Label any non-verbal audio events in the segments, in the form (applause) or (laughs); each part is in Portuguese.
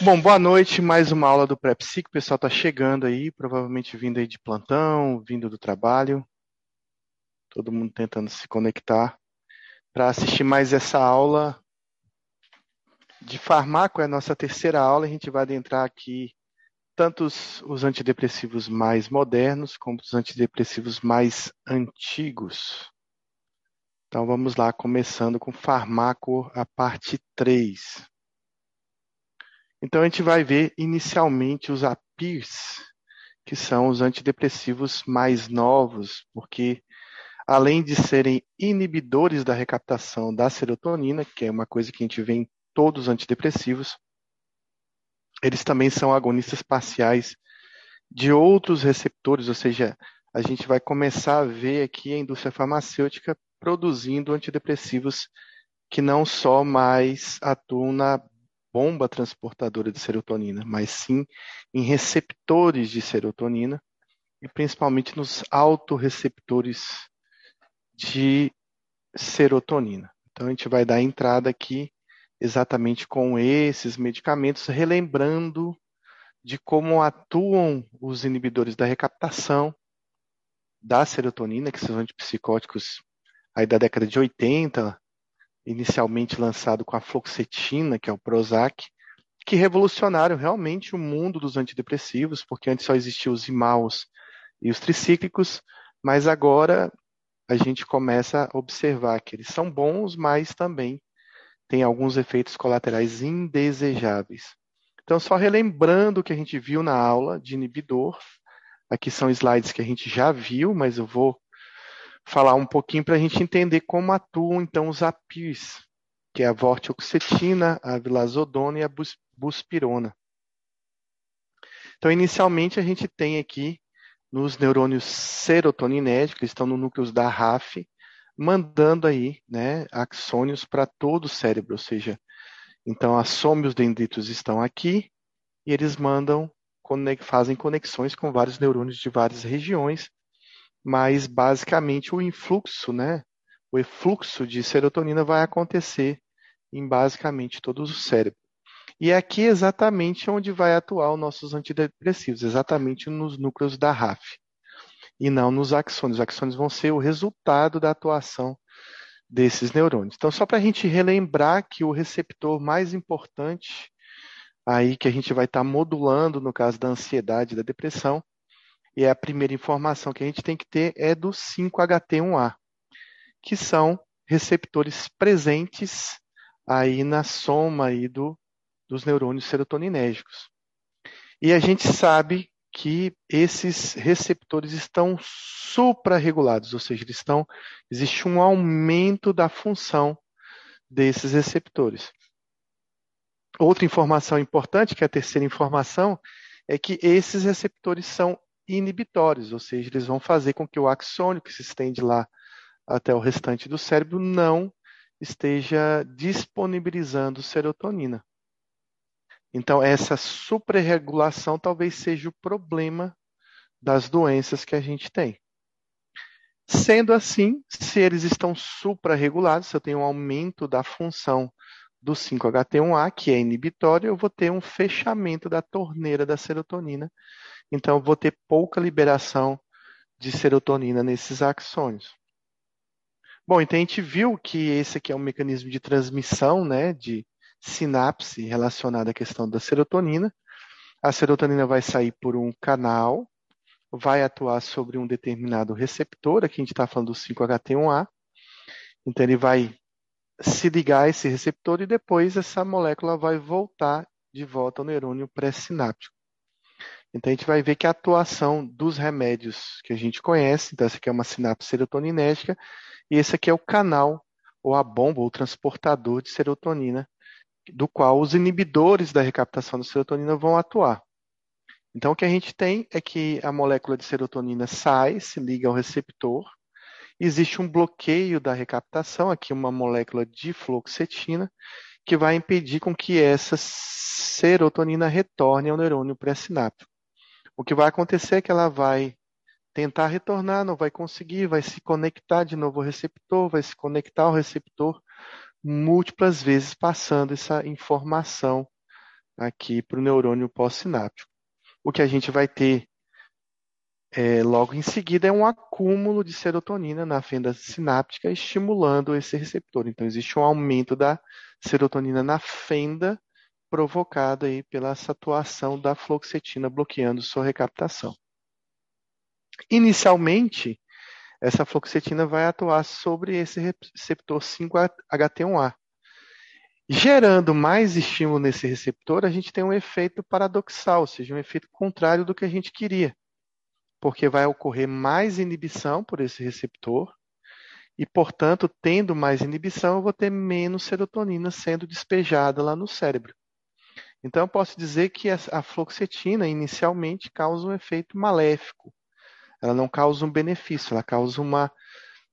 Bom, boa noite, mais uma aula do PrEPSIC. O pessoal está chegando aí, provavelmente vindo aí de plantão, vindo do trabalho. Todo mundo tentando se conectar para assistir mais essa aula de farmaco. É a nossa terceira aula. A gente vai adentrar aqui tanto os, os antidepressivos mais modernos como os antidepressivos mais antigos. Então vamos lá, começando com farmaco, a parte 3. Então a gente vai ver inicialmente os APIRs, que são os antidepressivos mais novos, porque além de serem inibidores da recaptação da serotonina, que é uma coisa que a gente vê em todos os antidepressivos, eles também são agonistas parciais de outros receptores, ou seja, a gente vai começar a ver aqui a indústria farmacêutica produzindo antidepressivos que não só mais atuam na bomba transportadora de serotonina, mas sim em receptores de serotonina e principalmente nos autorreceptores de serotonina. Então a gente vai dar entrada aqui exatamente com esses medicamentos, relembrando de como atuam os inibidores da recaptação da serotonina, que são antipsicóticos aí da década de 80, inicialmente lançado com a fluoxetina, que é o Prozac, que revolucionaram realmente o mundo dos antidepressivos, porque antes só existiam os imaus e os tricíclicos, mas agora a gente começa a observar que eles são bons, mas também têm alguns efeitos colaterais indesejáveis. Então, só relembrando o que a gente viu na aula de inibidor, aqui são slides que a gente já viu, mas eu vou falar um pouquinho para a gente entender como atuam então os APIs, que é a vortioxetina, a vilazodona e a buspirona. Então, inicialmente, a gente tem aqui nos neurônios serotoninérgicos, que estão no núcleo da RAF, mandando aí né, axônios para todo o cérebro, ou seja, então as sômios dendritos estão aqui e eles mandam, fazem conexões com vários neurônios de várias regiões mas basicamente o influxo, né, o efluxo de serotonina vai acontecer em basicamente todo o cérebro. E é aqui exatamente onde vai atuar os nossos antidepressivos, exatamente nos núcleos da RAF, e não nos axônios. Os axônios vão ser o resultado da atuação desses neurônios. Então, só para a gente relembrar que o receptor mais importante aí que a gente vai estar tá modulando no caso da ansiedade e da depressão e a primeira informação que a gente tem que ter é do 5-HT1A, que são receptores presentes aí na soma aí do, dos neurônios serotoninérgicos. E a gente sabe que esses receptores estão suprarregulados, ou seja, estão, existe um aumento da função desses receptores. Outra informação importante, que é a terceira informação, é que esses receptores são inibitórios, ou seja, eles vão fazer com que o axônio que se estende lá até o restante do cérebro não esteja disponibilizando serotonina. Então, essa suprarregulação talvez seja o problema das doenças que a gente tem. Sendo assim, se eles estão suprarregulados, se eu tenho um aumento da função do 5-HT1A, que é inibitório, eu vou ter um fechamento da torneira da serotonina então vou ter pouca liberação de serotonina nesses axônios. Bom, então a gente viu que esse aqui é um mecanismo de transmissão, né, de sinapse relacionado à questão da serotonina. A serotonina vai sair por um canal, vai atuar sobre um determinado receptor, aqui a gente está falando do 5-HT1A. Então ele vai se ligar a esse receptor e depois essa molécula vai voltar de volta ao neurônio pré-sináptico. Então a gente vai ver que a atuação dos remédios que a gente conhece, então essa aqui é uma sinapse serotoninérgica, e esse aqui é o canal, ou a bomba, ou transportador de serotonina, do qual os inibidores da recaptação da serotonina vão atuar. Então o que a gente tem é que a molécula de serotonina sai, se liga ao receptor, existe um bloqueio da recaptação, aqui uma molécula de fluoxetina, que vai impedir com que essa serotonina retorne ao neurônio pré-sináptico. O que vai acontecer é que ela vai tentar retornar, não vai conseguir, vai se conectar de novo ao receptor, vai se conectar ao receptor múltiplas vezes, passando essa informação aqui para o neurônio pós-sináptico. O que a gente vai ter é, logo em seguida é um acúmulo de serotonina na fenda sináptica, estimulando esse receptor. Então, existe um aumento da serotonina na fenda, provocada aí pela atuação da fluoxetina bloqueando sua recaptação. Inicialmente, essa fluoxetina vai atuar sobre esse receptor 5-HT1A. Gerando mais estímulo nesse receptor, a gente tem um efeito paradoxal, ou seja, um efeito contrário do que a gente queria porque vai ocorrer mais inibição por esse receptor, e, portanto, tendo mais inibição, eu vou ter menos serotonina sendo despejada lá no cérebro. Então, eu posso dizer que a fluoxetina, inicialmente, causa um efeito maléfico. Ela não causa um benefício, ela causa uma,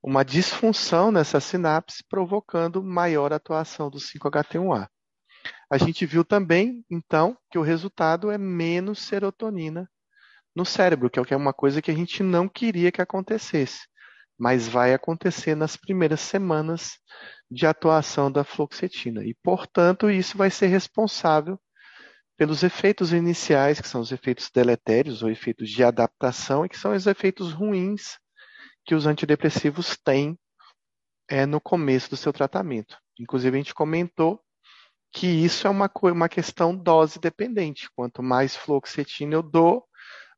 uma disfunção nessa sinapse, provocando maior atuação do 5-HT1A. A gente viu também, então, que o resultado é menos serotonina no cérebro, que é uma coisa que a gente não queria que acontecesse, mas vai acontecer nas primeiras semanas de atuação da fluoxetina. E, portanto, isso vai ser responsável pelos efeitos iniciais, que são os efeitos deletérios ou efeitos de adaptação, e que são os efeitos ruins que os antidepressivos têm é, no começo do seu tratamento. Inclusive, a gente comentou que isso é uma, uma questão dose dependente. Quanto mais fluoxetina eu dou,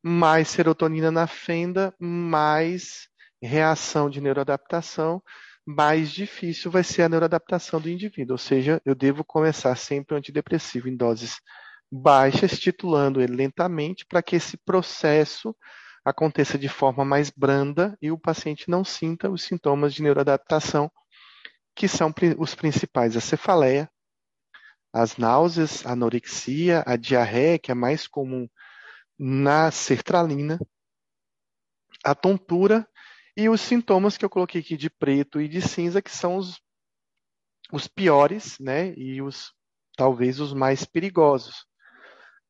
mais serotonina na fenda, mais reação de neuroadaptação, mais difícil vai ser a neuroadaptação do indivíduo. Ou seja, eu devo começar sempre o antidepressivo em doses baixas, titulando ele lentamente, para que esse processo aconteça de forma mais branda e o paciente não sinta os sintomas de neuroadaptação, que são os principais: a cefaleia, as náuseas, a anorexia, a diarreia, que é mais comum na sertralina, a tontura e os sintomas que eu coloquei aqui de preto e de cinza, que são os, os piores, né? E os talvez os mais perigosos.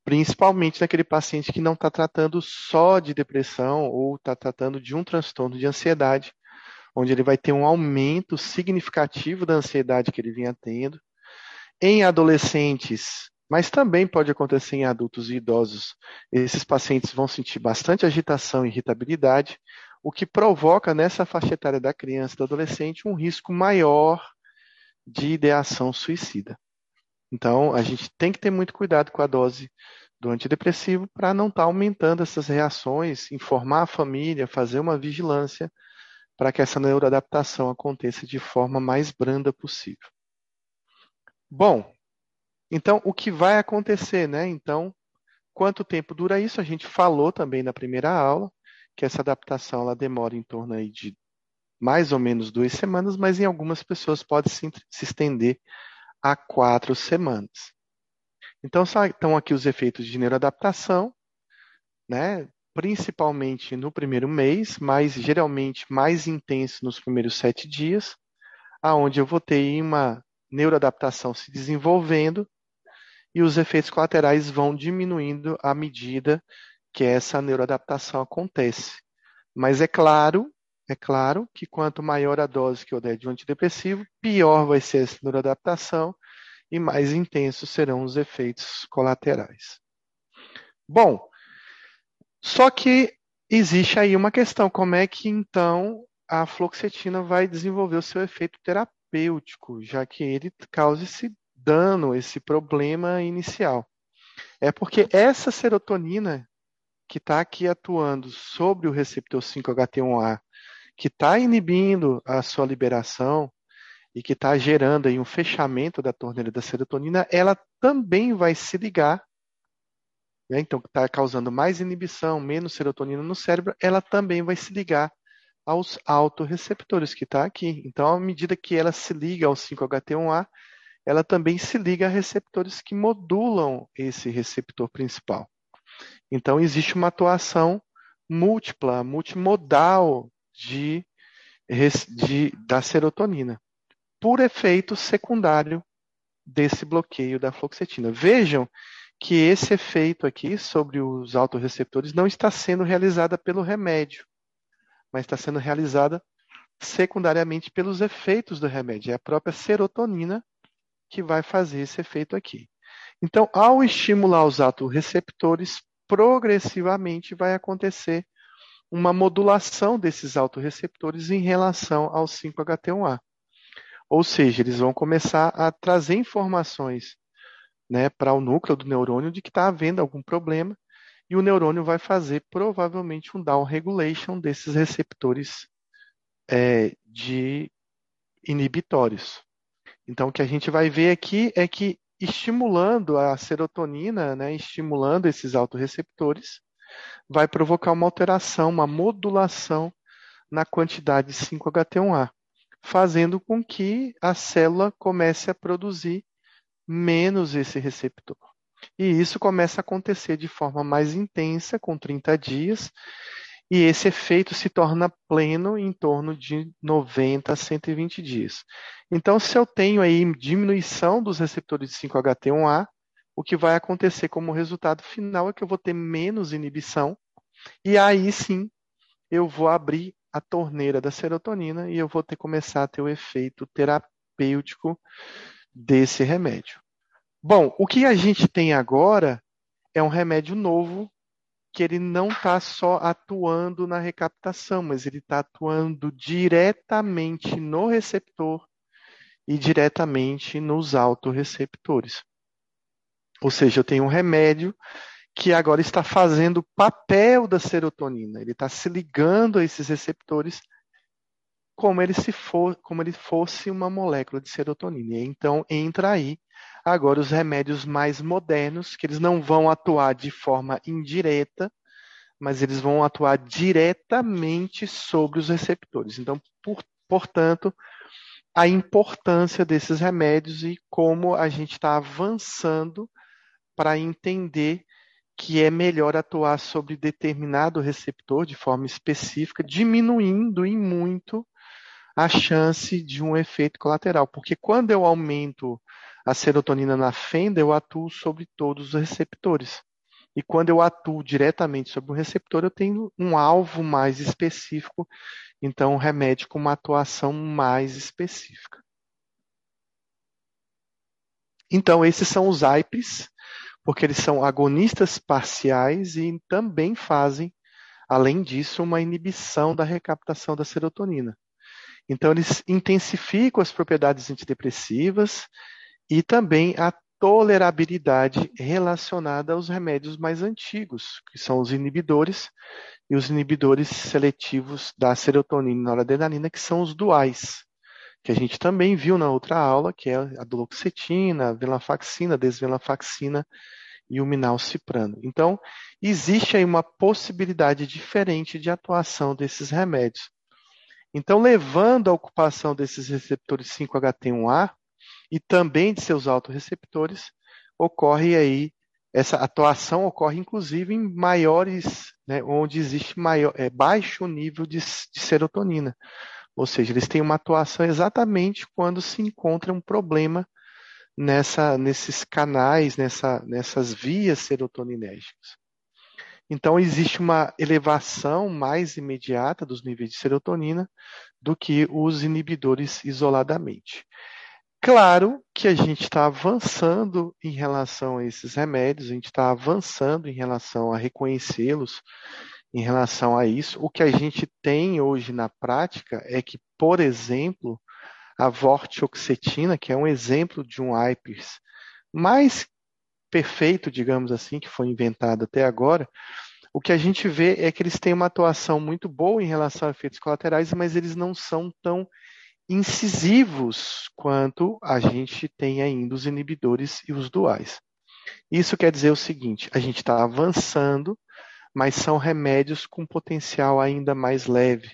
Principalmente naquele paciente que não está tratando só de depressão ou está tratando de um transtorno de ansiedade, onde ele vai ter um aumento significativo da ansiedade que ele vinha tendo. Em adolescentes, mas também pode acontecer em adultos e idosos. Esses pacientes vão sentir bastante agitação e irritabilidade, o que provoca nessa faixa etária da criança e do adolescente um risco maior de ideação suicida. Então, a gente tem que ter muito cuidado com a dose do antidepressivo para não estar tá aumentando essas reações, informar a família, fazer uma vigilância para que essa neuroadaptação aconteça de forma mais branda possível. Bom, então, o que vai acontecer, né? Então, quanto tempo dura isso? A gente falou também na primeira aula que essa adaptação ela demora em torno aí de mais ou menos duas semanas, mas em algumas pessoas pode se, se estender a quatro semanas. Então, estão aqui os efeitos de neuroadaptação, né? principalmente no primeiro mês, mas geralmente mais intenso nos primeiros sete dias, aonde eu vou ter uma neuroadaptação se desenvolvendo e os efeitos colaterais vão diminuindo à medida que essa neuroadaptação acontece. Mas é claro, é claro que quanto maior a dose que eu der de um antidepressivo, pior vai ser essa neuroadaptação e mais intensos serão os efeitos colaterais. Bom, só que existe aí uma questão, como é que então a fluoxetina vai desenvolver o seu efeito terapêutico, já que ele causa esse dano, esse problema inicial. É porque essa serotonina que está aqui atuando sobre o receptor 5-HT1A, que está inibindo a sua liberação e que está gerando aí um fechamento da torneira da serotonina, ela também vai se ligar, né? então está causando mais inibição, menos serotonina no cérebro, ela também vai se ligar aos autorreceptores que está aqui. Então, à medida que ela se liga ao 5-HT1A, ela também se liga a receptores que modulam esse receptor principal. Então, existe uma atuação múltipla, multimodal de, de, da serotonina, por efeito secundário desse bloqueio da fluoxetina. Vejam que esse efeito aqui sobre os autorreceptores não está sendo realizada pelo remédio, mas está sendo realizada secundariamente pelos efeitos do remédio. É a própria serotonina que vai fazer esse efeito aqui. Então, ao estimular os autorreceptores, progressivamente vai acontecer uma modulação desses autorreceptores em relação ao 5-HT1A. Ou seja, eles vão começar a trazer informações né, para o núcleo do neurônio de que está havendo algum problema e o neurônio vai fazer provavelmente um down regulation desses receptores é, de inibitórios. Então, o que a gente vai ver aqui é que estimulando a serotonina, né, estimulando esses autorreceptores, vai provocar uma alteração, uma modulação na quantidade de 5-HT1A, fazendo com que a célula comece a produzir menos esse receptor. E isso começa a acontecer de forma mais intensa, com 30 dias, e esse efeito se torna pleno em torno de 90 a 120 dias. Então, se eu tenho aí diminuição dos receptores de 5-HT1A, o que vai acontecer como resultado final é que eu vou ter menos inibição, e aí sim eu vou abrir a torneira da serotonina e eu vou ter começar a ter o efeito terapêutico desse remédio. Bom, o que a gente tem agora é um remédio novo que ele não está só atuando na recaptação, mas ele está atuando diretamente no receptor e diretamente nos autorreceptores. Ou seja, eu tenho um remédio que agora está fazendo o papel da serotonina. Ele está se ligando a esses receptores como ele, se for, como ele fosse uma molécula de serotonina. Então entra aí agora os remédios mais modernos, que eles não vão atuar de forma indireta, mas eles vão atuar diretamente sobre os receptores. Então, por, portanto, a importância desses remédios e como a gente está avançando para entender que é melhor atuar sobre determinado receptor de forma específica, diminuindo em muito a chance de um efeito colateral. Porque quando eu aumento a serotonina na fenda, eu atuo sobre todos os receptores. E quando eu atuo diretamente sobre o receptor, eu tenho um alvo mais específico, então um remédio com uma atuação mais específica. Então, esses são os AIPs, porque eles são agonistas parciais e também fazem, além disso, uma inibição da recaptação da serotonina. Então, eles intensificam as propriedades antidepressivas e também a tolerabilidade relacionada aos remédios mais antigos, que são os inibidores e os inibidores seletivos da serotonina e noradrenalina, que são os duais, que a gente também viu na outra aula, que é a duloxetina, a venlafaxina, a desvenlafaxina e o minalciprano. Então, existe aí uma possibilidade diferente de atuação desses remédios. Então, levando a ocupação desses receptores 5-HT1A e também de seus autorreceptores, ocorre aí, essa atuação ocorre inclusive em maiores, né, onde existe maior, é, baixo nível de, de serotonina. Ou seja, eles têm uma atuação exatamente quando se encontra um problema nessa, nesses canais, nessa, nessas vias serotoninérgicas. Então, existe uma elevação mais imediata dos níveis de serotonina do que os inibidores isoladamente. Claro que a gente está avançando em relação a esses remédios, a gente está avançando em relação a reconhecê-los, em relação a isso. O que a gente tem hoje na prática é que, por exemplo, a vortioxetina, que é um exemplo de um AIPES mais perfeito, digamos assim, que foi inventado até agora, o que a gente vê é que eles têm uma atuação muito boa em relação a efeitos colaterais, mas eles não são tão incisivos quanto a gente tem ainda os inibidores e os duais. Isso quer dizer o seguinte: a gente está avançando, mas são remédios com potencial ainda mais leve.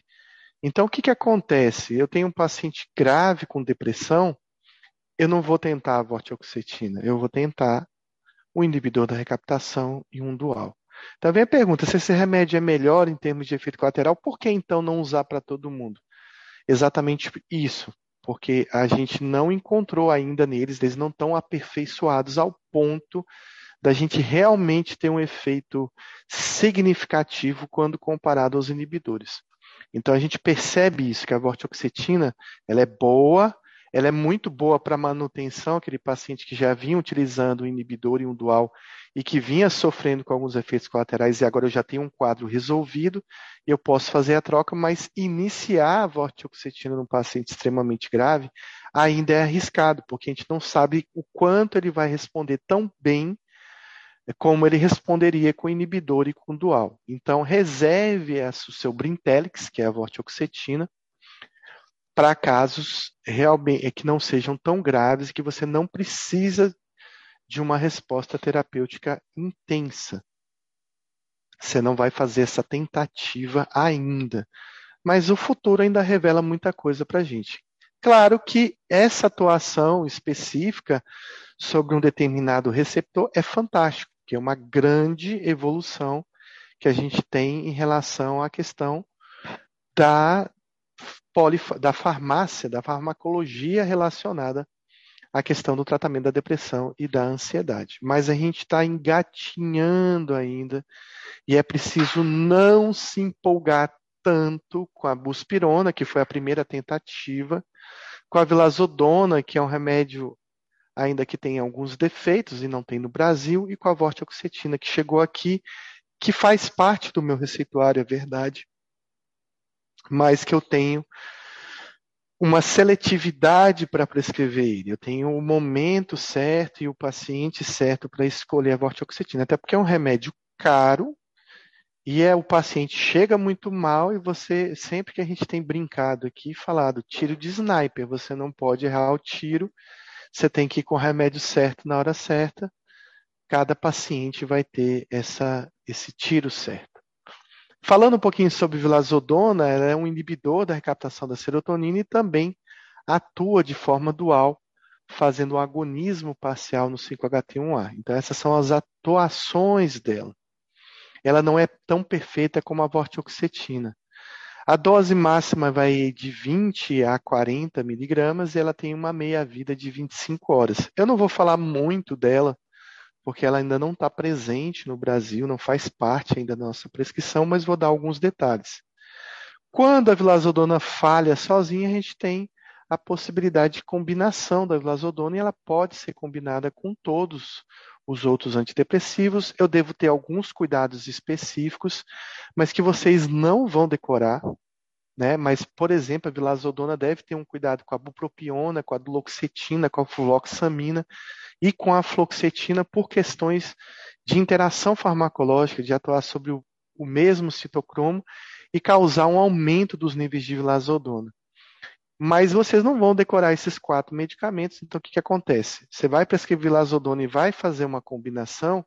Então, o que, que acontece? Eu tenho um paciente grave com depressão, eu não vou tentar a vortioxetina, eu vou tentar um inibidor da recaptação e um dual. Então vem a pergunta: se esse remédio é melhor em termos de efeito colateral, por que então não usar para todo mundo? Exatamente isso, porque a gente não encontrou ainda neles, eles não estão aperfeiçoados ao ponto da gente realmente ter um efeito significativo quando comparado aos inibidores. Então a gente percebe isso, que a vortioxetina ela é boa, ela é muito boa para manutenção, aquele paciente que já vinha utilizando o inibidor e um dual e que vinha sofrendo com alguns efeitos colaterais e agora eu já tenho um quadro resolvido, eu posso fazer a troca, mas iniciar a vortioxetina num paciente extremamente grave ainda é arriscado, porque a gente não sabe o quanto ele vai responder tão bem como ele responderia com inibidor e com dual. Então, reserve o seu Brintelix, que é a vortioxetina, para casos realmente que não sejam tão graves que você não precisa de uma resposta terapêutica intensa. Você não vai fazer essa tentativa ainda, mas o futuro ainda revela muita coisa para a gente. Claro que essa atuação específica sobre um determinado receptor é fantástico, que é uma grande evolução que a gente tem em relação à questão da, da farmácia, da farmacologia relacionada à questão do tratamento da depressão e da ansiedade. Mas a gente está engatinhando ainda e é preciso não se empolgar tanto com a buspirona, que foi a primeira tentativa, com a vilazodona, que é um remédio ainda que tem alguns defeitos e não tem no Brasil, e com a vortioxetina, que chegou aqui, que faz parte do meu receituário, é verdade, mas que eu tenho uma seletividade para prescrever ele. Eu tenho o momento certo e o paciente certo para escolher a vortioxetina, até porque é um remédio caro e é o paciente chega muito mal e você sempre que a gente tem brincado aqui falado tiro de sniper, você não pode errar o tiro você tem que ir com o remédio certo na hora certa. Cada paciente vai ter essa, esse tiro certo. Falando um pouquinho sobre vilazodona, ela é um inibidor da recaptação da serotonina e também atua de forma dual, fazendo um agonismo parcial no 5-HT1A. Então, essas são as atuações dela. Ela não é tão perfeita como a vortioxetina, a dose máxima vai de 20 a 40 miligramas e ela tem uma meia-vida de 25 horas. Eu não vou falar muito dela, porque ela ainda não está presente no Brasil, não faz parte ainda da nossa prescrição, mas vou dar alguns detalhes. Quando a vilazodona falha sozinha, a gente tem a possibilidade de combinação da vilazodona e ela pode ser combinada com todos os outros antidepressivos. Eu devo ter alguns cuidados específicos, mas que vocês não vão decorar. Né? Mas, por exemplo, a vilazodona deve ter um cuidado com a bupropiona, com a duloxetina, com a fluoxamina e com a fluoxetina por questões de interação farmacológica, de atuar sobre o, o mesmo citocromo e causar um aumento dos níveis de vilazodona. Mas vocês não vão decorar esses quatro medicamentos, então o que, que acontece? Você vai prescrever lazodona e vai fazer uma combinação,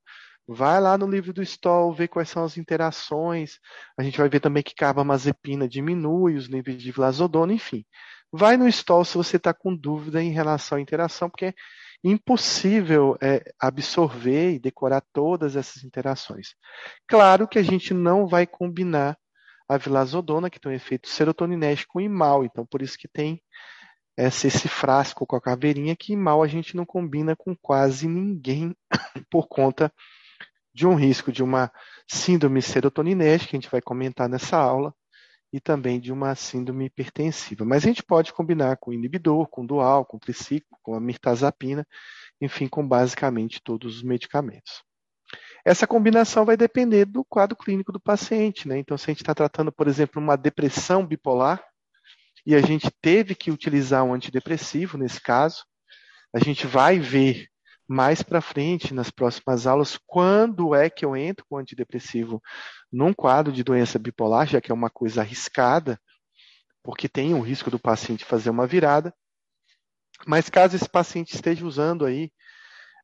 vai lá no livro do Stoll, ver quais são as interações. A gente vai ver também que carbamazepina diminui os níveis de vilazodona, enfim. Vai no Stoll se você está com dúvida em relação à interação, porque é impossível é, absorver e decorar todas essas interações. Claro que a gente não vai combinar a vilazodona, que tem um efeito serotoninérgico e mal. Então, por isso que tem esse, frasco com a caveirinha que mal a gente não combina com quase ninguém (coughs) por conta de um risco de uma síndrome serotoninérgica, que a gente vai comentar nessa aula, e também de uma síndrome hipertensiva. Mas a gente pode combinar com inibidor, com dual, com triciclo, com a mirtazapina, enfim, com basicamente todos os medicamentos. Essa combinação vai depender do quadro clínico do paciente, né? Então, se a gente está tratando, por exemplo, uma depressão bipolar, e a gente teve que utilizar um antidepressivo nesse caso, a gente vai ver mais para frente, nas próximas aulas, quando é que eu entro com antidepressivo num quadro de doença bipolar, já que é uma coisa arriscada, porque tem o risco do paciente fazer uma virada. Mas caso esse paciente esteja usando aí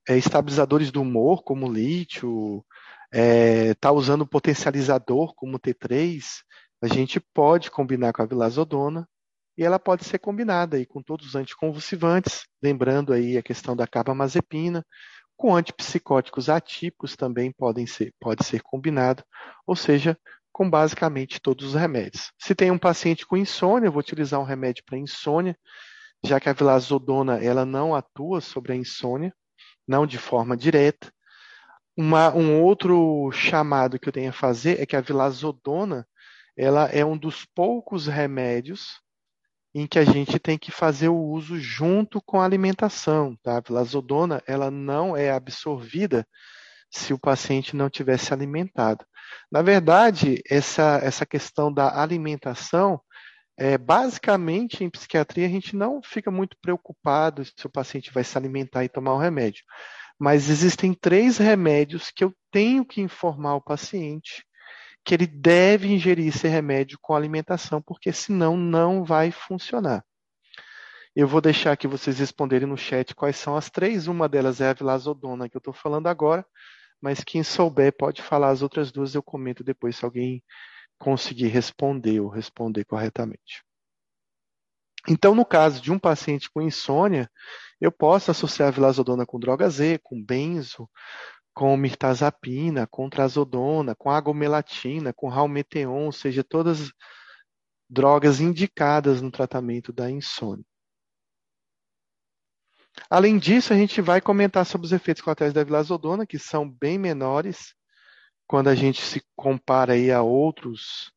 é, estabilizadores do humor, como lítio, está é, tá usando potencializador como T3, a gente pode combinar com a vilazodona e ela pode ser combinada aí com todos os anticonvulsivantes, lembrando aí a questão da carbamazepina, com antipsicóticos atípicos também podem ser, pode ser combinado, ou seja, com basicamente todos os remédios. Se tem um paciente com insônia, eu vou utilizar um remédio para insônia, já que a vilazodona ela não atua sobre a insônia, não de forma direta. Uma, um outro chamado que eu tenho a fazer é que a vilazodona ela é um dos poucos remédios em que a gente tem que fazer o uso junto com a alimentação. Tá? A vilazodona ela não é absorvida se o paciente não tivesse alimentado. Na verdade, essa, essa questão da alimentação, é, basicamente em psiquiatria a gente não fica muito preocupado se o paciente vai se alimentar e tomar o remédio. Mas existem três remédios que eu tenho que informar o paciente que ele deve ingerir esse remédio com alimentação, porque senão não vai funcionar. Eu vou deixar aqui vocês responderem no chat quais são as três. Uma delas é a vilazodona que eu estou falando agora, mas quem souber pode falar as outras duas, eu comento depois se alguém conseguir responder ou responder corretamente. Então, no caso de um paciente com insônia, eu posso associar a vilazodona com droga Z, com benzo, com mirtazapina, com trazodona, com agomelatina, com ralmeteon, ou seja, todas drogas indicadas no tratamento da insônia. Além disso, a gente vai comentar sobre os efeitos colaterais da vilazodona, que são bem menores quando a gente se compara aí a outros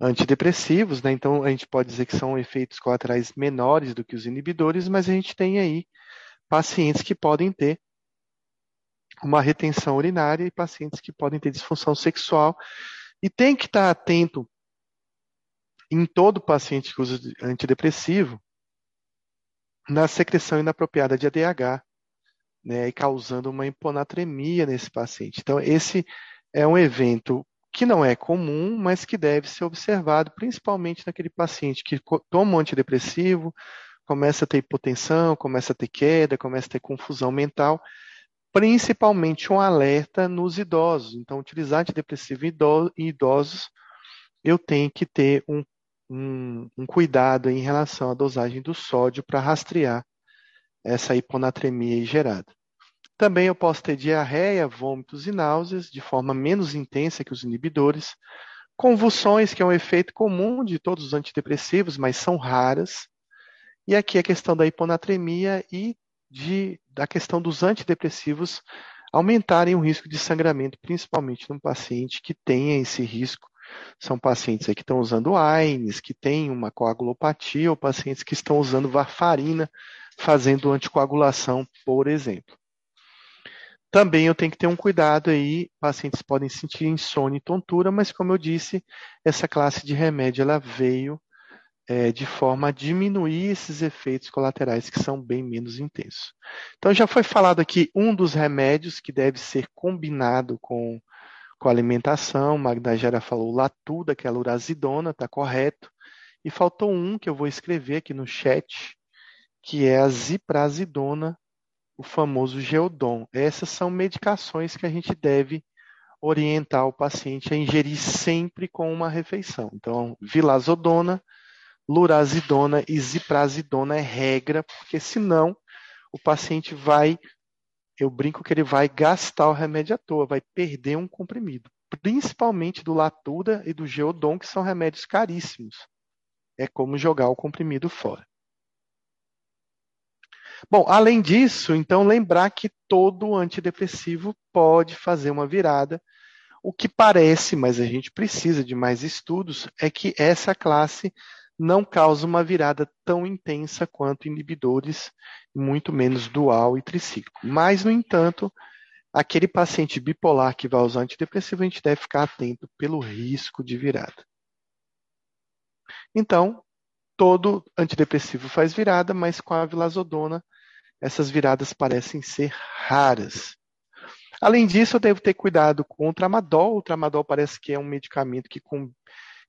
antidepressivos, né? Então a gente pode dizer que são efeitos colaterais menores do que os inibidores, mas a gente tem aí pacientes que podem ter uma retenção urinária e pacientes que podem ter disfunção sexual. E tem que estar atento em todo paciente que usa antidepressivo na secreção inapropriada de ADH, né, e causando uma hiponatremia nesse paciente. Então, esse é um evento que não é comum, mas que deve ser observado, principalmente naquele paciente que toma um antidepressivo, começa a ter hipotensão, começa a ter queda, começa a ter confusão mental, principalmente um alerta nos idosos. Então, utilizar antidepressivo em idosos, eu tenho que ter um um, um cuidado em relação à dosagem do sódio para rastrear essa hiponatremia gerada. Também eu posso ter diarreia, vômitos e náuseas de forma menos intensa que os inibidores, convulsões, que é um efeito comum de todos os antidepressivos, mas são raras. E aqui a questão da hiponatremia e de, da questão dos antidepressivos aumentarem o risco de sangramento, principalmente num paciente que tenha esse risco são pacientes que estão usando AINES, que têm uma coagulopatia, ou pacientes que estão usando varfarina, fazendo anticoagulação, por exemplo. Também eu tenho que ter um cuidado aí, pacientes podem sentir insônia e tontura, mas como eu disse, essa classe de remédio ela veio é, de forma a diminuir esses efeitos colaterais que são bem menos intensos. Então já foi falado aqui um dos remédios que deve ser combinado com com alimentação. Magda Gera falou latuda, que é a está correto. E faltou um que eu vou escrever aqui no chat, que é a ziprazidona, o famoso Geodon. Essas são medicações que a gente deve orientar o paciente a ingerir sempre com uma refeição. Então, vilazodona, lurazidona e ziprazidona é regra, porque senão o paciente vai eu brinco que ele vai gastar o remédio à toa, vai perder um comprimido, principalmente do Latuda e do Geodon, que são remédios caríssimos. É como jogar o comprimido fora. Bom, além disso, então lembrar que todo antidepressivo pode fazer uma virada. O que parece, mas a gente precisa de mais estudos, é que essa classe não causa uma virada tão intensa quanto inibidores, muito menos dual e tricíclico. Mas, no entanto, aquele paciente bipolar que vai usar antidepressivo, a gente deve ficar atento pelo risco de virada. Então, todo antidepressivo faz virada, mas com a vilazodona, essas viradas parecem ser raras. Além disso, eu devo ter cuidado com o tramadol. O tramadol parece que é um medicamento que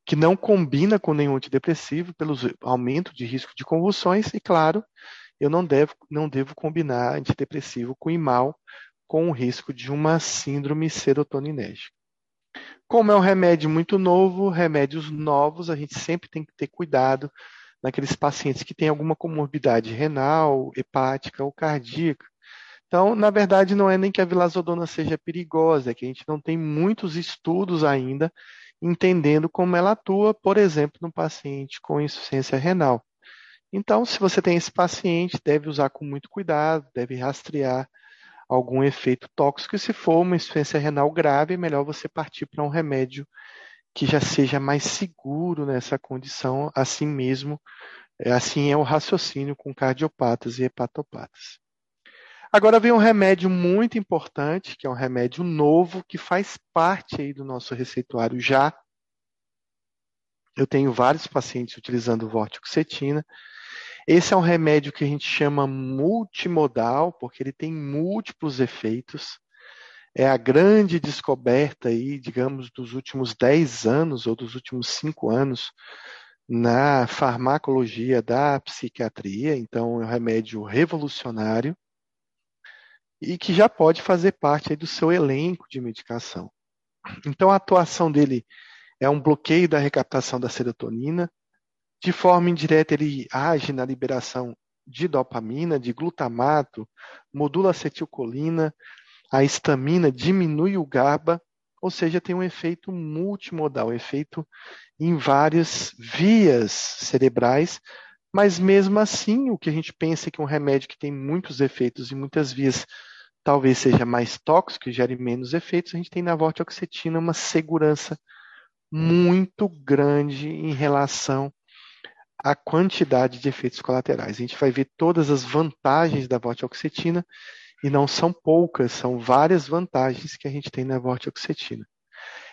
que não combina com nenhum antidepressivo pelo aumento de risco de convulsões e, claro, eu não devo, não devo combinar antidepressivo com imal com o risco de uma síndrome serotoninérgica. Como é um remédio muito novo, remédios novos, a gente sempre tem que ter cuidado naqueles pacientes que têm alguma comorbidade renal, hepática ou cardíaca. Então, na verdade, não é nem que a vilazodona seja perigosa, é que a gente não tem muitos estudos ainda entendendo como ela atua, por exemplo, no paciente com insuficiência renal. Então, se você tem esse paciente, deve usar com muito cuidado, deve rastrear algum efeito tóxico. E se for uma insuficiência renal grave, é melhor você partir para um remédio que já seja mais seguro nessa condição, assim mesmo É, assim é o raciocínio com cardiopatas e hepatopatas. Agora vem um remédio muito importante, que é um remédio novo, que faz parte aí do nosso receituário já. Eu tenho vários pacientes utilizando vortioxetina. Esse é um remédio que a gente chama multimodal, porque ele tem múltiplos efeitos. É a grande descoberta aí, digamos, dos últimos 10 anos ou dos últimos 5 anos na farmacologia da psiquiatria. Então, é um remédio revolucionário e que já pode fazer parte do seu elenco de medicação. Então, a atuação dele é um bloqueio da recaptação da serotonina, de forma indireta, ele age na liberação de dopamina, de glutamato, modula a acetilcolina, a histamina, diminui o GABA, ou seja, tem um efeito multimodal, um efeito em várias vias cerebrais, mas mesmo assim, o que a gente pensa é que um remédio que tem muitos efeitos em muitas vias talvez seja mais tóxico e gere menos efeitos, a gente tem na vortioxetina uma segurança muito grande em relação a quantidade de efeitos colaterais. A gente vai ver todas as vantagens da vortioxetina e não são poucas, são várias vantagens que a gente tem na vortioxetina.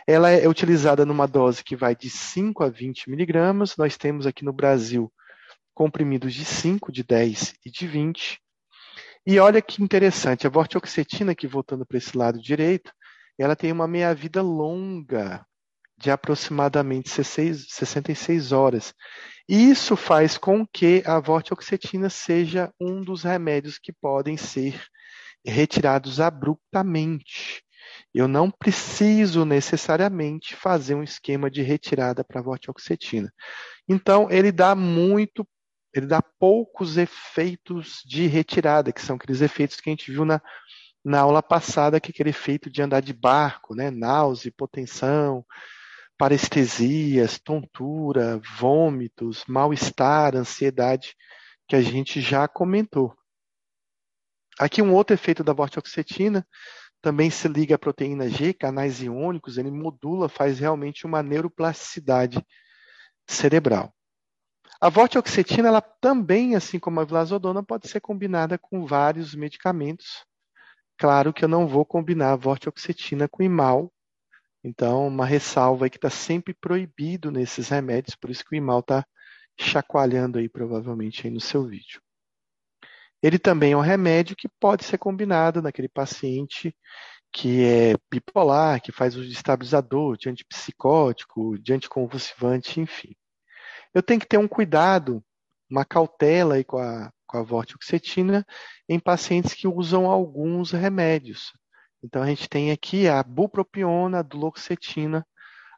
Ela é utilizada numa dose que vai de 5 a 20 miligramas. Nós temos aqui no Brasil comprimidos de 5, de 10 e de 20. E olha que interessante, a vortioxetina, aqui voltando para esse lado direito, ela tem uma meia-vida longa de aproximadamente 66 horas. Isso faz com que a vortioxetina seja um dos remédios que podem ser retirados abruptamente. Eu não preciso necessariamente fazer um esquema de retirada para a vortioxetina. Então, ele dá muito, ele dá poucos efeitos de retirada, que são aqueles efeitos que a gente viu na, na aula passada, que é aquele efeito de andar de barco, né? náusea, hipotensão, parestesias, tontura, vômitos, mal-estar, ansiedade, que a gente já comentou. Aqui um outro efeito da vortioxetina também se liga à proteína G, canais iônicos, ele modula, faz realmente uma neuroplasticidade cerebral. A vortioxetina, ela também, assim como a vilazodona, pode ser combinada com vários medicamentos. Claro que eu não vou combinar a vortioxetina com imal, então, uma ressalva é que está sempre proibido nesses remédios, por isso que o Imal está chacoalhando aí provavelmente aí no seu vídeo. Ele também é um remédio que pode ser combinado naquele paciente que é bipolar, que faz uso de estabilizador, de antipsicótico, de anticonvulsivante, enfim. Eu tenho que ter um cuidado, uma cautela aí com a, com a vortioxetina em pacientes que usam alguns remédios. Então a gente tem aqui a bupropiona, a duloxetina,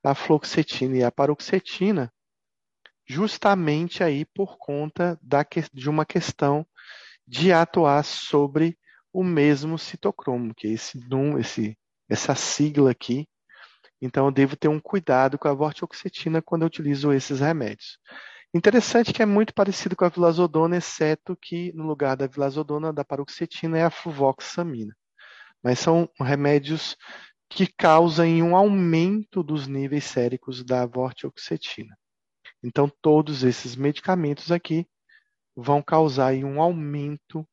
a fluoxetina e a paroxetina, justamente aí por conta da, de uma questão de atuar sobre o mesmo citocromo, que é esse, esse, essa sigla aqui. Então eu devo ter um cuidado com a vortioxetina quando eu utilizo esses remédios. Interessante que é muito parecido com a vilazodona, exceto que no lugar da vilazodona, da paroxetina, é a fluvoxamina mas são remédios que causam um aumento dos níveis séricos da vortioxetina. Então, todos esses medicamentos aqui vão causar um aumento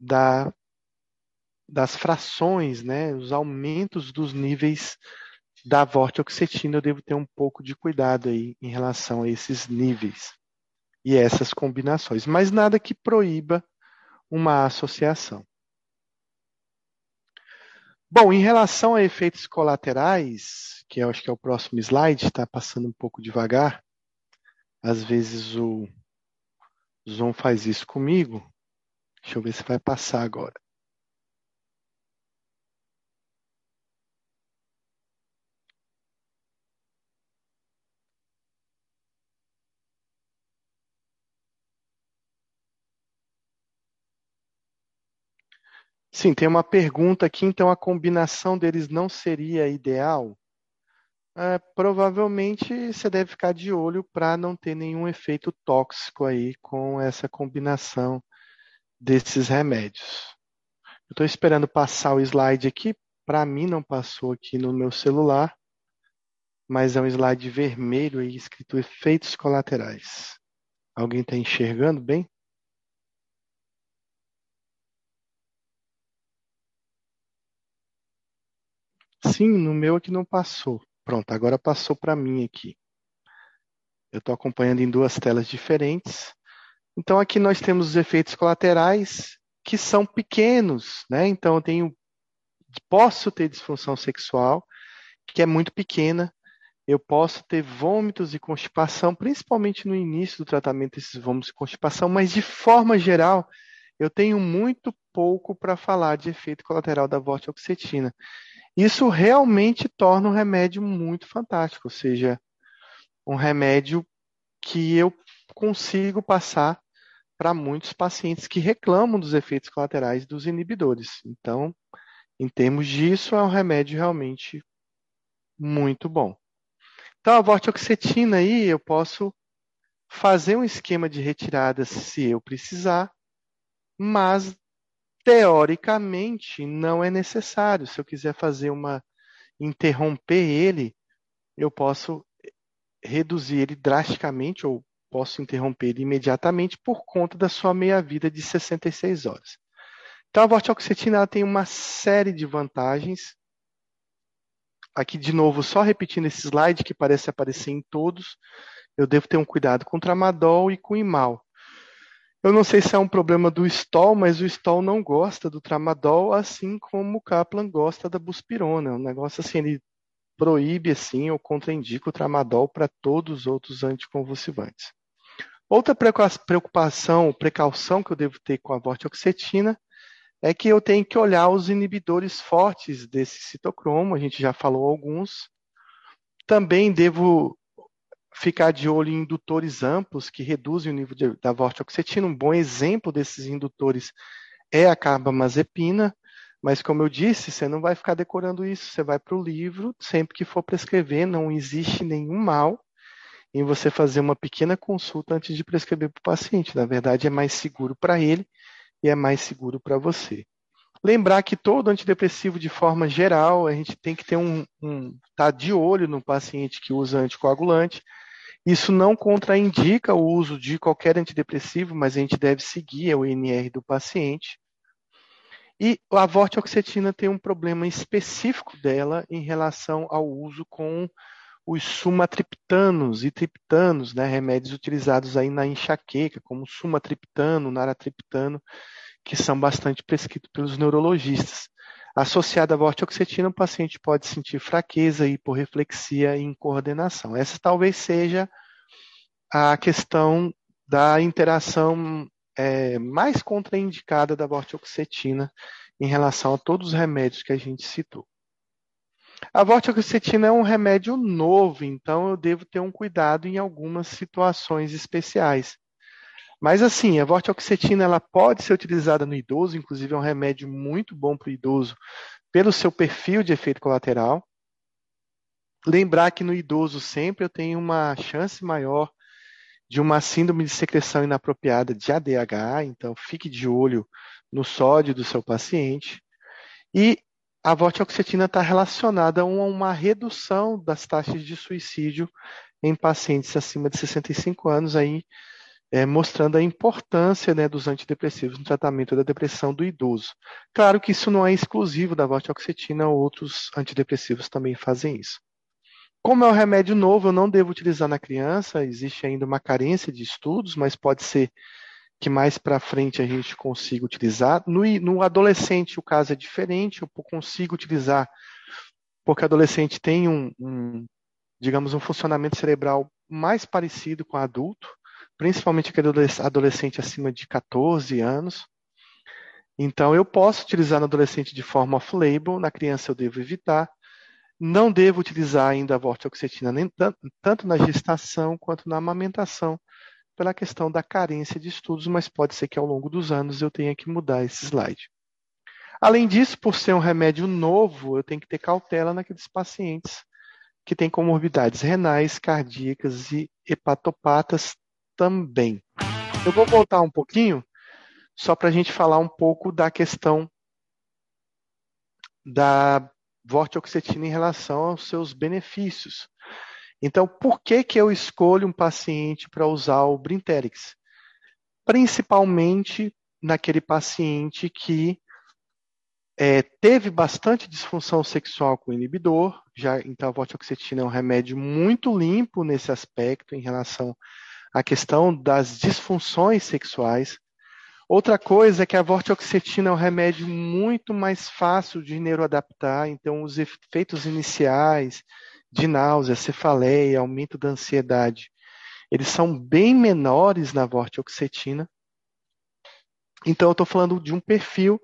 da, das frações, né, os aumentos dos níveis da vortioxetina. Eu devo ter um pouco de cuidado aí em relação a esses níveis e essas combinações, mas nada que proíba uma associação. Bom, em relação a efeitos colaterais, que eu acho que é o próximo slide, está passando um pouco devagar. Às vezes o Zoom faz isso comigo. Deixa eu ver se vai passar agora. Sim, tem uma pergunta aqui, então a combinação deles não seria ideal? É, provavelmente você deve ficar de olho para não ter nenhum efeito tóxico aí com essa combinação desses remédios. Eu estou esperando passar o slide aqui. Para mim não passou aqui no meu celular, mas é um slide vermelho aí escrito efeitos colaterais. Alguém está enxergando bem? Sim, no meu aqui não passou. Pronto, agora passou para mim aqui. Eu estou acompanhando em duas telas diferentes. Então aqui nós temos os efeitos colaterais que são pequenos, né? Então eu tenho posso ter disfunção sexual que é muito pequena. Eu posso ter vômitos e constipação, principalmente no início do tratamento desses vômitos e constipação, mas de forma geral, eu tenho muito pouco para falar de efeito colateral da vortioxetina. Isso realmente torna o remédio muito fantástico, ou seja, um remédio que eu consigo passar para muitos pacientes que reclamam dos efeitos colaterais dos inibidores. Então, em termos disso, é um remédio realmente muito bom. Então, a vortioxetina aí, eu posso fazer um esquema de retirada se eu precisar, mas teoricamente não é necessário. Se eu quiser fazer uma interromper ele, eu posso reduzir ele drasticamente ou posso interromper ele imediatamente por conta da sua meia-vida de 66 horas. Então a vortioxetina tem uma série de vantagens. Aqui de novo, só repetindo esse slide que parece aparecer em todos, eu devo ter um cuidado com tramadol e com imal. Eu não sei se é um problema do Stoll, mas o Stoll não gosta do tramadol, assim como o Kaplan gosta da buspirona. É um negócio assim, ele proíbe assim ou contraindica o tramadol para todos os outros anticonvulsivantes. Outra preocupação, precaução que eu devo ter com a vortioxetina é que eu tenho que olhar os inibidores fortes desse citocromo, a gente já falou alguns. Também devo ficar de olho em indutores amplos que reduzem o nível de, da vortioxetina. Um bom exemplo desses indutores é a carbamazepina, mas como eu disse, você não vai ficar decorando isso, você vai para o livro, sempre que for prescrever, não existe nenhum mal em você fazer uma pequena consulta antes de prescrever para o paciente. Na verdade, é mais seguro para ele e é mais seguro para você. Lembrar que todo antidepressivo, de forma geral, a gente tem que ter um, um tá de olho no paciente que usa anticoagulante. Isso não contraindica o uso de qualquer antidepressivo, mas a gente deve seguir o INR do paciente. E a vortioxetina tem um problema específico dela em relação ao uso com os sumatriptanos e triptanos, né, remédios utilizados aí na enxaqueca, como sumatriptano, naratriptano, que são bastante prescritos pelos neurologistas. Associada à vortioxetina, o paciente pode sentir fraqueza, hiporreflexia e incoordenação. Essa talvez seja a questão da interação é, mais contraindicada da vortioxetina em relação a todos os remédios que a gente citou. A vortioxetina é um remédio novo, então eu devo ter um cuidado em algumas situações especiais. Mas assim, a vortioxetina ela pode ser utilizada no idoso, inclusive é um remédio muito bom para o idoso pelo seu perfil de efeito colateral. Lembrar que no idoso sempre eu tenho uma chance maior de uma síndrome de secreção inapropriada de ADH, então fique de olho no sódio do seu paciente. E a vortioxetina está relacionada a uma redução das taxas de suicídio em pacientes acima de 65 anos, aí é, mostrando a importância né, dos antidepressivos no tratamento da depressão do idoso. Claro que isso não é exclusivo da vortioxetina, outros antidepressivos também fazem isso. Como é um remédio novo, eu não devo utilizar na criança, existe ainda uma carência de estudos, mas pode ser que mais para frente a gente consiga utilizar. No, no adolescente, o caso é diferente, eu consigo utilizar, porque adolescente tem um, um digamos, um funcionamento cerebral mais parecido com adulto, principalmente aquele adolescente acima de 14 anos. Então, eu posso utilizar no adolescente de forma off-label, na criança eu devo evitar. Não devo utilizar ainda a vortioxetina nem tanto na gestação quanto na amamentação, pela questão da carência de estudos, mas pode ser que ao longo dos anos eu tenha que mudar esse slide. Além disso, por ser um remédio novo, eu tenho que ter cautela naqueles pacientes que têm comorbidades renais, cardíacas e hepatopatas também. Eu vou voltar um pouquinho, só para a gente falar um pouco da questão da vortioxetina em relação aos seus benefícios. Então, por que, que eu escolho um paciente para usar o Brinterix? Principalmente naquele paciente que é, teve bastante disfunção sexual com o inibidor, já, então a vortioxetina é um remédio muito limpo nesse aspecto em relação à questão das disfunções sexuais. Outra coisa é que a vortioxetina é um remédio muito mais fácil de neuroadaptar, então os efeitos iniciais de náusea, cefaleia, aumento da ansiedade, eles são bem menores na vortioxetina. Então, eu estou falando de um perfil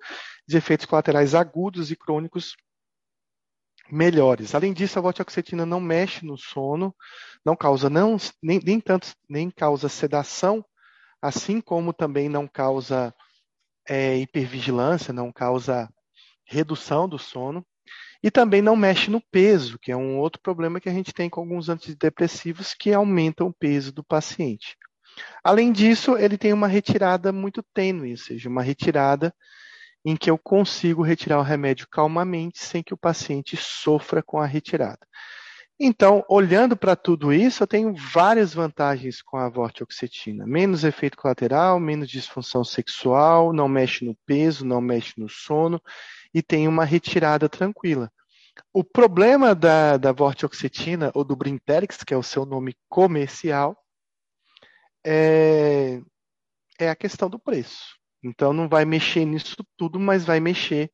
de efeitos colaterais agudos e crônicos melhores. Além disso, a vortioxetina não mexe no sono, não causa não, nem, nem tanto nem causa sedação, assim como também não causa é, hipervigilância, não causa redução do sono. E também não mexe no peso, que é um outro problema que a gente tem com alguns antidepressivos que aumentam o peso do paciente. Além disso, ele tem uma retirada muito tênue, ou seja, uma retirada em que eu consigo retirar o remédio calmamente sem que o paciente sofra com a retirada. Então, olhando para tudo isso, eu tenho várias vantagens com a vortioxetina. Menos efeito colateral, menos disfunção sexual, não mexe no peso, não mexe no sono e tem uma retirada tranquila. O problema da, da vortioxetina ou do Brinterix, que é o seu nome comercial, é, é a questão do preço. Então não vai mexer nisso tudo, mas vai mexer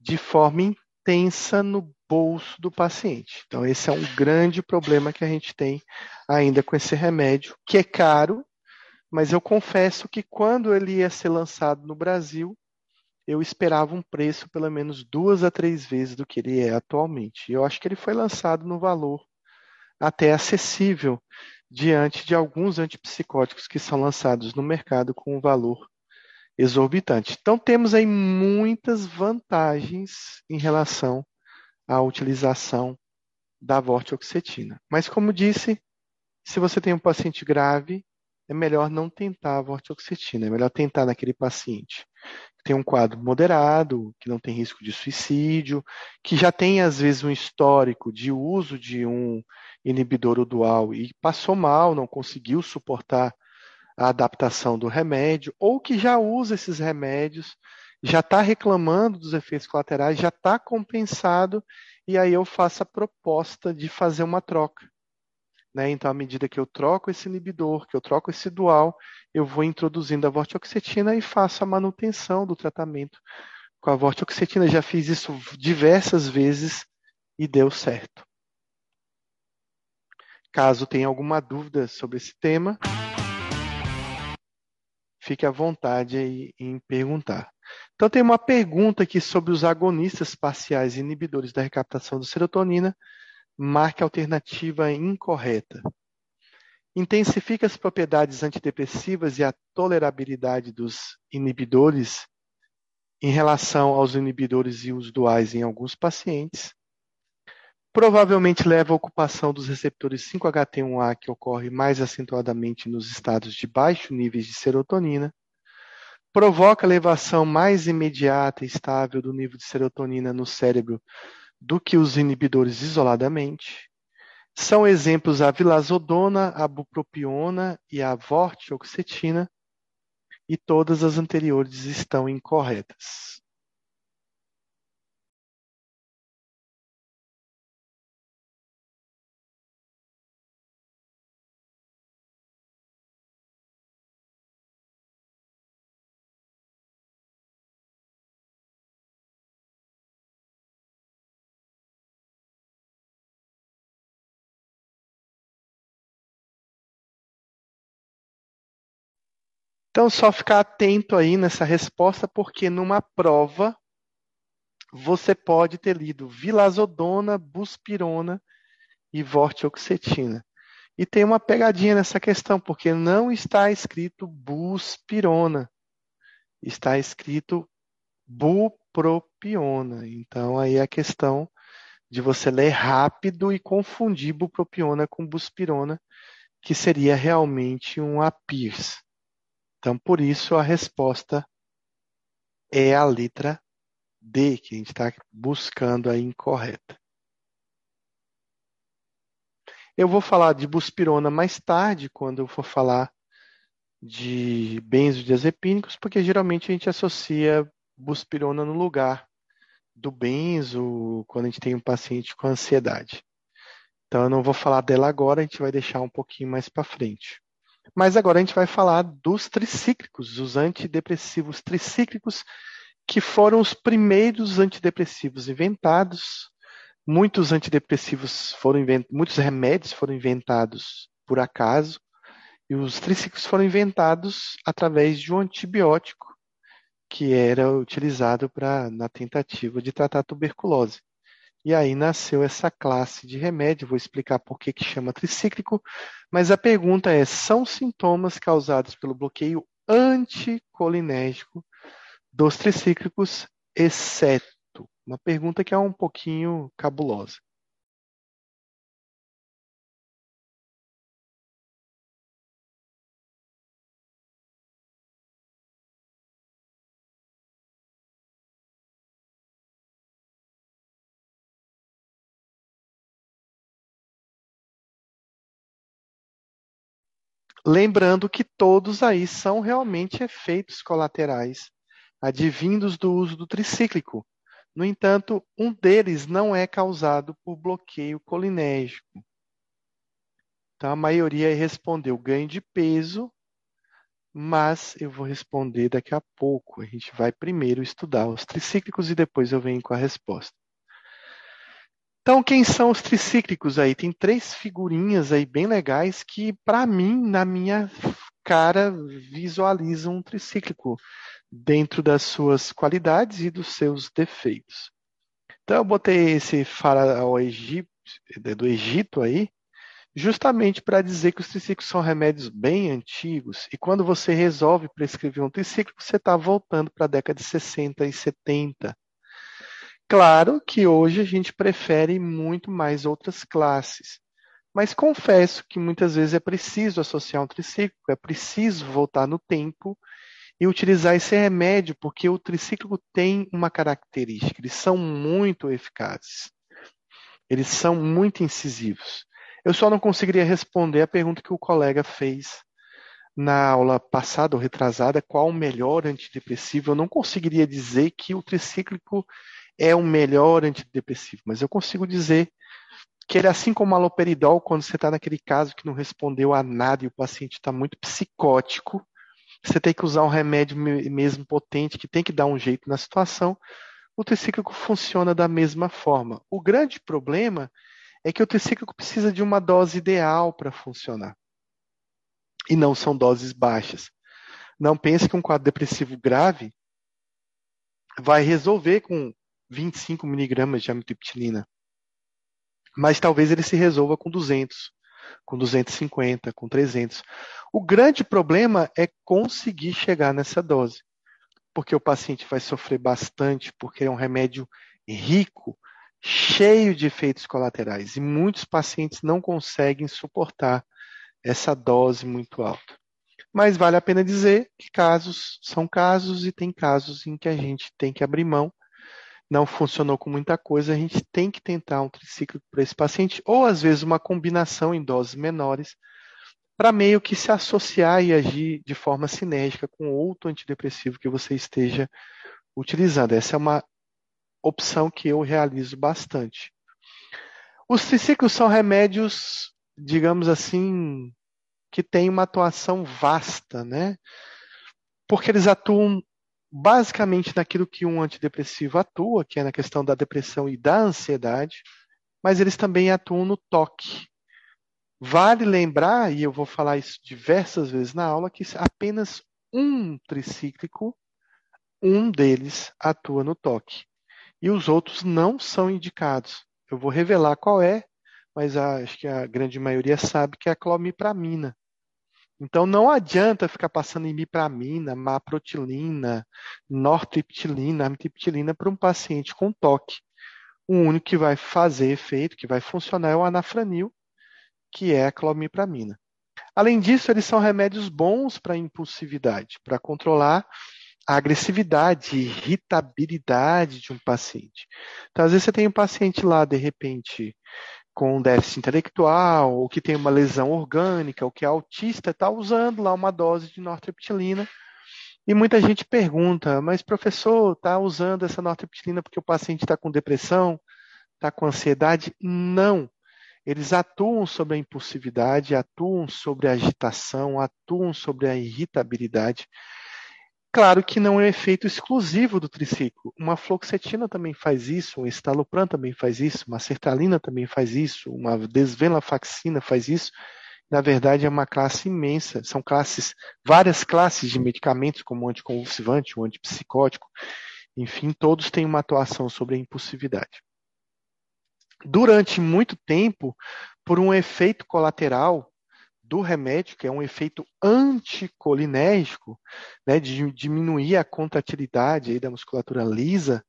de forma intensa no bolso do paciente. Então esse é um grande problema que a gente tem ainda com esse remédio, que é caro, mas eu confesso que quando ele ia ser lançado no Brasil, eu esperava um preço pelo menos duas a três vezes do que ele é atualmente. Eu acho que ele foi lançado no valor até acessível diante de alguns antipsicóticos que são lançados no mercado com um valor exorbitante. Então temos aí muitas vantagens em relação à utilização da vortioxetina. Mas como disse, se você tem um paciente grave, é melhor não tentar a vortioxetina, é melhor tentar naquele paciente que tem um quadro moderado, que não tem risco de suicídio, que já tem às vezes um histórico de uso de um inibidor dual e passou mal, não conseguiu suportar a adaptação do remédio, ou que já usa esses remédios, já está reclamando dos efeitos colaterais, já está compensado, e aí eu faço a proposta de fazer uma troca. Né? Então, à medida que eu troco esse inibidor, que eu troco esse dual, eu vou introduzindo a vortioxetina e faço a manutenção do tratamento com a vortioxetina. Já fiz isso diversas vezes e deu certo. Caso tenha alguma dúvida sobre esse tema, fique à vontade aí em perguntar. Então, tem uma pergunta aqui sobre os agonistas parciais inibidores da recaptação de serotonina marque a alternativa incorreta. Intensifica as propriedades antidepressivas e a tolerabilidade dos inibidores em relação aos inibidores e os duais em alguns pacientes. Provavelmente leva à ocupação dos receptores 5-HT1A, que ocorre mais acentuadamente nos estados de baixo níveis de serotonina. Provoca elevação mais imediata e estável do nível de serotonina no cérebro do que os inibidores isoladamente. São exemplos a vilazodona, a bupropiona e a vortioxetina, e todas as anteriores estão incorretas. Então, só ficar atento aí nessa resposta, porque numa prova você pode ter lido vilazodona, buspirona e vortioxetina. E tem uma pegadinha nessa questão, porque não está escrito buspirona, está escrito bupropiona. Então, aí é a questão de você ler rápido e confundir bupropiona com buspirona, que seria realmente um APIRS. Então, por isso, a resposta é a letra D, que a gente está buscando a incorreta. Eu vou falar de buspirona mais tarde, quando eu for falar de benzodiazepínicos, porque geralmente a gente associa buspirona no lugar do benzo quando a gente tem um paciente com ansiedade. Então eu não vou falar dela agora, a gente vai deixar um pouquinho mais para frente. Mas agora a gente vai falar dos tricíclicos, os antidepressivos tricíclicos, que foram os primeiros antidepressivos inventados. Muitos antidepressivos foram inventados, muitos remédios foram inventados por acaso, e os tricíclicos foram inventados através de um antibiótico que era utilizado para na tentativa de tratar a tuberculose. E aí nasceu essa classe de remédio, vou explicar por que, que chama tricíclico, mas a pergunta é: são sintomas causados pelo bloqueio anticolinérgico dos tricíclicos, exceto? Uma pergunta que é um pouquinho cabulosa. Lembrando que todos aí são realmente efeitos colaterais advindos do uso do tricíclico. No entanto, um deles não é causado por bloqueio colinérgico. Então, a maioria respondeu ganho de peso, mas eu vou responder daqui a pouco. A gente vai primeiro estudar os tricíclicos e depois eu venho com a resposta. Então, quem são os tricíclicos aí? Tem três figurinhas aí bem legais que, para mim, na minha cara, visualizam um tricíclico dentro das suas qualidades e dos seus defeitos. Então, eu botei esse faraó do Egito aí, justamente para dizer que os tricíclicos são remédios bem antigos e quando você resolve prescrever um tricíclico, você está voltando para a década de 60 e 70. Claro que hoje a gente prefere muito mais outras classes, mas confesso que muitas vezes é preciso associar um tricíclico, é preciso voltar no tempo e utilizar esse remédio, porque o tricíclico tem uma característica, eles são muito eficazes. Eles são muito incisivos. Eu só não conseguiria responder a pergunta que o colega fez na aula passada ou retrasada, qual o melhor antidepressivo. Eu não conseguiria dizer que o tricíclico é o melhor antidepressivo, mas eu consigo dizer que ele, assim como o aloperidol, quando você está naquele caso que não respondeu a nada e o paciente está muito psicótico, você tem que usar um remédio mesmo potente, que tem que dar um jeito na situação, o tricíclico funciona da mesma forma. O grande problema é que o tricíclico precisa de uma dose ideal para funcionar. E não são doses baixas. Não pense que um quadro depressivo grave vai resolver com 25 miligramas de amitriptilina. Mas talvez ele se resolva com 200, com 250, com 300. O grande problema é conseguir chegar nessa dose, porque o paciente vai sofrer bastante, porque é um remédio rico, cheio de efeitos colaterais, e muitos pacientes não conseguem suportar essa dose muito alta. Mas vale a pena dizer que casos são casos e tem casos em que a gente tem que abrir mão não funcionou com muita coisa, a gente tem que tentar um triciclo para esse paciente, ou às vezes uma combinação em doses menores, para meio que se associar e agir de forma sinérgica com outro antidepressivo que você esteja utilizando. Essa é uma opção que eu realizo bastante. Os triciclos são remédios, digamos assim, que têm uma atuação vasta, né? Porque eles atuam basicamente naquilo que um antidepressivo atua, que é na questão da depressão e da ansiedade, mas eles também atuam no toque. Vale lembrar, e eu vou falar isso diversas vezes na aula, que apenas um tricíclico, um deles atua no toque. E os outros não são indicados. Eu vou revelar qual é, mas acho que a grande maioria sabe que é a clomipramina. Então não adianta ficar passando imipramina, maprotilina, nortriptilina, amitriptilina para um paciente com toque. O único que vai fazer efeito, que vai funcionar é o anafranil, que é a clomipramina. Além disso, eles são remédios bons para impulsividade, para controlar a agressividade, irritabilidade de um paciente. Então, às vezes você tem um paciente lá, de repente, com déficit intelectual, ou que tem uma lesão orgânica, ou que é autista, está usando lá uma dose de nortriptilina. E muita gente pergunta, mas professor, está usando essa nortriptilina porque o paciente está com depressão, está com ansiedade? Não. Eles atuam sobre a impulsividade, atuam sobre a agitação, atuam sobre a irritabilidade. Claro que não é um efeito exclusivo do triciclo. Uma fluoxetina também faz isso, um estalopram também faz isso, uma sertralina também faz isso, uma desvenlafaxina faz isso. Na verdade, é uma classe imensa. São classes, várias classes de medicamentos, como o anticonvulsivante, o antipsicótico. Enfim, todos têm uma atuação sobre a impulsividade durante muito tempo, por um efeito colateral do remédio, que é um efeito anticolinérgico, né, de diminuir a contratilidade aí da musculatura lisa,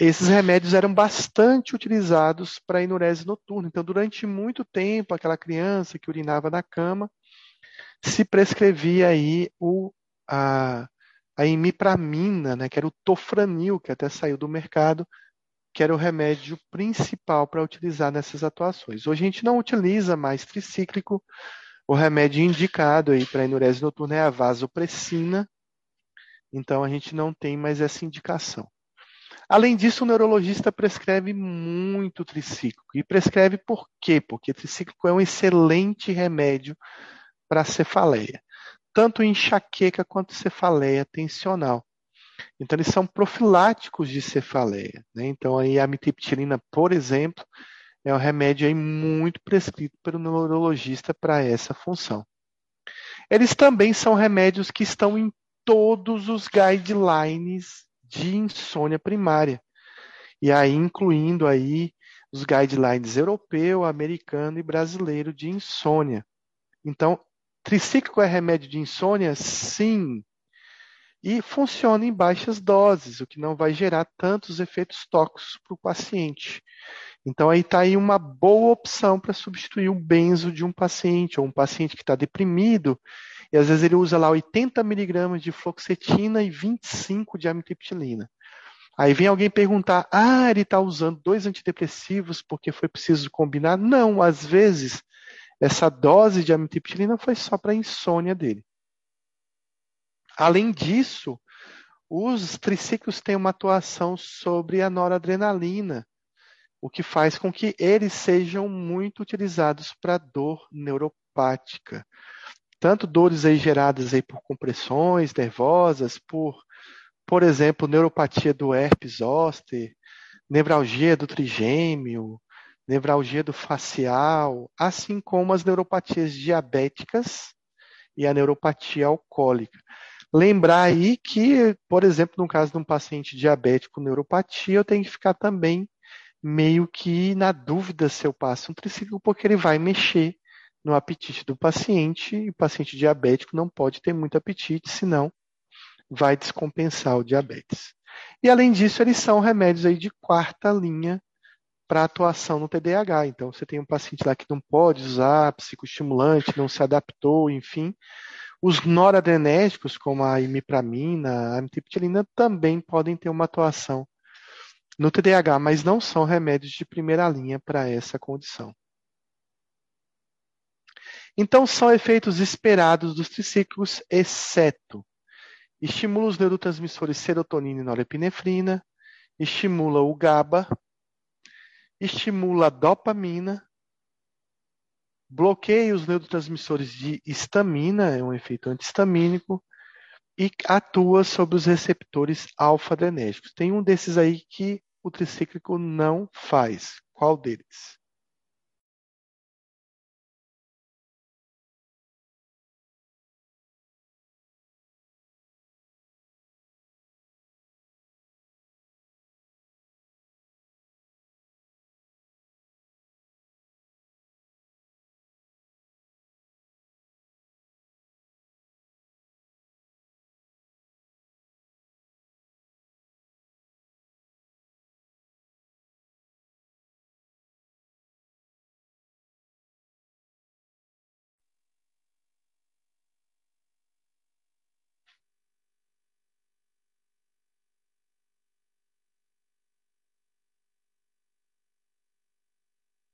esses remédios eram bastante utilizados para enurese noturna. Então, durante muito tempo, aquela criança que urinava na cama, se prescrevia aí o, a, a imipramina, né, que era o tofranil, que até saiu do mercado, que era o remédio principal para utilizar nessas atuações. Hoje a gente não utiliza mais tricíclico, o remédio indicado aí para enurese noturna é a vasopressina, então a gente não tem mais essa indicação. Além disso, o neurologista prescreve muito tricíclico. E prescreve por quê? Porque tricíclico é um excelente remédio para cefaleia, tanto enxaqueca quanto cefaleia tensional. Então, eles são profiláticos de cefaleia. Né? Então, aí, a amitriptilina, por exemplo, é um remédio aí muito prescrito pelo neurologista para essa função. Eles também são remédios que estão em todos os guidelines de insônia primária. E aí, incluindo aí os guidelines europeu, americano e brasileiro de insônia. Então, tricíclico é remédio de insônia? Sim e funciona em baixas doses, o que não vai gerar tantos efeitos tóxicos para o paciente. Então aí está aí uma boa opção para substituir o benzo de um paciente, ou um paciente que está deprimido, e às vezes ele usa lá 80 miligramas de fluoxetina e 25 de amitriptilina. Aí vem alguém perguntar, ah, ele está usando dois antidepressivos porque foi preciso combinar? Não, às vezes essa dose de amitriptilina foi só para a insônia dele. Além disso, os triciclos têm uma atuação sobre a noradrenalina, o que faz com que eles sejam muito utilizados para dor neuropática. Tanto dores aí geradas aí por compressões nervosas, por, por exemplo, neuropatia do herpes zoster, nevralgia do trigêmeo, nevralgia do facial, assim como as neuropatias diabéticas e a neuropatia alcoólica. Lembrar aí que, por exemplo, no caso de um paciente diabético neuropatia, eu tenho que ficar também meio que na dúvida se eu passo um triciclo, porque ele vai mexer no apetite do paciente, e o paciente diabético não pode ter muito apetite, senão vai descompensar o diabetes. E além disso, eles são remédios aí de quarta linha para atuação no TDAH. Então, você tem um paciente lá que não pode usar psicoestimulante, não se adaptou, enfim, os noradrenérgicos, como a imipramina, a amitriptilina, também podem ter uma atuação no TDAH, mas não são remédios de primeira linha para essa condição. Então, são efeitos esperados dos triciclos, exceto estimula os neurotransmissores serotonina e norepinefrina, estimula o GABA, estimula a dopamina, bloqueia os neurotransmissores de histamina, é um efeito antihistamínico, e atua sobre os receptores alfa-adrenérgicos. Tem um desses aí que o tricíclico não faz. Qual deles?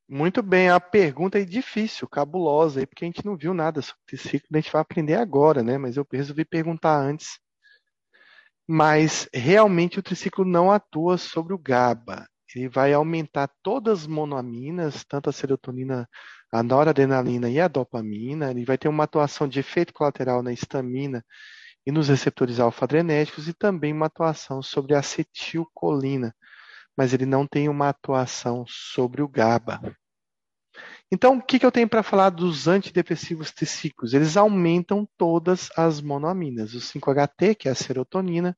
Muito bem, a pergunta é difícil, cabulosa, aí, porque a gente não viu nada sobre triciclo, a gente vai aprender agora, né? Mas eu resolvi perguntar antes. Mas realmente o triciclo não atua sobre o GABA. Ele vai aumentar todas as monoaminas, tanto a serotonina, a noradrenalina e a dopamina. Ele vai ter uma atuação de efeito colateral na histamina e nos receptores alfa-adrenérgicos e também uma atuação sobre a acetilcolina mas ele não tem uma atuação sobre o GABA. Então, o que, que eu tenho para falar dos antidepressivos tricíclicos? Eles aumentam todas as monoaminas, o 5-HT, que é a serotonina,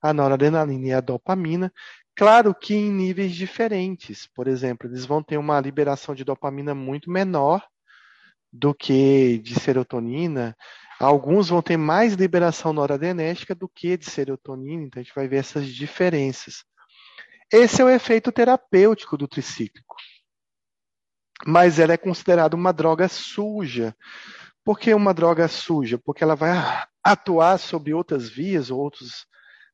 a noradrenalina e a dopamina, claro que em níveis diferentes. Por exemplo, eles vão ter uma liberação de dopamina muito menor do que de serotonina. Alguns vão ter mais liberação noradrenérgica do que de serotonina, então a gente vai ver essas diferenças. Esse é o efeito terapêutico do tricíclico. Mas ela é considerada uma droga suja. Por que uma droga suja? Porque ela vai atuar sobre outras vias, outros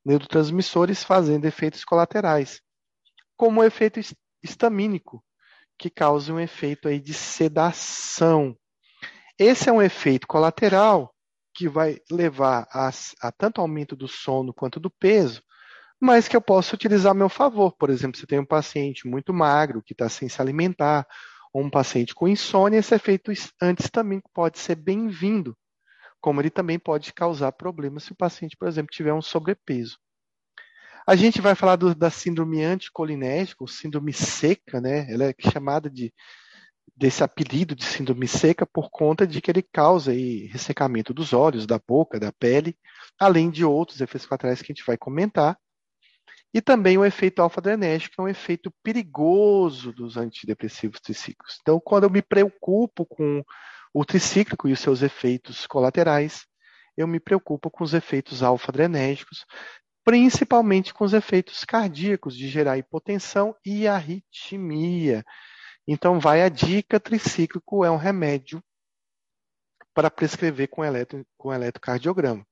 neurotransmissores, fazendo efeitos colaterais, como o efeito histamínico, que causa um efeito aí de sedação. Esse é um efeito colateral que vai levar a, a tanto aumento do sono quanto do peso, mas que eu posso utilizar a meu favor. Por exemplo, se tem um paciente muito magro que está sem se alimentar, ou um paciente com insônia, esse efeito antes também pode ser bem-vindo, como ele também pode causar problemas se o paciente, por exemplo, tiver um sobrepeso. A gente vai falar do, da síndrome anticolinérgica, ou síndrome seca, né? Ela é chamada de desse apelido de síndrome seca por conta de que ele causa aí, ressecamento dos olhos, da boca, da pele, além de outros efeitos colaterais que a gente vai comentar. E também o efeito alfa-adrenérgico, que é um efeito perigoso dos antidepressivos tricíclicos. Então, quando eu me preocupo com o tricíclico e os seus efeitos colaterais, eu me preocupo com os efeitos alfa-adrenérgicos, principalmente com os efeitos cardíacos, de gerar hipotensão e arritmia. Então, vai a dica: tricíclico é um remédio para prescrever com, eletro, com eletrocardiograma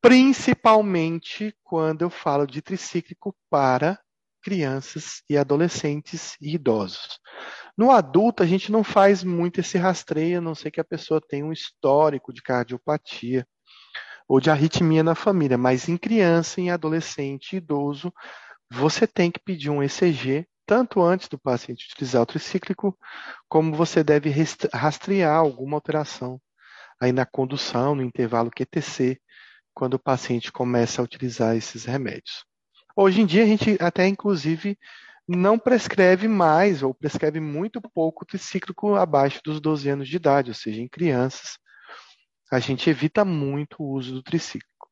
principalmente quando eu falo de tricíclico para crianças e adolescentes e idosos. No adulto, a gente não faz muito esse rastreio, a não ser que a pessoa tenha um histórico de cardiopatia ou de arritmia na família, mas em criança, em adolescente e idoso, você tem que pedir um ECG tanto antes do paciente utilizar o tricíclico, como você deve rastrear alguma alteração aí na condução, no intervalo QTC, quando o paciente começa a utilizar esses remédios. Hoje em dia, a gente até, inclusive, não prescreve mais ou prescreve muito pouco tricíclico abaixo dos 12 anos de idade, ou seja, em crianças, a gente evita muito o uso do tricíclico.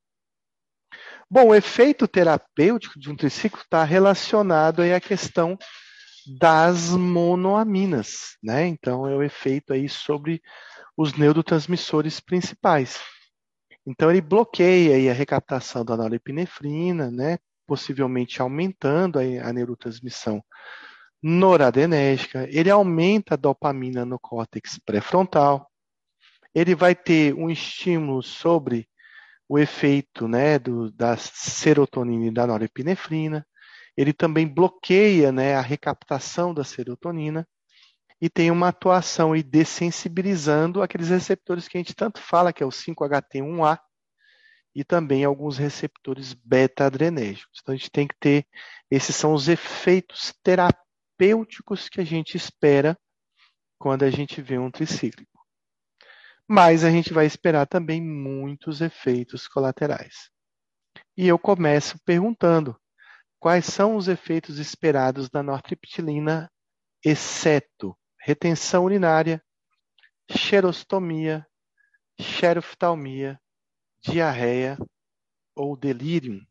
Bom, o efeito terapêutico de um tricíclico está relacionado aí à questão das monoaminas, né? Então, é o efeito aí sobre os neurotransmissores principais. Então, ele bloqueia a recaptação da norepinefrina, né, possivelmente aumentando a, neurotransmissão noradrenérgica. Ele aumenta a dopamina no córtex pré-frontal. Ele vai ter um estímulo sobre o efeito né, do, da serotonina e da norepinefrina. Ele também bloqueia né, a recaptação da serotonina e tem uma atuação e dessensibilizando aqueles receptores que a gente tanto fala, que é o 5-HT1A, e também alguns receptores beta-adrenérgicos. Então a gente tem que ter, esses são os efeitos terapêuticos que a gente espera quando a gente vê um tricíclico. Mas a gente vai esperar também muitos efeitos colaterais. E eu começo perguntando: quais são os efeitos esperados da nortriptilina, exceto retenção urinária, xerostomia, xeroftalmia, diarreia ou delírio.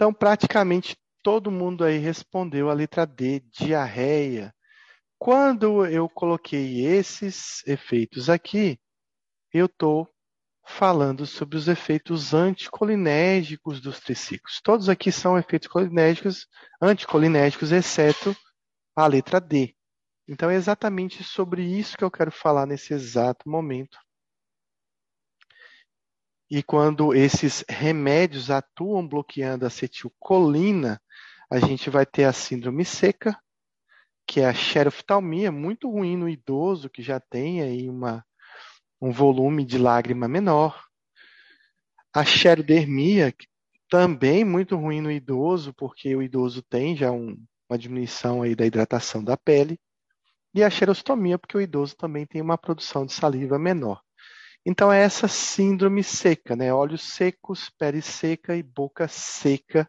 Então, praticamente todo mundo aí respondeu a letra D, diarreia. Quando eu coloquei esses efeitos aqui, eu estou falando sobre os efeitos anticolinérgicos dos triciclos. Todos aqui são efeitos colinérgicos, anticolinérgicos, exceto a letra D. Então é exatamente sobre isso que eu quero falar nesse exato momento. E quando esses remédios atuam bloqueando a acetilcolina, a gente vai ter a síndrome seca, que é a xeroftalmia, muito ruim no idoso que já tem aí uma um volume de lágrima menor. A xerodermia, também muito ruim no idoso, porque o idoso tem já um, uma diminuição aí da hidratação da pele. E a xerostomia, porque o idoso também tem uma produção de saliva menor. Então, é essa síndrome seca, né? Olhos secos, pele seca e boca seca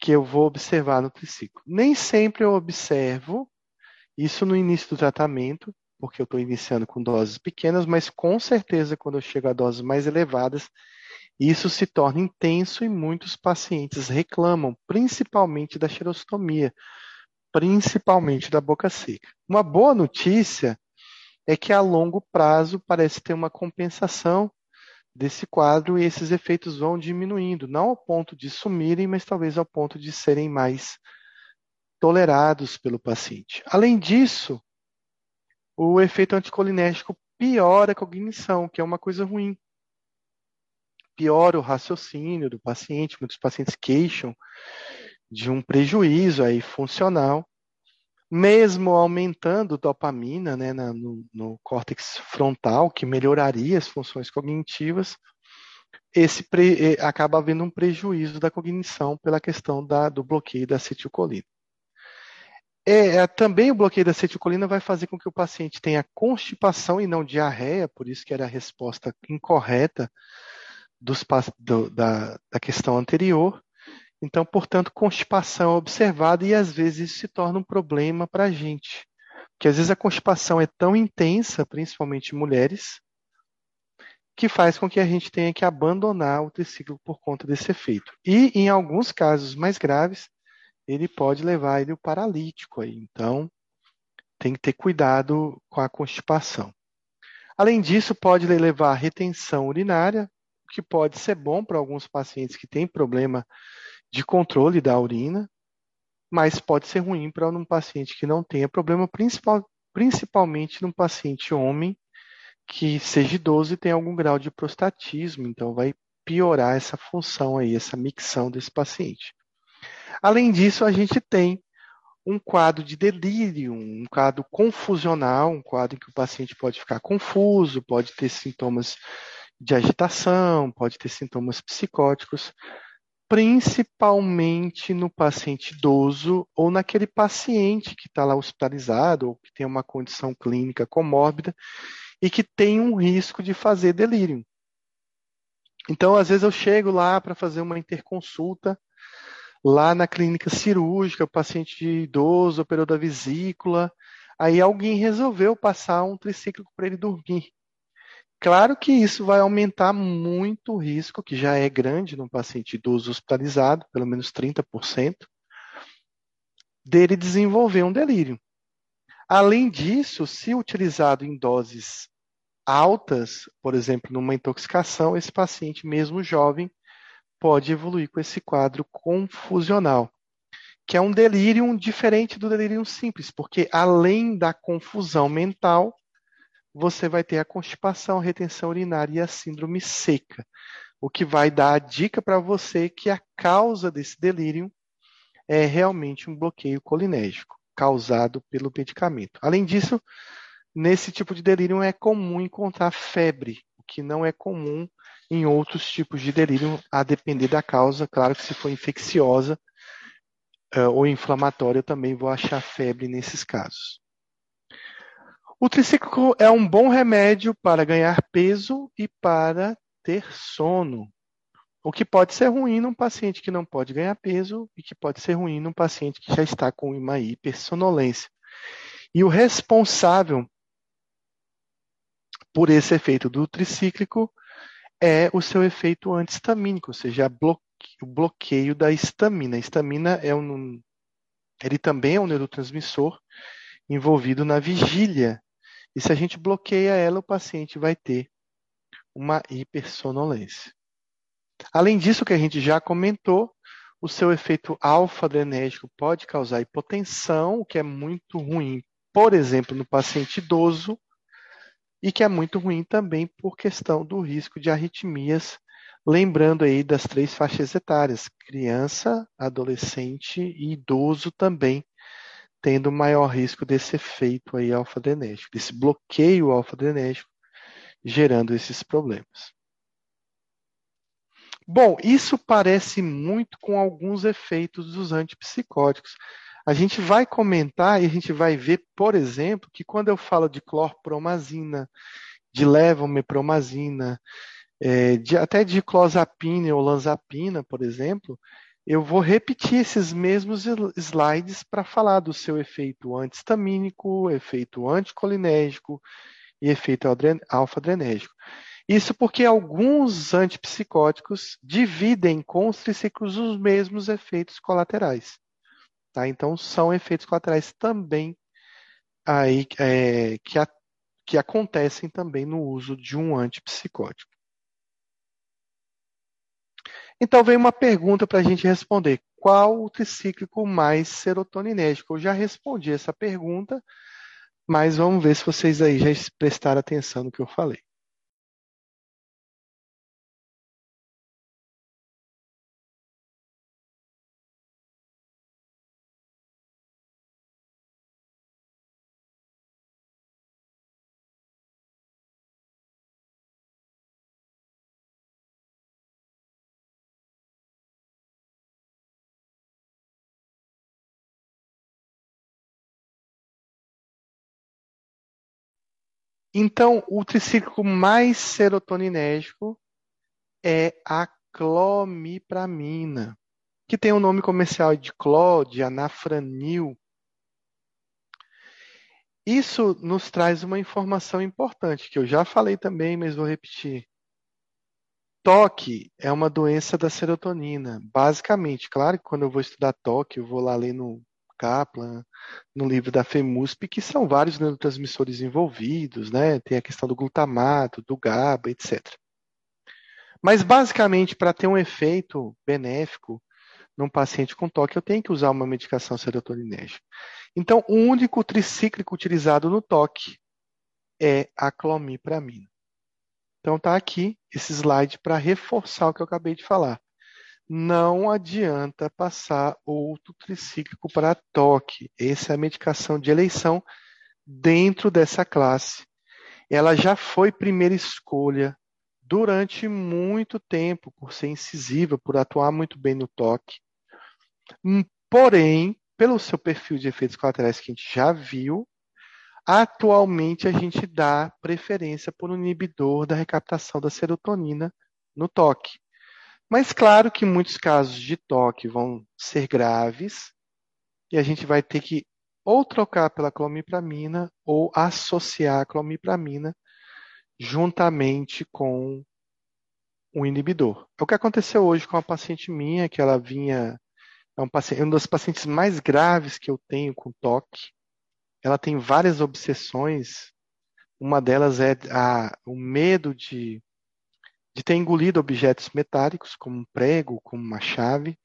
que eu vou observar no triciclo. Nem sempre eu observo isso no início do tratamento, porque eu estou iniciando com doses pequenas, mas com certeza quando eu chego a doses mais elevadas, isso se torna intenso e muitos pacientes reclamam, principalmente da xerostomia, principalmente da boca seca. Uma boa notícia é que a longo prazo parece ter uma compensação desse quadro e esses efeitos vão diminuindo, não ao ponto de sumirem, mas talvez ao ponto de serem mais tolerados pelo paciente. Além disso, o efeito anticolinérgico piora a cognição, que é uma coisa ruim. Piora o raciocínio do paciente, muitos pacientes queixam de um prejuízo aí funcional, mesmo aumentando dopamina né, na, no, no córtex frontal, que melhoraria as funções cognitivas, esse pre, eh, acaba havendo um prejuízo da cognição pela questão da, do bloqueio da acetilcolina. É, é, também o bloqueio da acetilcolina vai fazer com que o paciente tenha constipação e não diarreia, por isso que era a resposta incorreta dos, do, da, da questão anterior. Então, portanto, constipação é observada e às vezes isso se torna um problema para a gente. Porque às vezes a constipação é tão intensa, principalmente em mulheres, que faz com que a gente tenha que abandonar o triciclo por conta desse efeito. E em alguns casos mais graves, ele pode levar ele o paralítico aí. Então, tem que ter cuidado com a constipação. Além disso, pode levar a retenção urinária, o que pode ser bom para alguns pacientes que têm problema de controle da urina, mas pode ser ruim para um paciente que não tenha problema, principal, principalmente num paciente homem que seja idoso e tenha algum grau de prostatismo, então vai piorar essa função aí, essa micção desse paciente. Além disso, a gente tem um quadro de delírio, um quadro confusional, um quadro em que o paciente pode ficar confuso, pode ter sintomas de agitação, pode ter sintomas psicóticos, principalmente no paciente idoso ou naquele paciente que está lá hospitalizado ou que tem uma condição clínica comórbida e que tem um risco de fazer delírio. Então, às vezes eu chego lá para fazer uma interconsulta lá na clínica cirúrgica, o paciente idoso operou da vesícula, aí alguém resolveu passar um tricíclico para ele dormir. Claro que isso vai aumentar muito o risco, que já é grande no paciente idoso hospitalizado, pelo menos 30%, dele desenvolver um delírio. Além disso, se utilizado em doses altas, por exemplo, numa intoxicação, esse paciente, mesmo jovem, pode evoluir com esse quadro confusional, que é um delírio diferente do delírio simples, porque além da confusão mental, você vai ter a constipação, a retenção urinária e a síndrome seca, o que vai dar a dica para você que a causa desse delírio é realmente um bloqueio colinérgico causado pelo medicamento. Além disso, nesse tipo de delírio é comum encontrar febre, o que não é comum em outros tipos de delírio, a depender da causa. Claro que se for infecciosa uh, ou inflamatória, eu também vou achar febre nesses casos. O triciclo é um bom remédio para ganhar peso e para ter sono. O que pode ser ruim num paciente que não pode ganhar peso e que pode ser ruim num paciente que já está com uma hipersonolência. E o responsável por esse efeito do tricíclico é o seu efeito antihistamínico, ou seja, o bloqueio da histamina. A histamina é um, ele também é um neurotransmissor envolvido na vigília. E se a gente bloqueia ela, o paciente vai ter uma hipersonolência. Além disso, que a gente já comentou, o seu efeito alfa-adrenérgico pode causar hipotensão, o que é muito ruim, por exemplo, no paciente idoso, e que é muito ruim também por questão do risco de arritmias, lembrando aí das três faixas etárias, criança, adolescente e idoso também, tendo maior risco desse efeito aí alfa-adrenérgico, desse bloqueio alfa-adrenérgico, gerando esses problemas. Bom, isso parece muito com alguns efeitos dos antipsicóticos. A gente vai comentar e a gente vai ver, por exemplo, que quando eu falo de clorpromazina, de levomepromazina, é, de, até de clozapina ou lanzapina, por exemplo, eu vou repetir esses mesmos slides para falar do seu efeito antihistamínico, efeito anticolinérgico e efeito alfa-adrenérgico. Isso porque alguns antipsicóticos dividem com os triciclos os mesmos efeitos colaterais. Tá? Então, são efeitos colaterais também aí, é, que, a, que acontecem também no uso de um antipsicótico. Então, vem uma pergunta para a gente responder. Qual o tricíclico mais serotoninérgico? Eu já respondi essa pergunta, mas vamos ver se vocês aí já prestaram atenção no que eu falei. Então, o tricíclico mais serotoninérgico é a clomipramina, que tem o um nome comercial de cló, de anafranil. Isso nos traz uma informação importante, que eu já falei também, mas vou repetir. TOC é uma doença da serotonina. Basicamente, claro que quando eu vou estudar TOC, eu vou lá ler no Kaplan, no livro da FEMUSP, que são vários neurotransmissores envolvidos, né? Tem a questão do glutamato, do GABA, etc. Mas basicamente, para ter um efeito benéfico num paciente com toque, eu tenho que usar uma medicação serotoninérgica. Então, o único tricíclico utilizado no toque é a clomipramina. Então, está aqui esse slide para reforçar o que eu acabei de falar não adianta passar outro tricíclico para toque. Essa é a medicação de eleição dentro dessa classe. Ela já foi primeira escolha durante muito tempo, por ser incisiva, por atuar muito bem no toque. Hum, porém, pelo seu perfil de efeitos colaterais que a gente já viu, atualmente a gente dá preferência por um inibidor da recaptação da serotonina no toque. Mas claro que muitos casos de toque vão ser graves e a gente vai ter que ou trocar pela clomipramina ou associar a clomipramina juntamente com o inibidor. É o que aconteceu hoje com uma paciente minha, que ela vinha, é um paciente, uma das pacientes mais graves que eu tenho com toque. Ela tem várias obsessões. Uma delas é a, o medo de de ter engolido objetos metálicos, como um prego, como uma chave.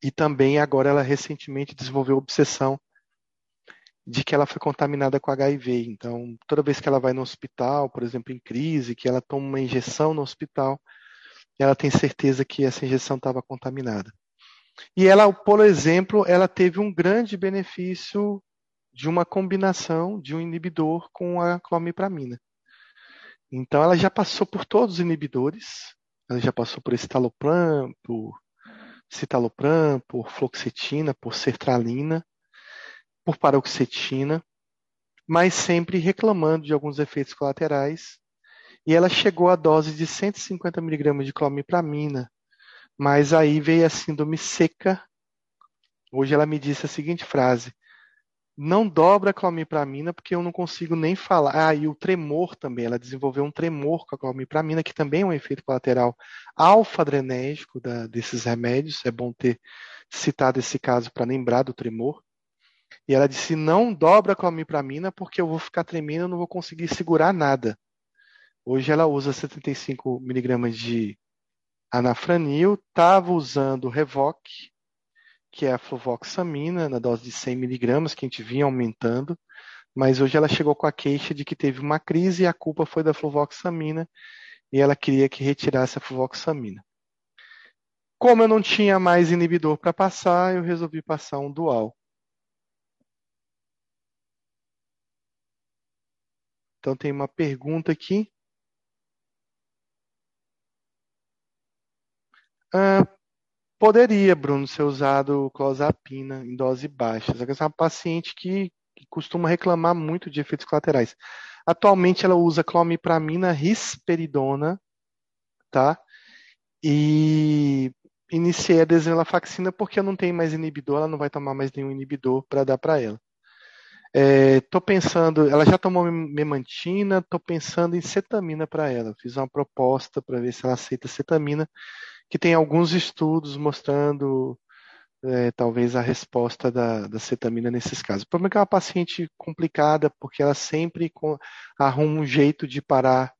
E também agora ela recentemente desenvolveu obsessão de que ela foi contaminada com HIV. Então, toda vez que ela vai no hospital, por exemplo, em crise, que ela toma uma injeção no hospital, ela tem certeza que essa injeção estava contaminada. E ela, por exemplo, ela teve um grande benefício de uma combinação de um inibidor com a clomipramina. Então ela já passou por todos os inibidores, ela já passou por estalopram, por citalopram, por fluoxetina, por sertralina, por paroxetina, mas sempre reclamando de alguns efeitos colaterais. E ela chegou à dose de 150 mg de clomipramina, mas aí veio a síndrome seca. Hoje ela me disse a seguinte frase: não dobra a clomipramina porque eu não consigo nem falar. Ah, e o tremor também. Ela desenvolveu um tremor com a clomipramina, que também é um efeito colateral alfa-adrenérgico desses remédios. É bom ter citado esse caso para lembrar do tremor. E ela disse: não dobra a clomipramina porque eu vou ficar tremendo, eu não vou conseguir segurar nada. Hoje ela usa 75 miligramas de anafranil, estava usando Revoc, que é a fluvoxamina, na dose de 100 miligramas, que a gente vinha aumentando, mas hoje ela chegou com a queixa de que teve uma crise e a culpa foi da fluvoxamina e ela queria que retirasse a fluvoxamina. Como eu não tinha mais inibidor para passar, eu resolvi passar um dual. Então tem uma pergunta aqui. Ah, Poderia, Bruno, ser usado clozapina em dose baixa. Essa é uma paciente que, que costuma reclamar muito de efeitos colaterais. Atualmente ela usa clomipramina, risperidona, tá? E iniciei a desvenlafaxina porque eu não tenho mais inibidor, ela não vai tomar mais nenhum inibidor para dar para ela. Estou é, pensando, ela já tomou memantina, estou pensando em cetamina para ela. Fiz uma proposta para ver se ela aceita cetamina que tem alguns estudos mostrando é, talvez a resposta da, da, cetamina nesses casos. O problema é que é uma paciente complicada, porque ela sempre arruma um jeito de parar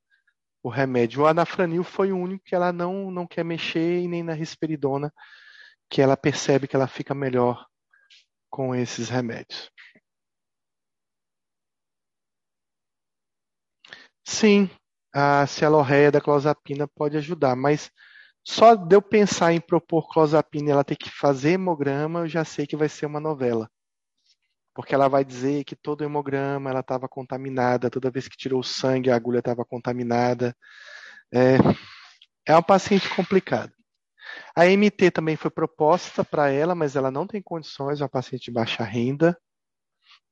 o remédio. O anafranil foi o único que ela não, não quer mexer, e nem na risperidona, que ela percebe que ela fica melhor com esses remédios. Sim, a cialorreia da clozapina pode ajudar, mas só de eu pensar em propor clozapina e ela ter que fazer hemograma, eu já sei que vai ser uma novela. Porque ela vai dizer que todo hemograma ela estava contaminada, toda vez que tirou o sangue a agulha estava contaminada. É, é uma paciente complicada. A MT também foi proposta para ela, mas ela não tem condições, é uma paciente de baixa renda.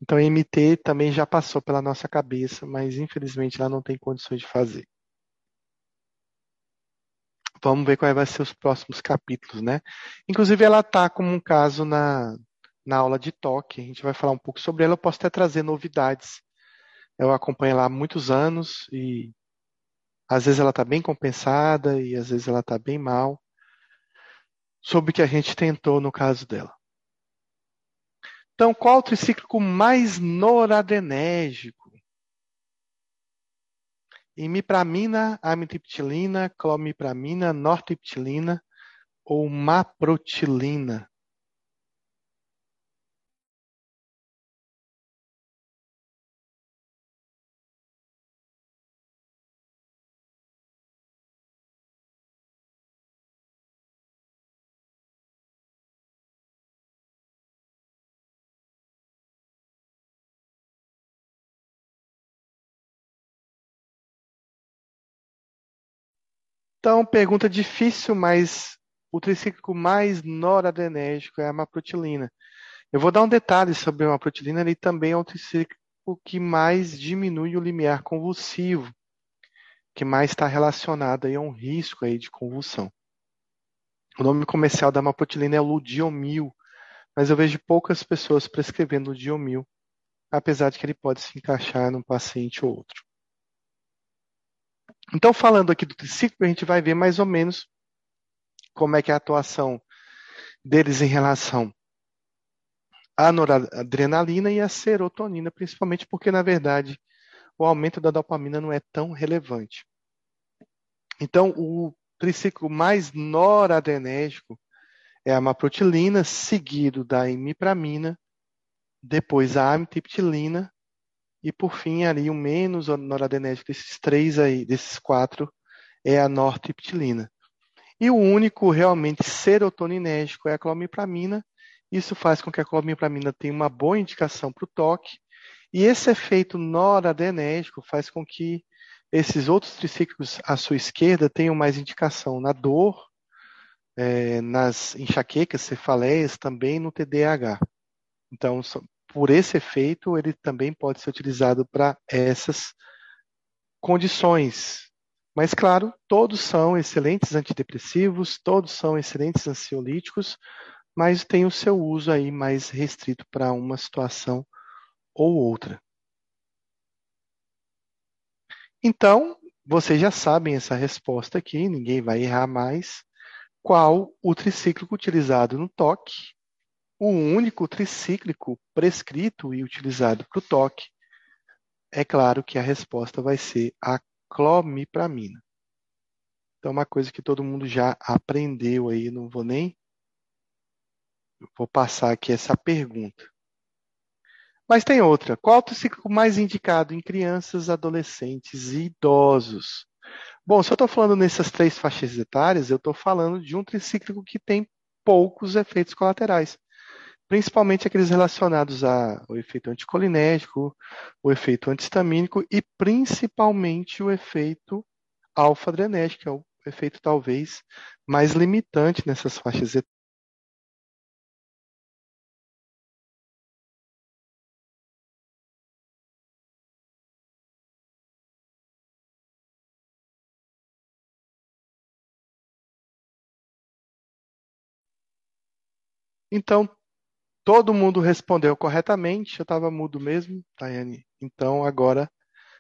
Então a MT também já passou pela nossa cabeça, mas infelizmente ela não tem condições de fazer. Vamos ver quais vão ser os próximos capítulos, né? Inclusive, ela está como um caso na, na aula de toque. A gente vai falar um pouco sobre ela. Eu posso até trazer novidades. Eu acompanho ela há muitos anos e às vezes ela está bem compensada e às vezes ela está bem mal. Sobre o que a gente tentou no caso dela. Então, qual o tricíclico mais noradrenérgico? Imipramina, amitriptilina, clomipramina, nortriptilina ou maprotilina. Então, pergunta difícil, mas o tricíclico mais noradrenérgico é a maprotilina. Eu vou dar um detalhe sobre a maprotilina, ele também é o tricíclico que mais diminui o limiar convulsivo, que mais está relacionado aí a um risco aí de convulsão. O nome comercial da maprotilina é ludiomil, mas eu vejo poucas pessoas prescrevendo ludiomil, apesar de que ele pode se encaixar num paciente ou outro. Então, falando aqui do triciclo, a gente vai ver mais ou menos como é que é a atuação deles em relação à noradrenalina e à serotonina, principalmente porque, na verdade, o aumento da dopamina não é tão relevante. Então, o triciclo mais noradrenérgico é a maprotilina, seguido da imipramina, depois a amitriptilina e por fim, ali o menos noradrenérgico desses três aí, desses quatro, é a nortriptilina. E o único realmente serotoninérgico é a clomipramina. Isso faz com que a clomipramina tenha uma boa indicação para o toque. E esse efeito noradrenérgico faz com que esses outros tricíclicos à sua esquerda tenham mais indicação na dor, é, nas enxaquecas, cefaleias, também no TDAH. Então, por esse efeito, ele também pode ser utilizado para essas condições. Mas, claro, todos são excelentes antidepressivos, todos são excelentes ansiolíticos, mas tem o seu uso aí mais restrito para uma situação ou outra. Então, vocês já sabem essa resposta aqui, ninguém vai errar mais. Qual o tricíclico utilizado no toque? O único tricíclico prescrito e utilizado para o toque. É claro que a resposta vai ser a clomipramina. Então, uma coisa que todo mundo já aprendeu aí, não vou nem. Vou passar aqui essa pergunta. Mas tem outra. Qual o triciclo mais indicado em crianças, adolescentes e idosos? Bom, se eu estou falando nessas três faixas etárias, eu estou falando de um tricíclico que tem poucos efeitos colaterais, principalmente aqueles relacionados ao efeito anticolinérgico, o efeito antihistamínico e principalmente o efeito alfa-adrenérgico, que é o efeito talvez mais limitante nessas faixas etárias. Então, todo mundo respondeu corretamente. Eu estava mudo mesmo, Tayane. Então, agora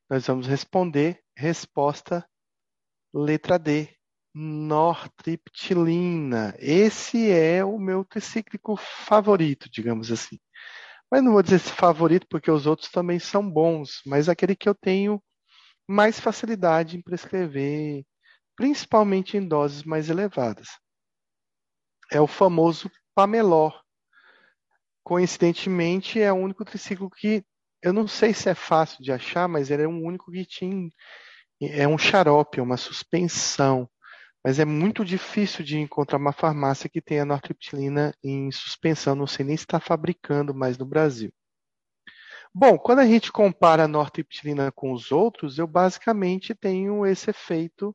nós vamos responder. Resposta letra D. Nortriptilina. Esse é o meu tricíclico favorito, digamos assim. Mas não vou dizer favorito porque os outros também são bons, mas aquele que eu tenho mais facilidade em prescrever, principalmente em doses mais elevadas. É o famoso Pamelor. Coincidentemente, é o único triciclo que eu não sei se é fácil de achar, mas ele é o único que tinha é um xarope, é uma suspensão. Mas é muito difícil de encontrar uma farmácia que tenha nortriptilina em suspensão. Não sei nem se está fabricando mais no Brasil. Bom, quando a gente compara a nortriptilina com os outros, eu basicamente tenho esse efeito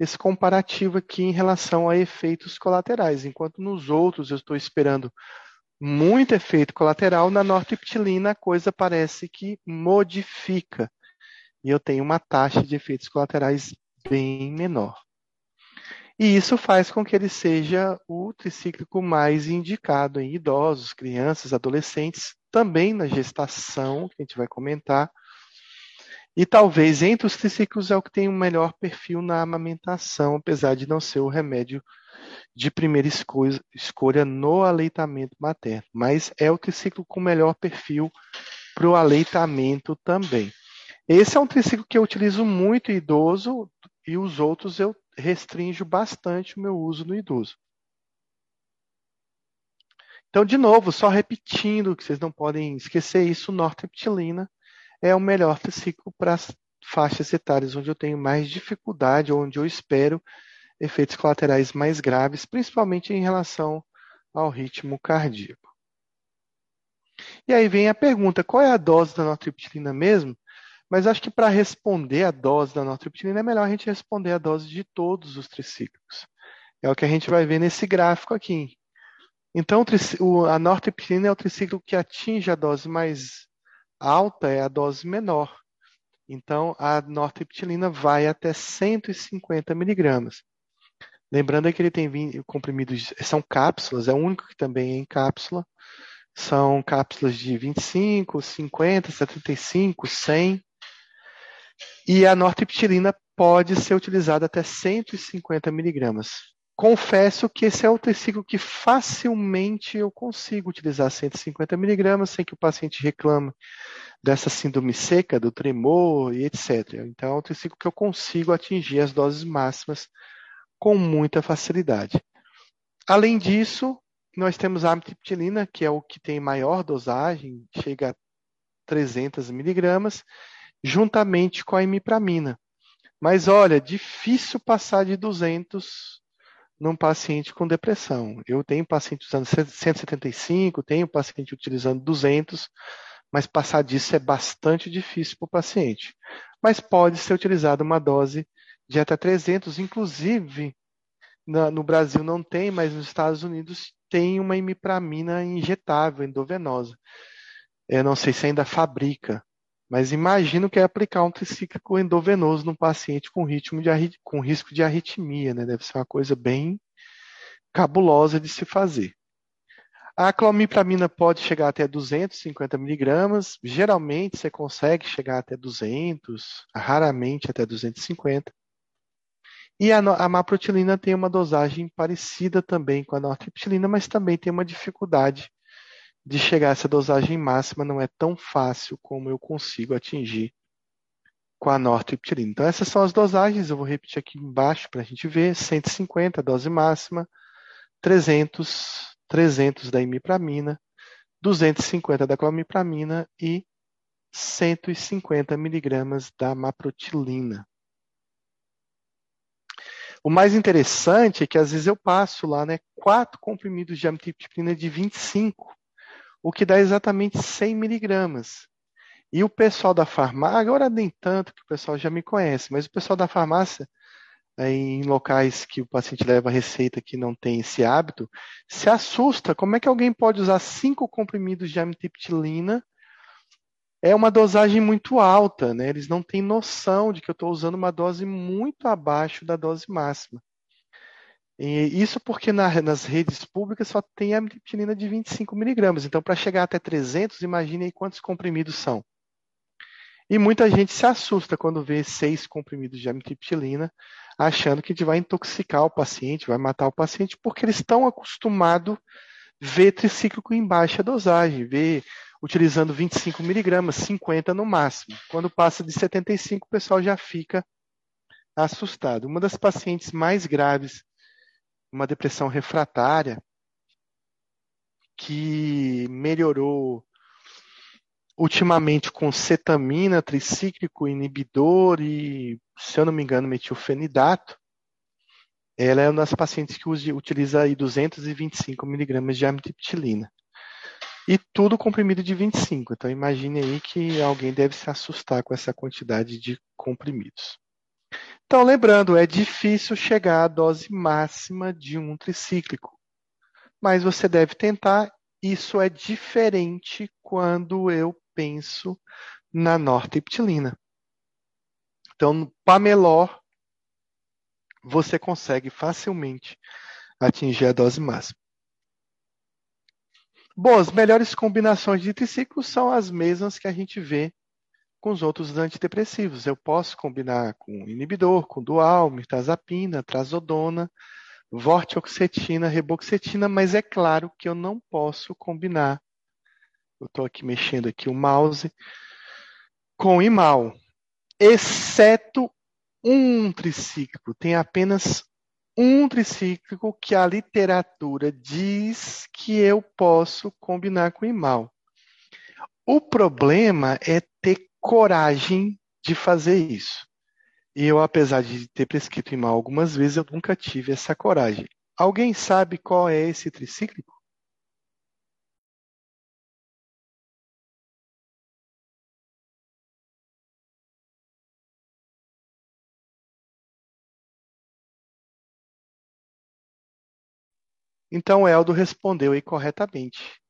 esse comparativo aqui em relação a efeitos colaterais. Enquanto nos outros eu estou esperando muito efeito colateral, na nortriptilina a coisa parece que modifica. E eu tenho uma taxa de efeitos colaterais bem menor. E isso faz com que ele seja o tricíclico mais indicado em idosos, crianças, adolescentes, também na gestação, que a gente vai comentar, e talvez entre os triciclos é o que tem o um melhor perfil na amamentação, apesar de não ser o remédio de primeira escolha, no aleitamento materno. Mas é o triciclo com melhor perfil para o aleitamento também. Esse é um triciclo que eu utilizo muito idoso e os outros eu restringo bastante o meu uso no idoso. Então, de novo, só repetindo, que vocês não podem esquecer isso, nortriptilina é o melhor ciclo para as faixas etárias onde eu tenho mais dificuldade, onde eu espero efeitos colaterais mais graves, principalmente em relação ao ritmo cardíaco. E aí vem a pergunta: qual é a dose da nortriptilina mesmo? Mas acho que para responder a dose da nortriptilina é melhor a gente responder a dose de todos os tricíclicos. É o que a gente vai ver nesse gráfico aqui. Então, a nortriptilina é o triciclo que atinge a dose mais alta é a dose menor. Então, a nortriptilina vai até 150 miligramas. Lembrando que ele tem comprimidos, são cápsulas, é o único que também é em cápsula. São cápsulas de 25, 50, 75, 100. E a nortriptilina pode ser utilizada até 150 miligramas. Confesso que esse é o triciclo que facilmente eu consigo utilizar 150 miligramas sem que o paciente reclame dessa síndrome seca, do tremor e etc. Então, é um triciclo que eu consigo atingir as doses máximas com muita facilidade. Além disso, nós temos a amitriptilina, que é o que tem maior dosagem, chega a 300 miligramas, juntamente com a imipramina. Mas olha, difícil passar de 200 num paciente com depressão. Eu tenho paciente usando 175, tenho paciente utilizando 200, mas passar disso é bastante difícil para o paciente. Mas pode ser utilizada uma dose de até 300, inclusive na, no Brasil não tem, mas nos Estados Unidos tem uma imipramina injetável, endovenosa. Eu não sei se ainda fabrica, mas imagino que é aplicar um tricíclico endovenoso num paciente com, ritmo de, com risco de arritmia, né? Deve ser uma coisa bem cabulosa de se fazer. A clomipramina pode chegar até 250 miligramas. Geralmente você consegue chegar até 200, raramente até 250. E a, a maprotilina tem uma dosagem parecida também com a nortriptilina, mas também tem uma dificuldade de chegar a essa dosagem máxima. Não é tão fácil como eu consigo atingir com a nortriptilina. Então essas são as dosagens. Eu vou repetir aqui embaixo para a gente ver. 150, dose máxima. 300, 300 da imipramina. 250 da clomipramina e 150 miligramas da maprotilina. O mais interessante é que às vezes eu passo lá, né, quatro comprimidos de amitriptilina de 25, o que dá exatamente 100 miligramas. E o pessoal da farmácia, agora nem tanto, que o pessoal já me conhece, mas o pessoal da farmácia, em locais que o paciente leva receita que não tem esse hábito, se assusta. Como é que alguém pode usar cinco comprimidos de amitriptilina é uma dosagem muito alta, né? Eles não têm noção de que eu estou usando uma dose muito abaixo da dose máxima. E isso porque na, nas redes públicas só tem a amitriptilina de 25 miligramas. Então, para chegar até 300, imagine aí quantos comprimidos são. E muita gente se assusta quando vê seis comprimidos de amitriptilina, achando que a gente vai intoxicar o paciente, vai matar o paciente, porque eles estão acostumados ver tricíclico em baixa dosagem, ver utilizando 25 miligramas, 50 no máximo. Quando passa de 75, o pessoal já fica assustado. Uma das pacientes mais graves, uma depressão refratária, que melhorou ultimamente com cetamina, tricíclico, inibidor e, se eu não me engano, metilfenidato. Ela é uma das pacientes que utiliza aí 225 miligramas de amitriptilina. E tudo comprimido de 25. Então imagine aí que alguém deve se assustar com essa quantidade de comprimidos. Então, lembrando, é difícil chegar à dose máxima de um tricíclico. Mas você deve tentar. Isso é diferente quando eu penso na nortriptilina. Então, no Pamelor, você consegue facilmente atingir a dose máxima. Bom, as melhores combinações de triciclos são as mesmas que a gente vê com os outros antidepressivos. Eu posso combinar com inibidor, com dual, mirtazapina, trazodona, vortioxetina, reboxetina, mas é claro que eu não posso combinar. Eu estou aqui mexendo aqui o mouse com imal, exceto um triciclo. Tem apenas um tricíclico que a literatura diz que eu posso combinar com o imal. O problema é ter coragem de fazer isso. E eu, apesar de ter prescrito imal algumas vezes, eu nunca tive essa coragem. Alguém sabe qual é esse tricíclico? Então Eldo respondeu aí corretamente.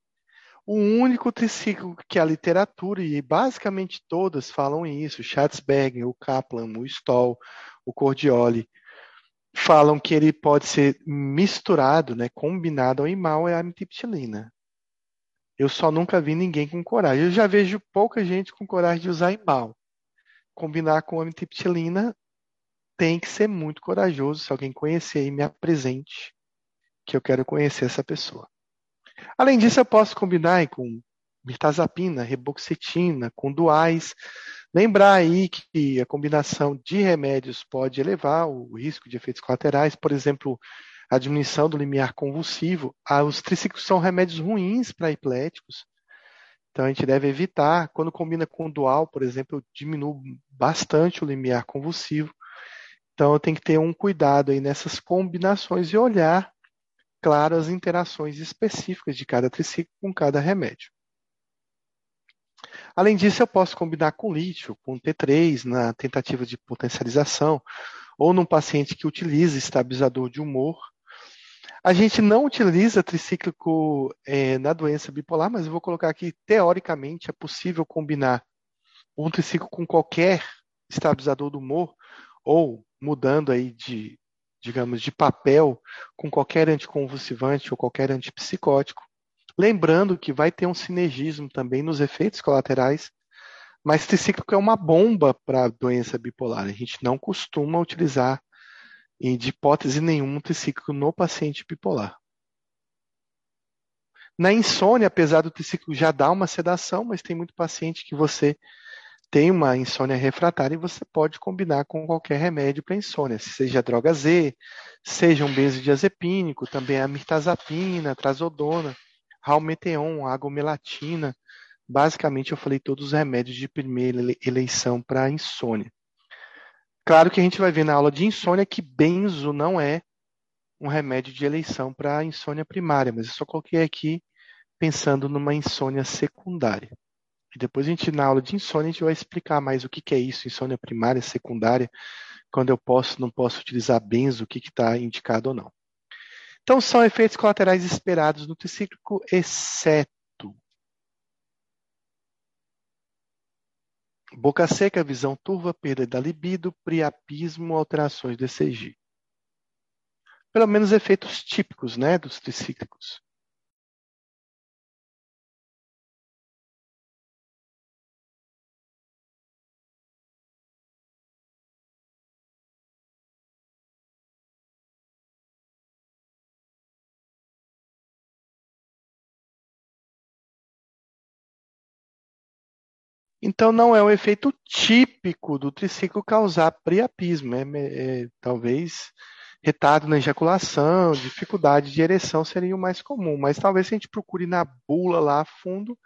O único triciclo que a literatura, e basicamente todas falam isso, Schatzberger, o Kaplan, o Stoll, o Cordioli, falam que ele pode ser misturado, né, combinado ao imal é a amitriptilina. Eu só nunca vi ninguém com coragem. Eu já vejo pouca gente com coragem de usar imal. Combinar com amitriptilina tem que ser muito corajoso. Se alguém conhecer aí, me apresente que eu quero conhecer essa pessoa. Além disso, eu posso combinar com mirtazapina, reboxetina, com duais. Lembrar aí que a combinação de remédios pode elevar o risco de efeitos colaterais, por exemplo, a diminuição do limiar convulsivo. Ah, os triciclos são remédios ruins para epiléticos, então a gente deve evitar. Quando combina com dual, por exemplo, diminui bastante o limiar convulsivo. Então eu tenho que ter um cuidado aí nessas combinações e olhar claro as interações específicas de cada triciclo com cada remédio. Além disso, eu posso combinar com lítio, com T3 na tentativa de potencialização, ou num paciente que utiliza estabilizador de humor. A gente não utiliza tricíclico é, na doença bipolar, mas eu vou colocar aqui, teoricamente, é possível combinar um triciclo com qualquer estabilizador do humor, ou mudando aí de digamos, de papel com qualquer anticonvulsivante ou qualquer antipsicótico. Lembrando que vai ter um sinergismo também nos efeitos colaterais, mas tricíclico é uma bomba para a doença bipolar. A gente não costuma utilizar, de hipótese nenhuma, tricíclico no paciente bipolar. Na insônia, apesar do triciclo já dar uma sedação, mas tem muito paciente que você tem uma insônia refratária e você pode combinar com qualquer remédio para insônia, seja droga Z, seja um benzodiazepínico, também a mirtazapina, trazodona, ralmeteon, agomelatina. Basicamente, eu falei todos os remédios de primeira eleição para insônia. Claro que a gente vai ver na aula de insônia que benzo não é um remédio de eleição para insônia primária, mas eu só coloquei aqui pensando numa insônia secundária. E depois a gente, na aula de insônia, a gente vai explicar mais o que, que é isso, insônia primária, secundária, quando eu posso, não posso utilizar benzo, o que está indicado ou não. Então, são efeitos colaterais esperados no tricíclico, exceto boca seca, visão turva, perda da libido, priapismo, alterações do ECG. Pelo menos efeitos típicos né, dos tricíclicos. Então, não é um efeito típico do triciclo causar priapismo. É, é, talvez retardo na ejaculação, dificuldade de ereção seria o mais comum, mas talvez se a gente procure na bula lá a fundo,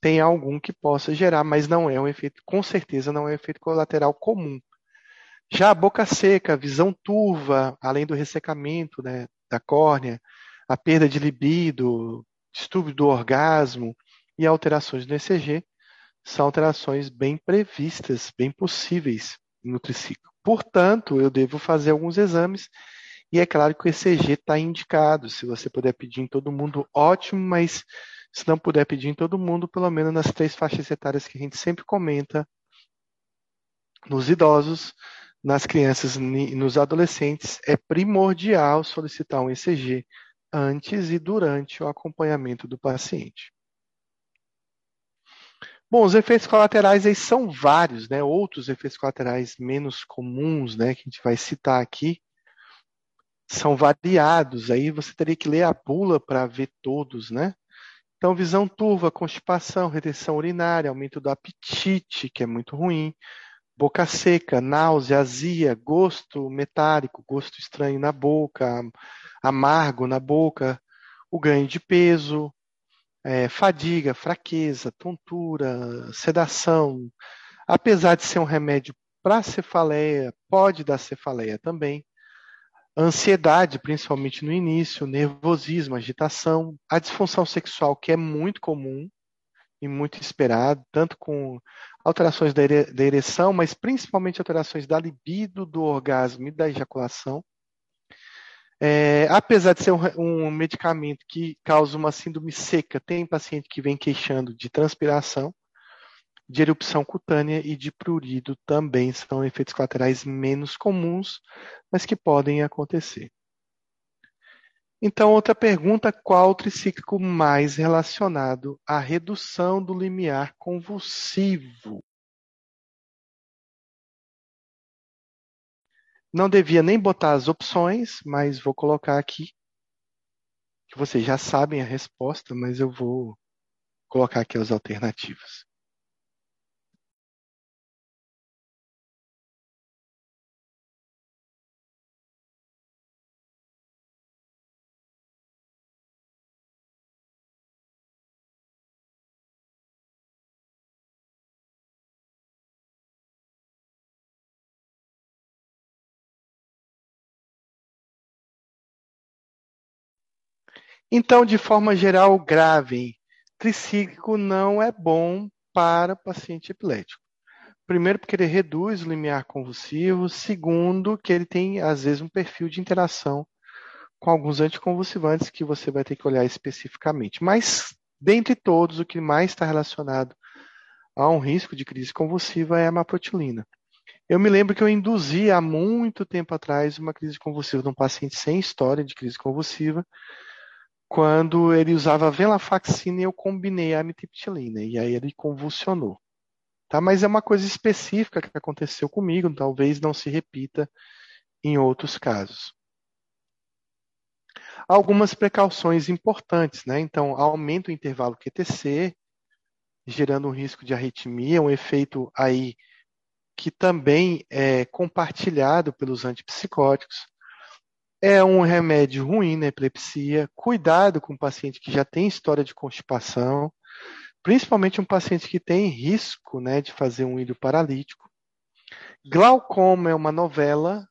tenha algum que possa gerar, mas não é um efeito, com certeza não é um efeito colateral comum. Já a boca seca, visão turva, além do ressecamento né, da córnea, a perda de libido, distúrbio do orgasmo e alterações no ECG, são alterações bem previstas, bem possíveis no triciclo. Portanto, eu devo fazer alguns exames e é claro que o ECG está indicado. Se você puder pedir em todo mundo, ótimo, mas se não puder pedir em todo mundo, pelo menos nas três faixas etárias que a gente sempre comenta, nos idosos, nas crianças e nos adolescentes, é primordial solicitar um ECG antes e durante o acompanhamento do paciente. Bom, os efeitos colaterais aí são vários, né? Outros efeitos colaterais menos comuns, né, que a gente vai citar aqui, são variados. Aí você teria que ler a bula para ver todos, né? Então, visão turva, constipação, retenção urinária, aumento do apetite, que é muito ruim, boca seca, náusea, azia, gosto metálico, gosto estranho na boca, amargo na boca, o ganho de peso, é, fadiga, fraqueza, tontura, sedação. Apesar de ser um remédio para cefaleia, pode dar cefaleia também. Ansiedade, principalmente no início, nervosismo, agitação, a disfunção sexual, que é muito comum e muito esperado, tanto com alterações da, ere da ereção, mas principalmente alterações da libido, do orgasmo e da ejaculação. É, apesar de ser um, um, medicamento que causa uma síndrome seca, tem paciente que vem queixando de transpiração, de erupção cutânea e de prurido também são efeitos colaterais menos comuns, mas que podem acontecer. Então, outra pergunta: qual o tricíclico mais relacionado à redução do limiar convulsivo? Não devia nem botar as opções, mas vou colocar aqui, que vocês já sabem a resposta, mas eu vou colocar aqui as alternativas. Então, de forma geral, grave, tricíclico não é bom para paciente epilético. Primeiro, porque ele reduz o limiar convulsivo. Segundo, que ele tem, às vezes, um perfil de interação com alguns anticonvulsivantes que você vai ter que olhar especificamente. Mas, dentre todos, o que mais está relacionado a um risco de crise convulsiva é a maprotilina. Eu me lembro que eu induzi há muito tempo atrás uma crise convulsiva de um paciente sem história de crise convulsiva, quando ele usava venlafaxina e eu combinei a amitriptilina, e aí ele convulsionou. Tá? Mas é uma coisa específica que aconteceu comigo, talvez não se repita em outros casos. Algumas precauções importantes, né? Então, aumenta o intervalo QTC, gerando um risco de arritmia, um efeito aí que também é compartilhado pelos antipsicóticos. É um remédio ruim na epilepsia. Cuidado com o paciente que já tem história de constipação, principalmente um paciente que tem risco né, de fazer um ilho paralítico. Glaucoma é uma novela,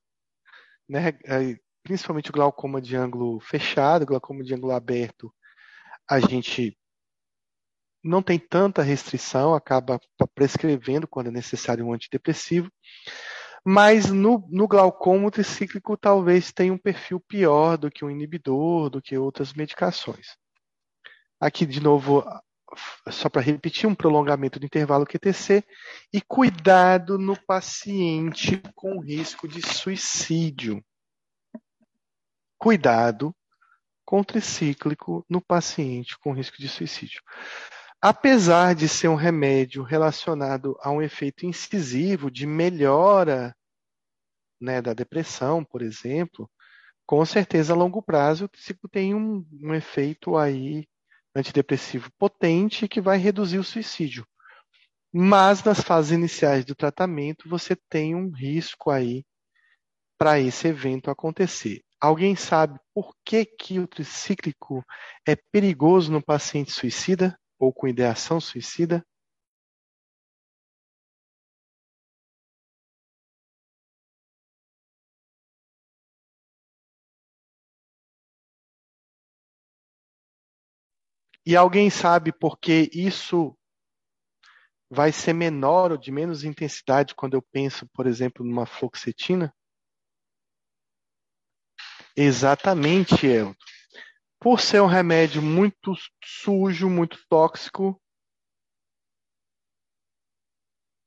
né, é, principalmente o glaucoma de ângulo fechado, glaucoma de ângulo aberto. A gente não tem tanta restrição, acaba prescrevendo quando é necessário um antidepressivo. Mas no, no glaucoma, o tricíclico talvez tenha um perfil pior do que o inibidor, do que outras medicações. Aqui, de novo, só para repetir, um prolongamento do intervalo QTC e cuidado no paciente com risco de suicídio. Cuidado com tricíclico no paciente com risco de suicídio. Apesar de ser um remédio relacionado a um efeito incisivo de melhora né, da depressão, por exemplo, com certeza a longo prazo o ciclo tem um, um efeito aí antidepressivo potente que vai reduzir o suicídio. Mas nas fases iniciais do tratamento você tem um risco aí para esse evento acontecer. Alguém sabe por que, que o tricíclico é perigoso no paciente suicida? ou com ideação suicida? E alguém sabe por que isso vai ser menor ou de menos intensidade quando eu penso, por exemplo, numa fluoxetina? Exatamente, Elton por ser um remédio muito sujo, muito tóxico,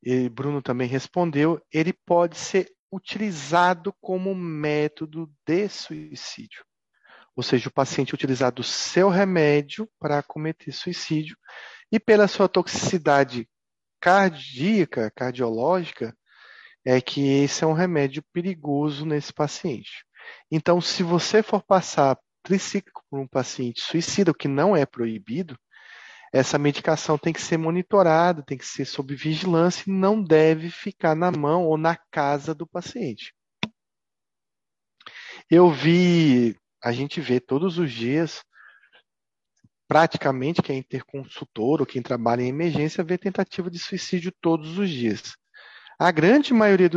e Bruno também respondeu, ele pode ser utilizado como método de suicídio. Ou seja, o paciente utilizar o seu remédio para cometer suicídio e pela sua toxicidade cardíaca, cardiológica, é que esse é um remédio perigoso nesse paciente. Então, se você for passar tricíclico por um paciente suicida, o que não é proibido, essa medicação tem que ser monitorada, tem que ser sob vigilância e não deve ficar na mão ou na casa do paciente. Eu vi, a gente vê todos os dias, praticamente quem é interconsultor ou quem trabalha em emergência vê tentativa de suicídio todos os dias. A grande maioria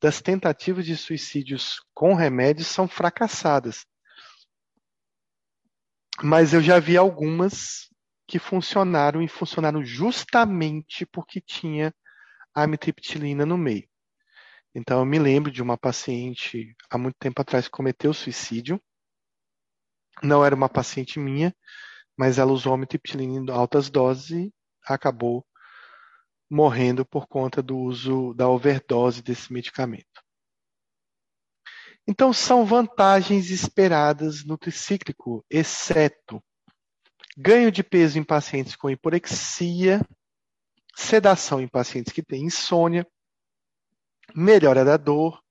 das tentativas de suicídios com remédios são fracassadas. Mas eu já vi algumas que funcionaram e funcionaram justamente porque tinha amitriptilina no meio. Então eu me lembro de uma paciente há muito tempo atrás que cometeu suicídio. Não era uma paciente minha, mas ela usou amitriptilina em altas doses e acabou morrendo por conta do uso da overdose desse medicamento. Então, são vantagens esperadas no tricíclico, exceto ganho de peso em pacientes com hiporexia, sedação em pacientes que têm insônia, melhora da dor,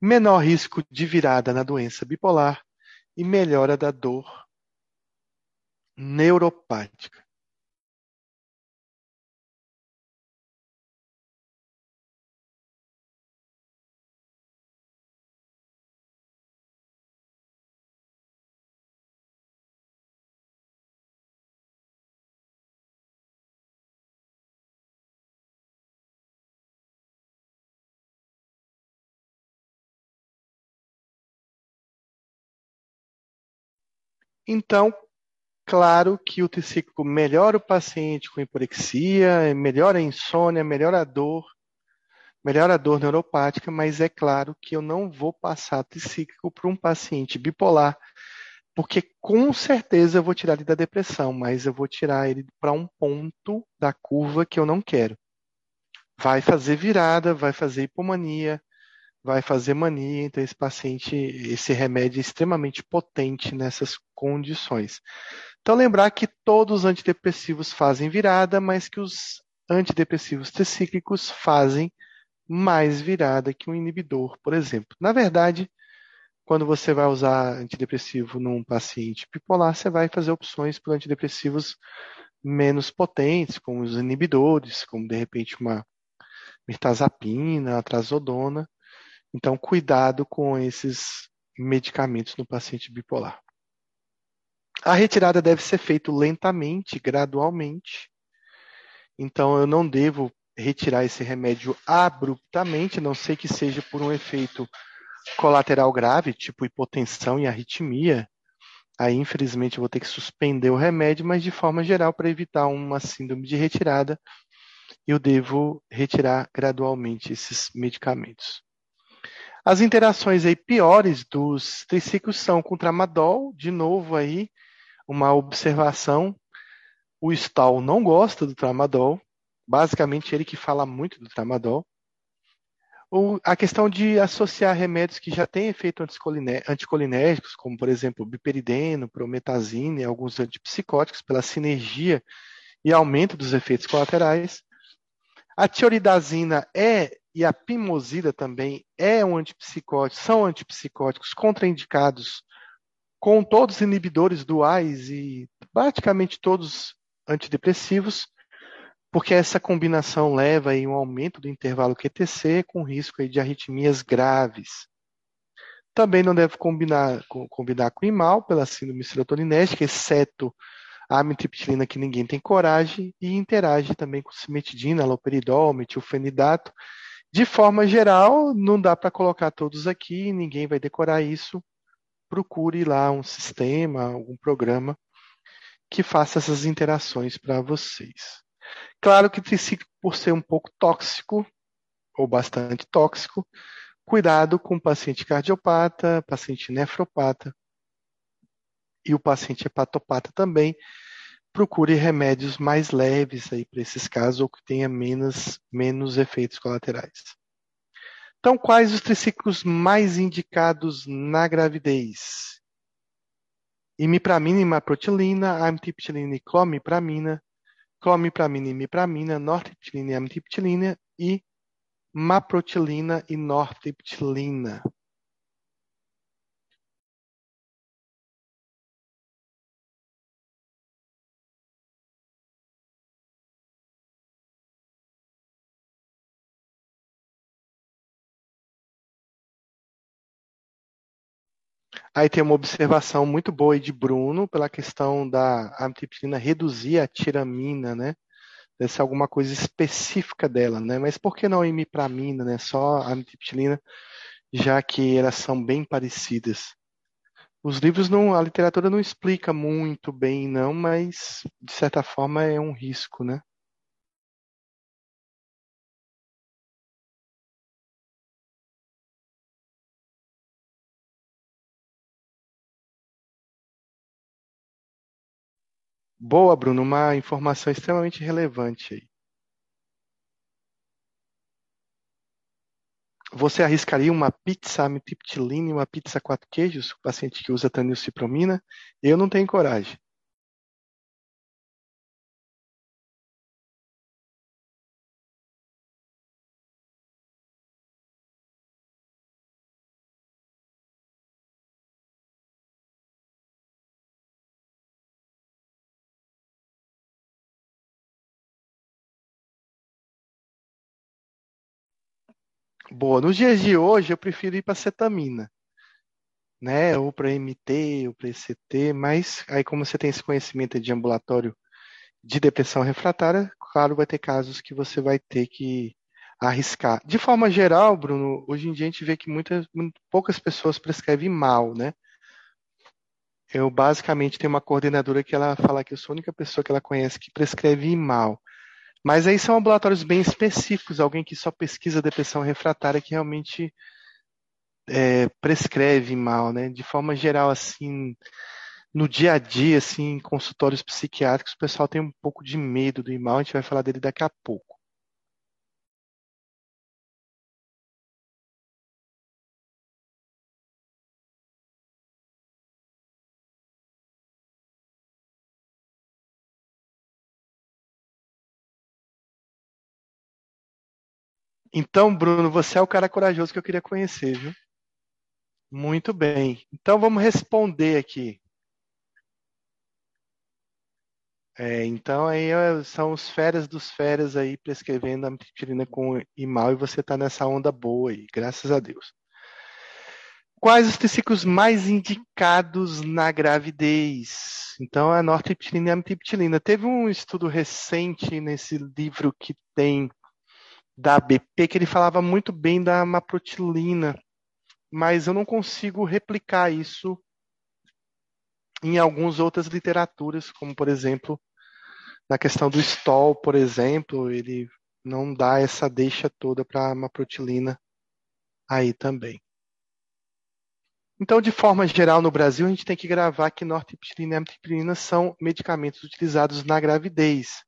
menor risco de virada na doença bipolar e melhora da dor neuropática. Então, claro que o tricíclico melhora o paciente com hiporexia, melhora a insônia, melhora a dor, melhora a dor neuropática, mas é claro que eu não vou passar tricíclico para um paciente bipolar, porque com certeza eu vou tirar ele da depressão, mas eu vou tirar ele para um ponto da curva que eu não quero. Vai fazer virada, vai fazer hipomania, vai fazer mania, então esse paciente, esse remédio é extremamente potente nessas condições. Então lembrar que todos os antidepressivos fazem virada, mas que os antidepressivos tricíclicos fazem mais virada que um inibidor, por exemplo. Na verdade, quando você vai usar antidepressivo num paciente bipolar, você vai fazer opções por antidepressivos menos potentes, como os inibidores, como de repente uma mirtazapina, atrazodona. Então, cuidado com esses medicamentos no paciente bipolar. A retirada deve ser feita lentamente, gradualmente. Então, eu não devo retirar esse remédio abruptamente, a não sei que seja por um efeito colateral grave, tipo hipotensão e arritmia. Aí, infelizmente, eu vou ter que suspender o remédio, mas de forma geral, para evitar uma síndrome de retirada, eu devo retirar gradualmente esses medicamentos. As interações aí piores dos triciclos são com tramadol, de novo aí, uma observação. O Stahl não gosta do tramadol, basicamente ele que fala muito do tramadol. Ou a questão de associar remédios que já têm efeito anticolinérgicos, como por exemplo biperideno, prometazina e alguns antipsicóticos, pela sinergia e aumento dos efeitos colaterais. A tioridazina é e a pimosida também é um antipsicótico, são antipsicóticos contraindicados com todos os inibidores duais e praticamente todos antidepressivos, porque essa combinação leva a um aumento do intervalo QTC com risco de arritmias graves. Também não deve combinar, combinar com imal pela síndrome exceto a amitriptilina que ninguém tem coragem e interage também com cimetidina, aloperidol, metilfenidato. De forma geral, não dá para colocar todos aqui, ninguém vai decorar isso procure lá um sistema, algum programa que faça essas interações para vocês. Claro que por ser um pouco tóxico, ou bastante tóxico, cuidado com o paciente cardiopata, paciente nefropata e o paciente hepatopata também. Procure remédios mais leves aí para esses casos ou que tenha menos, menos efeitos colaterais. Então, quais os triciclos mais indicados na gravidez? Imipramina e imaprotilina, amitriptilina e clomipramina, clomipramina e imipramina, nortriptilina e amitriptilina e maprotilina e nortriptilina. Aí tem uma observação muito boa de Bruno pela questão da amitriptilina reduzir a tiramina, né? Deve ser alguma coisa específica dela, né? Mas por que não imipramina, né? Só a já que elas são bem parecidas. Os livros não, a literatura não explica muito bem, não, mas de certa forma é um risco, né? Boa, Bruno, uma informação extremamente relevante aí. Você arriscaria uma pizza amitriptilina e uma pizza quatro queijos, o paciente que usa tanilcipromina? Eu não tenho coragem. Boa. Nos dias de hoje, eu prefiro ir para cetamina, né? Ou para MT, ou para ECT, mas aí, como você tem esse conhecimento de ambulatório de depressão refratária, claro, vai ter casos que você vai ter que arriscar. De forma geral, Bruno, hoje em dia a gente vê que muitas, poucas pessoas prescrevem mal, né? Eu basicamente tenho uma coordenadora que ela fala que eu sou a única pessoa que ela conhece que prescreve mal. Mas aí são ambulatórios bem específicos, alguém que só pesquisa depressão refratária que realmente é, prescreve mal, né? De forma geral, assim, no dia a dia, assim, em consultórios psiquiátricos, o pessoal tem um pouco de medo do IMAL, a gente vai falar dele daqui a pouco. Então, Bruno, você é o cara corajoso que eu queria conhecer, viu? Muito bem. Então vamos responder aqui. É, então aí são os férias dos férias aí prescrevendo a amitriptilina com imal e você está nessa onda boa aí, graças a Deus. Quais os triciclos mais indicados na gravidez? Então, a nortriptilina e a amitriptilina. Teve um estudo recente nesse livro que tem da BP que ele falava muito bem da maprotilina, mas eu não consigo replicar isso em algumas outras literaturas, como por exemplo na questão do Stoll, por exemplo, ele não dá essa deixa toda para a maprotilina aí também. Então, de forma geral, no Brasil, a gente tem que gravar que nortriptilina e amitriptilina são medicamentos utilizados na gravidez.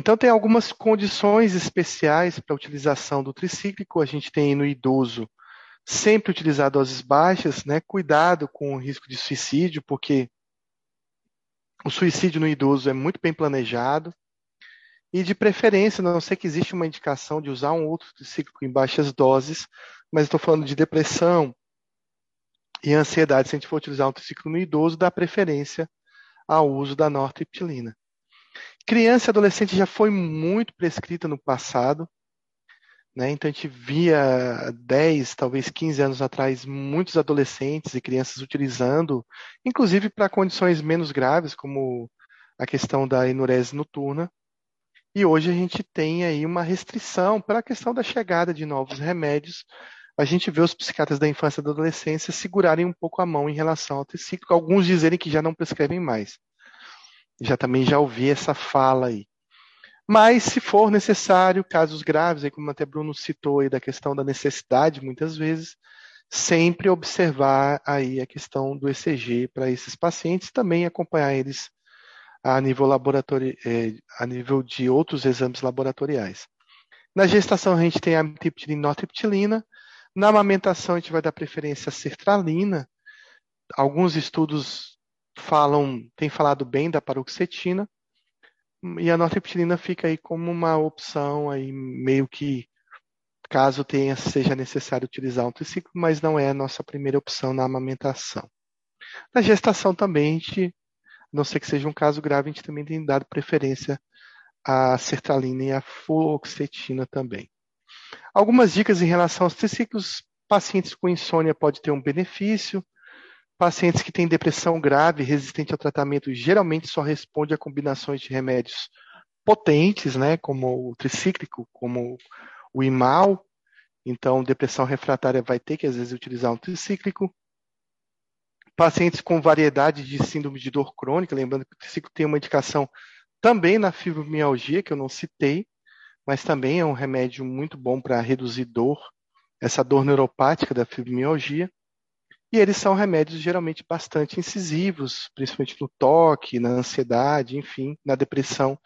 Então, tem algumas condições especiais para a utilização do tricíclico. A gente tem no idoso sempre utilizar doses baixas, né? Cuidado com o risco de suicídio, porque o suicídio no idoso é muito bem planejado. E de preferência, não sei que existe uma indicação de usar um outro tricíclico em baixas doses, mas estou falando de depressão, e ansiedade, se a gente for utilizar um triciclo no idoso, dá preferência ao uso da nortriptilina. Criança e adolescente já foi muito prescrita no passado, né? então a gente via 10, talvez 15 anos atrás, muitos adolescentes e crianças utilizando, inclusive para condições menos graves, como a questão da enurese noturna. E hoje a gente tem aí uma restrição para a questão da chegada de novos remédios, a gente vê os psiquiatras da infância e da adolescência segurarem um pouco a mão em relação ao tricíclico, alguns dizerem que já não prescrevem mais. Já também já ouvi essa fala aí. Mas, se for necessário, casos graves, aí como até Bruno citou aí da questão da necessidade, muitas vezes, sempre observar aí a questão do ECG para esses pacientes, também acompanhar eles a nível laboratório, eh, a nível de outros exames laboratoriais. Na gestação a gente tem a triptilina e notriptilina, na amamentação, a gente vai dar preferência à sertralina. Alguns estudos falam, têm falado bem da paroxetina. E a nortriptilina fica aí como uma opção aí meio que caso tenha seja necessário utilizar um triciclo, mas não é a nossa primeira opção na amamentação. Na gestação também, a gente, a não ser que seja um caso grave, a gente também tem dado preferência à sertralina e à fluoxetina também. Algumas dicas em relação aos triciclos. Pacientes com insônia pode ter um benefício. Pacientes que têm depressão grave, resistente ao tratamento, geralmente só responde a combinações de remédios potentes, né, como o tricíclico, como o imal. Então, depressão refratária vai ter que, às vezes, utilizar um tricíclico. Pacientes com variedade de síndrome de dor crônica, lembrando que o tricíclico tem uma indicação também na fibromialgia, que eu não citei, mas também é um remédio muito bom para reduzir dor, essa dor neuropática da fibromialgia. E eles são remédios geralmente bastante incisivos, principalmente no toque, na ansiedade, enfim, na depressão.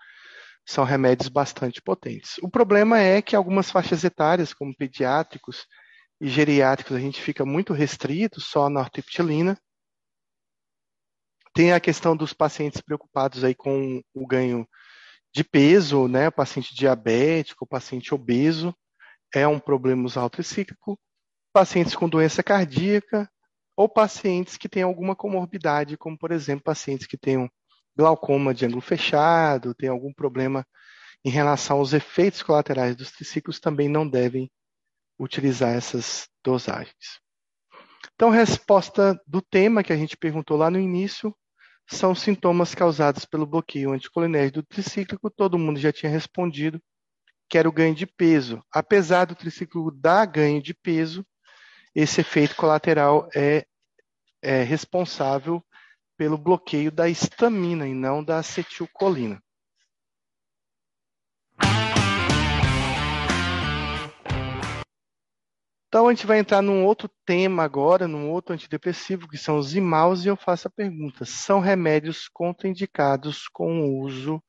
São remédios bastante potentes. O problema é que algumas faixas etárias, como pediátricos e geriátricos, a gente fica muito restrito só na ortiptilina. Tem a questão dos pacientes preocupados aí com o ganho de peso, né? O paciente diabético, o paciente obeso, é um problema usar o tricíclico. Pacientes com doença cardíaca ou pacientes que têm alguma comorbidade, como por exemplo, pacientes que tenham glaucoma de ângulo fechado, tem algum problema em relação aos efeitos colaterais dos triciclos, também não devem utilizar essas dosagens. Então, resposta do tema que a gente perguntou lá no início, são sintomas causados pelo bloqueio anticolinérgico do tricíclico, todo mundo já tinha respondido, que era o ganho de peso. Apesar do tricíclico dar ganho de peso, esse efeito colateral é, é responsável pelo bloqueio da histamina e não da acetilcolina. Então a gente vai entrar num outro tema agora, num outro antidepressivo, que são os imaus, e eu faço a pergunta: são remédios contraindicados com o uso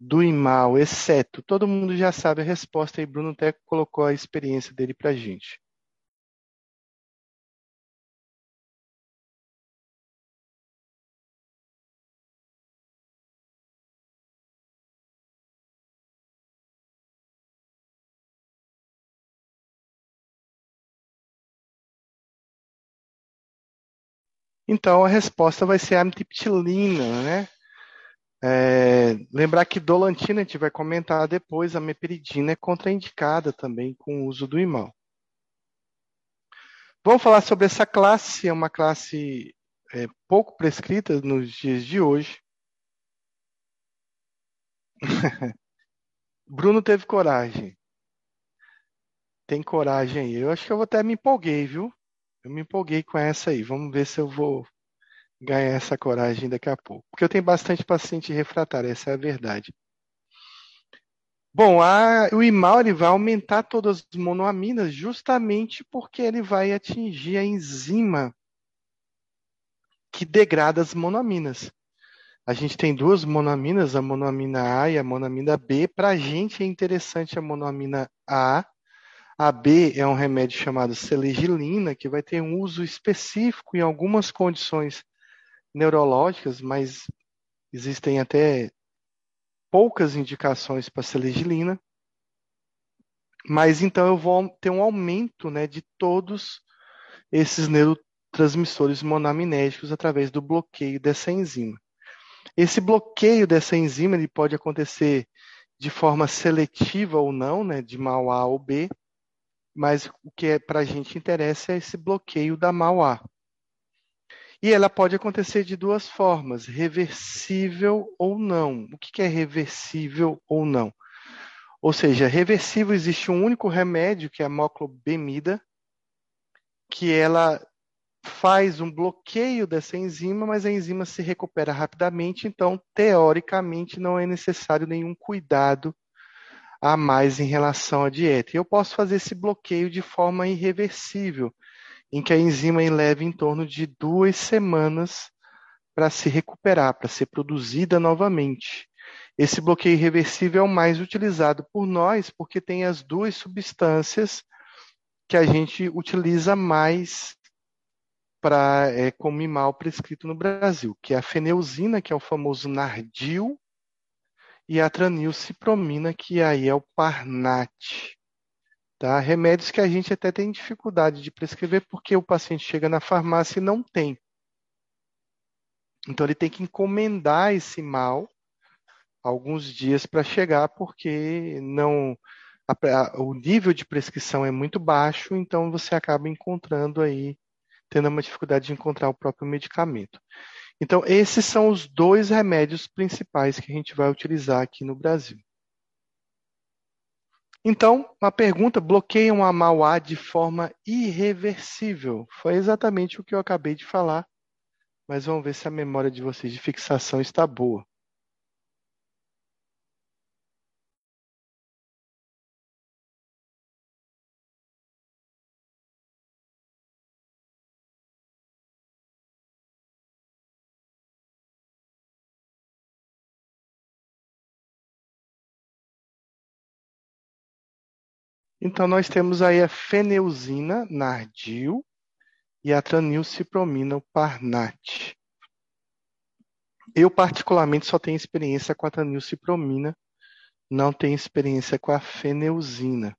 do imal, exceto? Todo mundo já sabe a resposta, e Bruno até colocou a experiência dele para a gente. Então a resposta vai ser amitriptilina, né? É, lembrar que dolantina, a gente vai comentar depois, a meperidina é contraindicada também com o uso do imal. Vamos falar sobre essa classe, é uma classe é, pouco prescrita nos dias de hoje. (laughs) Bruno teve coragem. Tem coragem aí. Eu acho que eu até me empolguei, viu? Eu me empolguei com essa aí. Vamos ver se eu vou ganhar essa coragem daqui a pouco. Porque eu tenho bastante paciente refratário, essa é a verdade. Bom, a, o ele vai aumentar todas as monoaminas justamente porque ele vai atingir a enzima que degrada as monoaminas. A gente tem duas monoaminas, a monoamina A e a monoamina B. Para a gente é interessante a monoamina A. A B é um remédio chamado selegilina, que vai ter um uso específico em algumas condições neurológicas, mas existem até poucas indicações para selegilina. Mas então eu vou ter um aumento né, de todos esses neurotransmissores monoaminérgicos através do bloqueio dessa enzima. Esse bloqueio dessa enzima ele pode acontecer de forma seletiva ou não, né, de mal A ou B, mas o que é, para a gente interessa é esse bloqueio da mal A. E ela pode acontecer de duas formas, reversível ou não. O que é reversível ou não? Ou seja, reversível existe um único remédio, que é a moclobemida, que ela faz um bloqueio dessa enzima, mas a enzima se recupera rapidamente, então, teoricamente, não é necessário nenhum cuidado a mais em relação à dieta. E eu posso fazer esse bloqueio de forma irreversível, em que a enzima leva em torno de duas semanas para se recuperar, para ser produzida novamente. Esse bloqueio irreversível é o mais utilizado por nós, porque tem as duas substâncias que a gente utiliza mais para é, como mal prescrito no Brasil, que é a feneuzina, que é o famoso Nardil, e a tranilcipromina, que aí é o Parnat. Tá? Remédios que a gente até tem dificuldade de prescrever porque o paciente chega na farmácia e não tem. Então ele tem que encomendar esse mal alguns dias para chegar, porque não a, a, o nível de prescrição é muito baixo, então você acaba encontrando aí, tendo uma dificuldade de encontrar o próprio medicamento. Então, esses são os dois remédios principais que a gente vai utilizar aqui no Brasil. Então, a pergunta: bloqueiam a Mauá de forma irreversível? Foi exatamente o que eu acabei de falar, mas vamos ver se a memória de vocês de fixação está boa. Então, nós temos aí a feneuzina, nardil, e a tranilcipromina, o parnat. Eu, particularmente, só tenho experiência com a tranilcipromina, não tenho experiência com a feneuzina.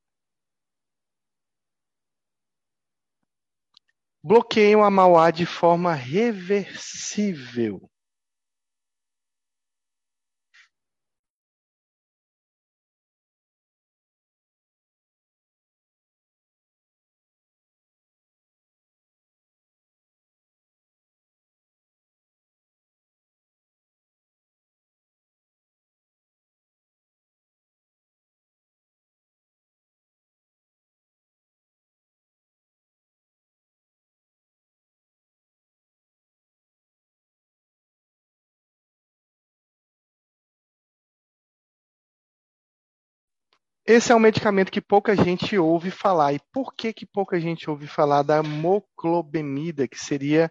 Bloqueiam a Mauá de forma reversível. Esse é um medicamento que pouca gente ouve falar. E por que, que pouca gente ouve falar da moclobemida, que seria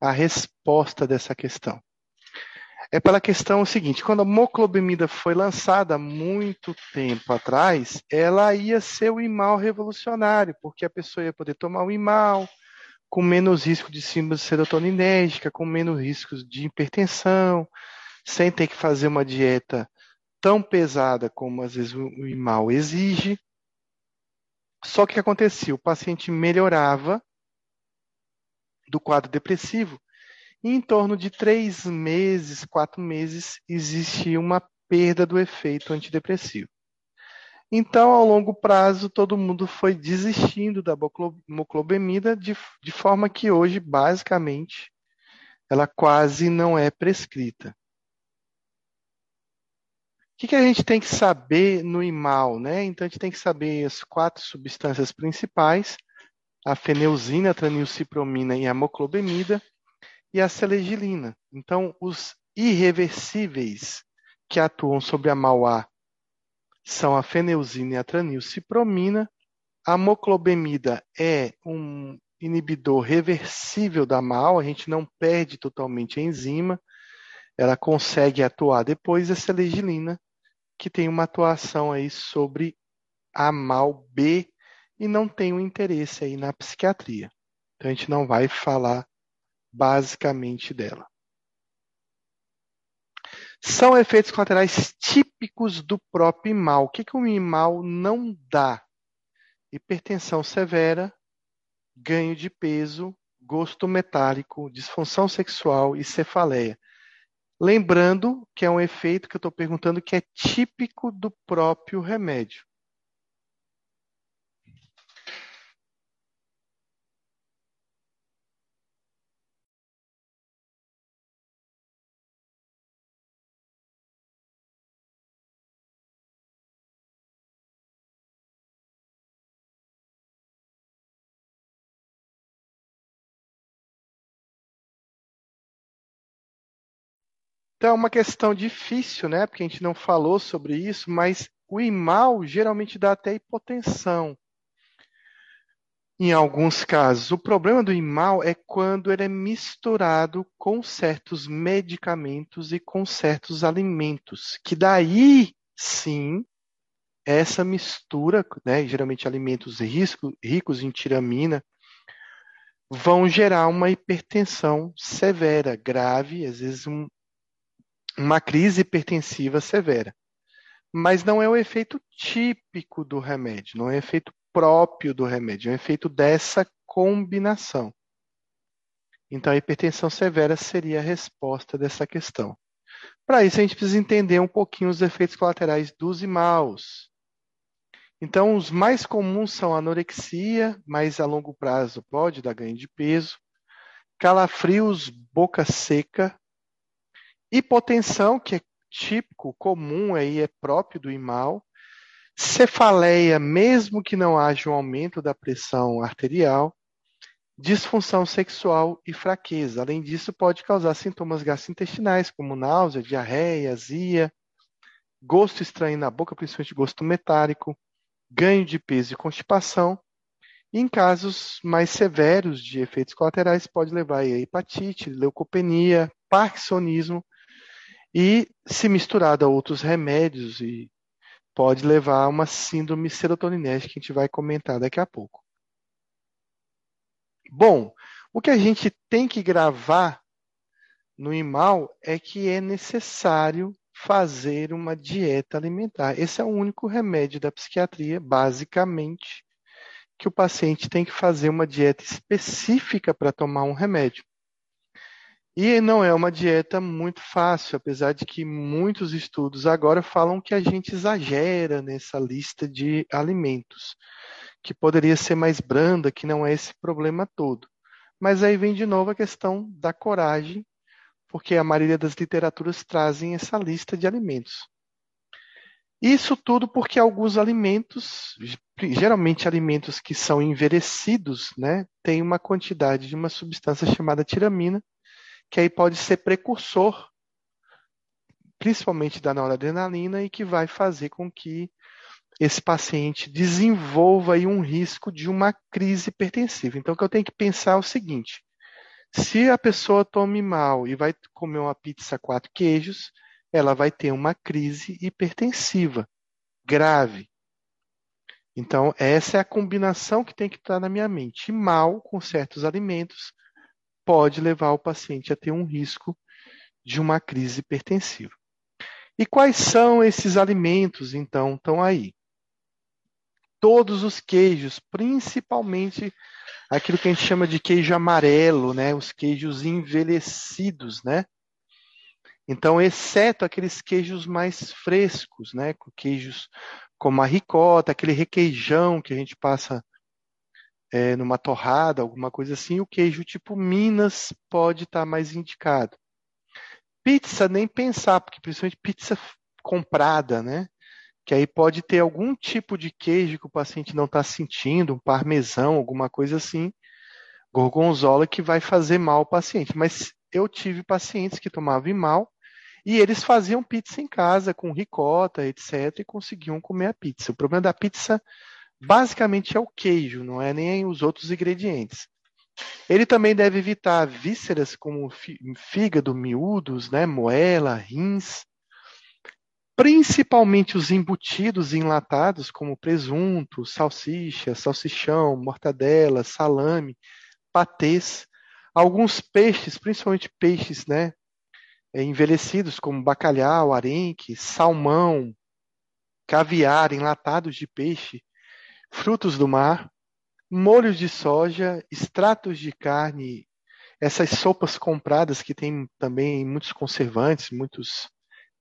a resposta dessa questão? É pela questão seguinte: quando a moclobemida foi lançada muito tempo atrás, ela ia ser o imal revolucionário, porque a pessoa ia poder tomar o imal com menos risco de síndrome serotoninérgica, com menos riscos de hipertensão, sem ter que fazer uma dieta tão pesada como às vezes o IMAL exige. Só que o que acontecia? O paciente melhorava do quadro depressivo E em torno de três meses, quatro meses, existia uma perda do efeito antidepressivo. Então, ao longo prazo, todo mundo foi desistindo da moclobemida, de, de forma que hoje, basicamente, ela quase não é prescrita. Que, que a gente tem que saber no IMAL? Né? Então, a gente tem que saber as quatro substâncias principais, a feneuzina, a tranilcipromina e a moclobemida, e a selegilina. Então, os irreversíveis que atuam sobre a MAUA são a feneuzina e a tranilcipromina. A moclobemida é um inibidor reversível da MAL, a gente não perde totalmente a enzima, ela consegue atuar depois a selegilina, que tem uma atuação aí sobre a MAL-B e não tem um interesse aí na psiquiatria. Então a gente não vai falar basicamente dela. São efeitos colaterais típicos do próprio IMAL. O que, que o IMAL não dá? Hipertensão severa, ganho de peso, gosto metálico, disfunção sexual e cefaleia. Lembrando que é um efeito que eu estou perguntando que é típico do próprio remédio. Então é uma questão difícil, né? Porque a gente não falou sobre isso, mas o imal geralmente dá até hipotensão. Em alguns casos, o problema do imal é quando ele é misturado com certos medicamentos e com certos alimentos, que daí sim essa mistura, né, geralmente alimentos risco, ricos em tiramina, vão gerar uma hipertensão severa, grave, às vezes um, uma crise hipertensiva severa. Mas não é o efeito típico do remédio, não é o efeito próprio do remédio, é o efeito dessa combinação. Então, a hipertensão severa seria a resposta dessa questão. Para isso, a gente precisa entender um pouquinho os efeitos colaterais dos imaus. Então, os mais comuns são anorexia, mas a longo prazo pode dar ganho de peso, calafrios, boca seca, Hipotensão, que é típico, comum, aí é próprio do IMAL. Cefaleia, mesmo que não haja um aumento da pressão arterial. Disfunção sexual e fraqueza. Além disso, pode causar sintomas gastrointestinais, como náusea, diarreia, azia, gosto estranho na boca, principalmente gosto metálico, ganho de peso e constipação. E em casos mais severos de efeitos colaterais, pode levar a hepatite, leucopenia, parkinsonismo e se misturado a outros remédios e pode levar a uma síndrome serotoninérgica que a gente vai comentar daqui a pouco. Bom, o que a gente tem que gravar no IMAL é que é necessário fazer uma dieta alimentar. Esse é o único remédio da psiquiatria, basicamente, que o paciente tem que fazer uma dieta específica para tomar um remédio. E não é uma dieta muito fácil, apesar de que muitos estudos agora falam que a gente exagera nessa lista de alimentos, que poderia ser mais branda, que não é esse problema todo. Mas aí vem de novo a questão da coragem, porque a maioria das literaturas trazem essa lista de alimentos. Isso tudo porque alguns alimentos, geralmente alimentos que são envelhecidos, né, têm uma quantidade de uma substância chamada tiramina, que aí pode ser precursor, principalmente da noradrenalina, e que vai fazer com que esse paciente desenvolva aí um risco de uma crise hipertensiva. Então, o que eu tenho que pensar é o seguinte: se a pessoa tome mal e vai comer uma pizza quatro queijos, ela vai ter uma crise hipertensiva grave. Então, essa é a combinação que tem que estar na minha mente. Mal com certos alimentos pode levar o paciente a ter um risco de uma crise hipertensiva. E quais são esses alimentos, então, estão aí? todos os queijos, principalmente aquilo que a gente chama de queijo amarelo, né? Os queijos envelhecidos, né? Então, exceto aqueles queijos mais frescos, né? Queijos como a ricota, aquele requeijão que a gente passa é, numa torrada, alguma coisa assim, o queijo tipo Minas pode estar tá mais indicado. Pizza, nem pensar, porque principalmente pizza comprada, né? Que aí pode ter algum tipo de queijo que o paciente não está sentindo, um parmesão, alguma coisa assim, gorgonzola, que vai fazer mal ao paciente. Mas eu tive pacientes que tomavam mal e eles faziam pizza em casa com ricota, etc., e conseguiam comer a pizza. O problema da pizza basicamente é o queijo, não é nem os outros ingredientes. Ele também deve evitar vísceras como fígado, miúdos, né, moela, rins, principalmente os embutidos enlatados, como presunto, salsicha, salsichão, mortadela, salame, patês, alguns peixes, principalmente peixes né, envelhecidos, como bacalhau, arenque, salmão, caviar, enlatados de peixe, frutos do mar, molhos de soja, extratos de carne, essas sopas compradas que tem também muitos conservantes, muitos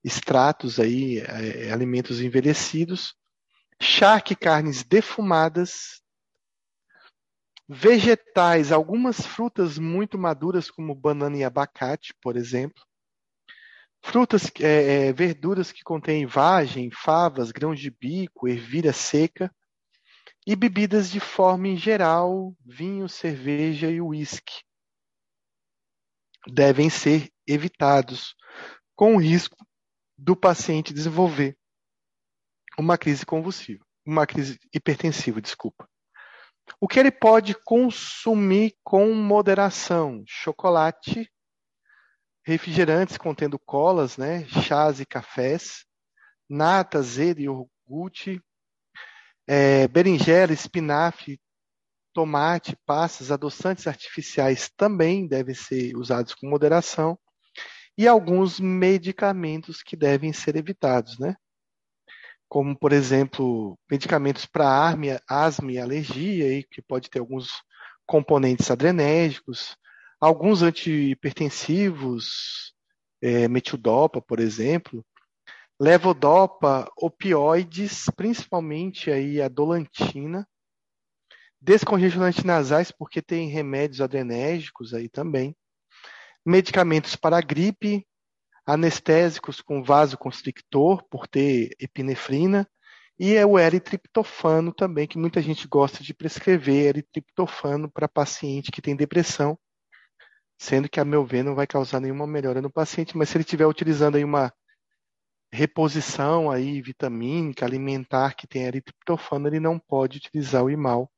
extratos aí, é, alimentos envelhecidos, charque carnes defumadas, vegetais, algumas frutas muito maduras como banana e abacate, por exemplo, frutas, é, é, verduras que contêm vagem, favas, grãos de bico, ervilha seca, e bebidas de forma em geral, vinho, cerveja e uísque. Devem ser evitados, com o risco do paciente desenvolver uma crise convulsiva, uma crise hipertensiva, desculpa. O que ele pode consumir com moderação? Chocolate, refrigerantes contendo colas, né, chás e cafés, nata, azedo e iogurte, é, berinjela, espinafre, tomate, passas, adoçantes artificiais também devem ser usados com moderação e alguns medicamentos que devem ser evitados, né? Como, por exemplo, medicamentos para asma e alergia, e que pode ter alguns componentes adrenérgicos, alguns antihipertensivos, é, metildopa, por exemplo, levodopa, opioides, principalmente aí a dolantina, descongestionantes nasais, porque tem remédios adrenérgicos aí também, medicamentos para gripe, anestésicos com vasoconstrictor, por ter epinefrina, e é o eritriptofano também, que muita gente gosta de prescrever eritriptofano para paciente que tem depressão, sendo que, a meu ver, não vai causar nenhuma melhora no paciente, mas se ele estiver utilizando aí uma reposição aí vitamínica, alimentar que tem eritriptofano, ele não pode utilizar o imal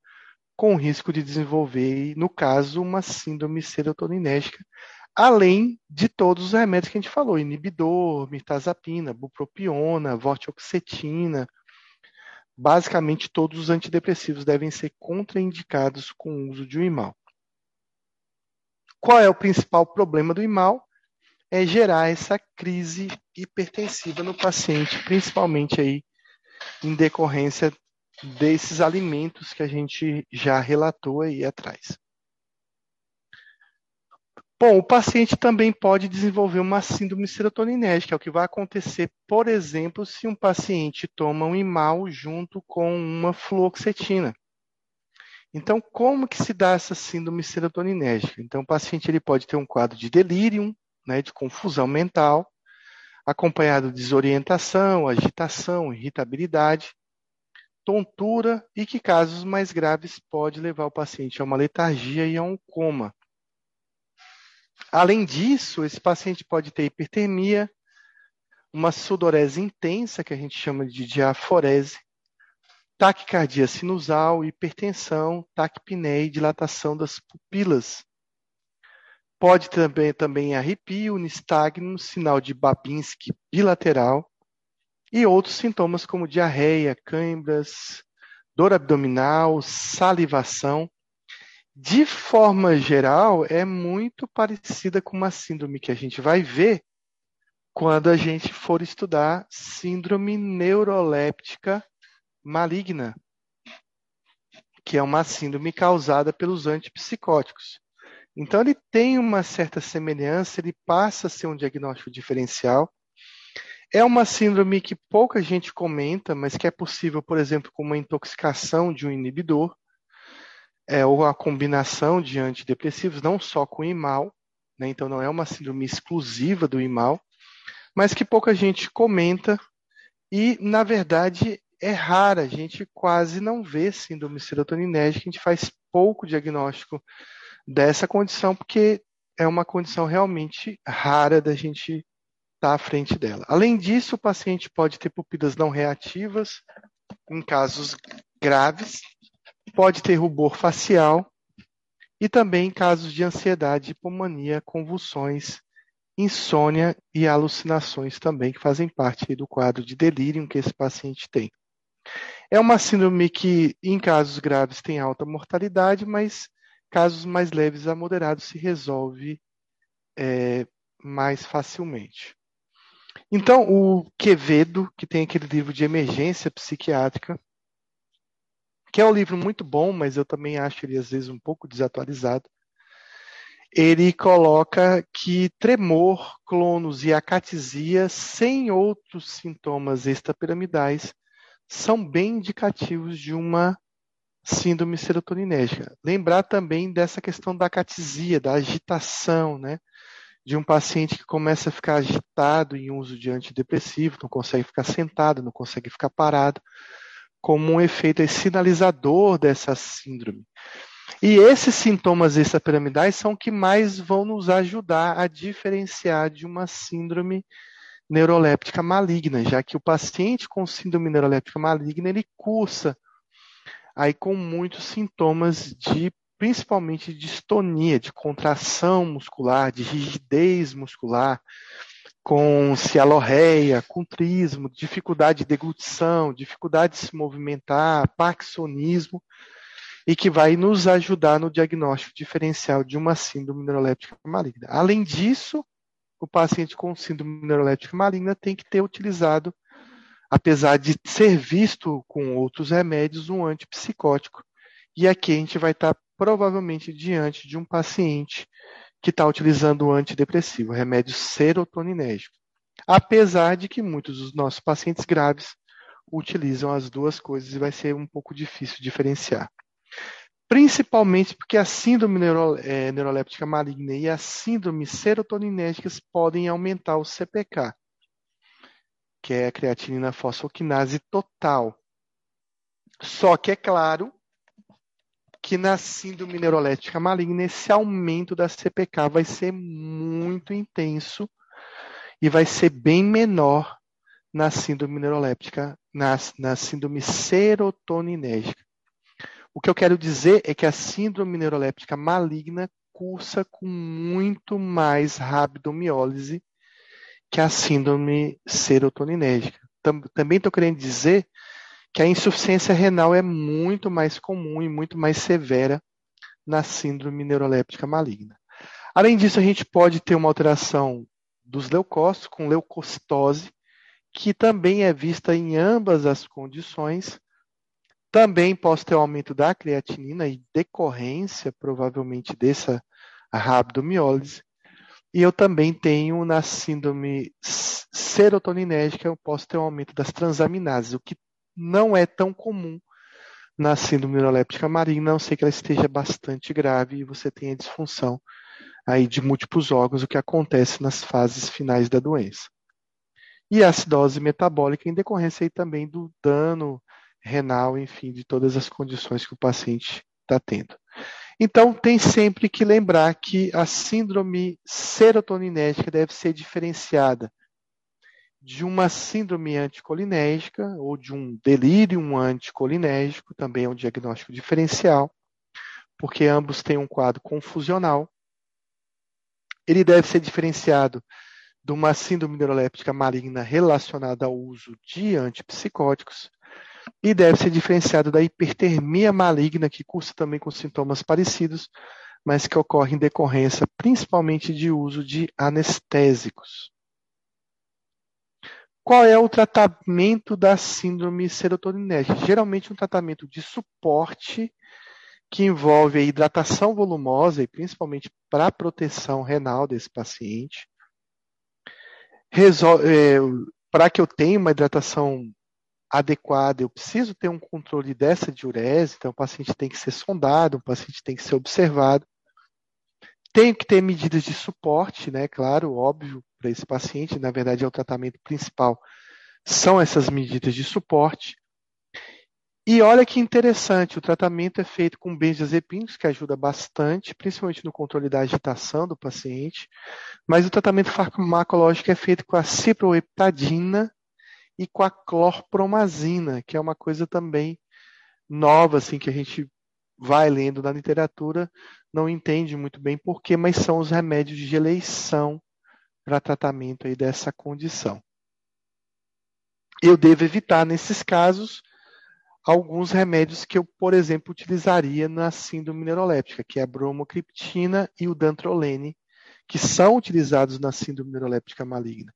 com risco de desenvolver, no caso, uma síndrome serotoninérgica, além de todos os remédios que a gente falou, inibidor, mirtazapina, bupropiona, vortioxetina, basicamente todos os antidepressivos devem ser contraindicados com o uso de um imal. Qual é o principal problema do imal? É gerar essa crise hipertensiva no paciente, principalmente aí em decorrência desses alimentos que a gente já relatou aí atrás. Bom, o paciente também pode desenvolver uma síndrome serotoninérgica, é o que vai acontecer, por exemplo, se um paciente toma um imal junto com uma fluoxetina. Então, como que se dá essa síndrome serotoninérgica? Então, o paciente ele pode ter um quadro de delírio, né, de confusão mental, acompanhado de desorientação, agitação, irritabilidade, tontura e que casos mais graves pode levar o paciente a uma letargia e a um coma. Além disso, esse paciente pode ter hipertermia, uma sudorese intensa, que a gente chama de diaforese, taquicardia sinusal, hipertensão, taquipneia e dilatação das pupilas, Pode também, também arrepio, nistagmo, sinal de Babinski bilateral e outros sintomas como diarreia, câimbras, dor abdominal, salivação. De forma geral, é muito parecida com uma síndrome que a gente vai ver quando a gente for estudar síndrome neuroléptica maligna, que é uma síndrome causada pelos antipsicóticos. Então, ele tem uma certa semelhança, ele passa a ser um diagnóstico diferencial. É uma síndrome que pouca gente comenta, mas que é possível, por exemplo, com uma intoxicação de um inibidor, é, ou a combinação de antidepressivos, não só com imal, né? então não é uma síndrome exclusiva do imal, mas que pouca gente comenta e, na verdade, é rara, a gente quase não vê síndrome serotoninérgica, a gente faz pouco diagnóstico dessa condição, porque é uma condição realmente rara da gente estar tá à frente dela. Além disso, o paciente pode ter pupilas não reativas, em casos graves, pode ter rubor facial e também em casos de ansiedade, hipomania, convulsões, insônia e alucinações também, que fazem parte do quadro de delírio que esse paciente tem. É uma síndrome que, em casos graves, tem alta mortalidade, mas casos mais leves a moderados se resolve é, mais facilmente. Então, o Quevedo, que tem aquele livro de emergência psiquiátrica, que é um livro muito bom, mas eu também acho ele às vezes um pouco desatualizado. Ele coloca que tremor, clonos e acatisia, sem outros sintomas extrapiramidais, são bem indicativos de uma síndrome serotoninérgica. Lembrar também dessa questão da catisia, da agitação, né? De um paciente que começa a ficar agitado em uso de antidepressivo, não consegue ficar sentado, não consegue ficar parado, como um efeito sinalizador dessa síndrome. E esses sintomas extrapiramidais são que mais vão nos ajudar a diferenciar de uma síndrome neuroléptica maligna, já que o paciente com síndrome neuroléptica maligna ele cursa aí com muitos sintomas de principalmente distonia, de contração muscular, de rigidez muscular, com cialorreia, com trismo, dificuldade de deglutição, dificuldade de se movimentar, parkinsonismo, e que vai nos ajudar no diagnóstico diferencial de uma síndrome neuroléptica maligna. Além disso, o paciente com síndrome neuroléptica maligna tem que ter utilizado apesar de ser visto com outros remédios, um antipsicótico. E aqui a gente vai estar provavelmente diante de um paciente que está utilizando o antidepressivo, remédio serotoninérgico. Apesar de que muitos dos nossos pacientes graves utilizam as duas coisas e vai ser um pouco difícil diferenciar. Principalmente porque a síndrome neuro, é, neuroléptica maligna e a síndrome serotoninérgicas podem aumentar o CPK que é a creatinina fosfoquinase total. Só que é claro que na síndrome neuroléptica maligna esse aumento da CPK vai ser muito intenso e vai ser bem menor na síndrome neuroléptica, na, na síndrome serotoninérgica. O que eu quero dizer é que a síndrome neuroléptica maligna cursa com muito mais rabdomiólise que é a síndrome serotoninérgica. Também estou querendo dizer que a insuficiência renal é muito mais comum e muito mais severa na síndrome neuroléptica maligna. Além disso, a gente pode ter uma alteração dos leucócitos com leucocitose, que também é vista em ambas as condições. Também posso ter um aumento da creatinina e decorrência, provavelmente, dessa rabdomiólise. E eu também tenho na síndrome serotoninérgica, eu posso ter um aumento das transaminases, o que não é tão comum na síndrome neuroléptica maligna, a não ser que ela esteja bastante grave e você tenha disfunção aí de múltiplos órgãos, o que acontece nas fases finais da doença. E a acidose metabólica em decorrência aí também do dano renal, enfim, de todas as condições que o paciente está tendo. Então, tem sempre que lembrar que a síndrome serotoninérgica deve ser diferenciada de uma síndrome anticolinérgica ou de um delírio anticolinérgico, também é um diagnóstico diferencial, porque ambos têm um quadro confusional. Ele deve ser diferenciado de uma síndrome neuroléptica maligna relacionada ao uso de antipsicóticos e deve ser diferenciado da hipertermia maligna, que cursa também com sintomas parecidos, mas que ocorre em decorrência principalmente de uso de anestésicos. Qual é o tratamento da síndrome serotoninérgica? Geralmente um tratamento de suporte que envolve a hidratação volumosa e principalmente para a proteção renal desse paciente. É, para que eu tenha uma hidratação adequada, eu preciso ter um controle dessa diurese, então o paciente tem que ser sondado, o paciente tem que ser observado. Tenho que ter medidas de suporte, né? Claro, óbvio, para esse paciente, na verdade é o tratamento principal, são essas medidas de suporte. E olha que interessante, o tratamento é feito com benzodiazepinas, que ajuda bastante, principalmente no controle da agitação do paciente, mas o tratamento farmacológico é feito com a ciproheptadina, e com a clorpromazina, que é uma coisa também nova, assim, que a gente vai lendo na literatura, não entende muito bem porquê, mas são os remédios de eleição para tratamento aí dessa condição. Eu devo evitar, nesses casos, alguns remédios que eu, por exemplo, utilizaria na síndrome neuroléptica, que é a bromocriptina e o dantrolene, que são utilizados na síndrome neuroléptica maligna.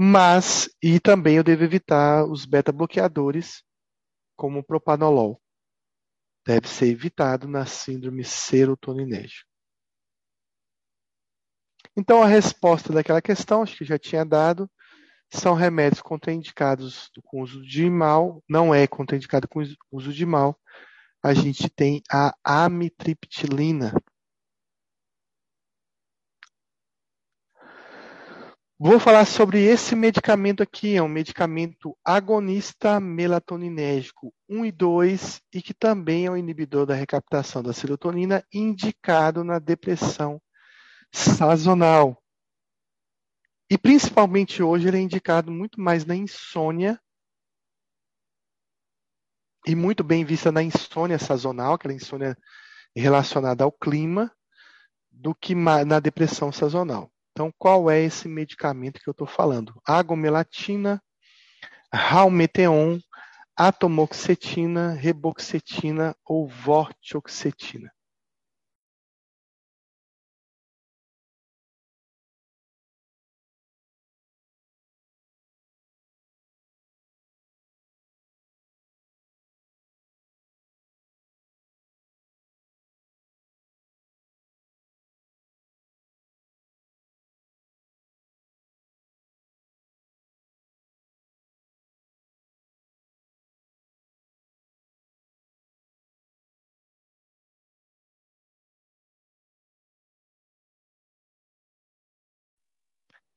Mas, e também eu devo evitar os beta-bloqueadores, como o propanolol. Deve ser evitado na síndrome serotoninérgica. Então, a resposta daquela questão, acho que já tinha dado, são remédios contraindicados com uso de mal, não é contraindicado com uso de mal. A gente tem a amitriptilina, Vou falar sobre esse medicamento aqui, é um medicamento agonista melatoninérgico 1 e 2 e que também é um inibidor da recaptação da serotonina, indicado na depressão sazonal. E principalmente hoje ele é indicado muito mais na insônia e muito bem vista na insônia sazonal, aquela insônia relacionada ao clima, do que na depressão sazonal. Então, qual é esse medicamento que eu estou falando? Agomelatina, Ralmeteon, atomoxetina, reboxetina ou vortioxetina.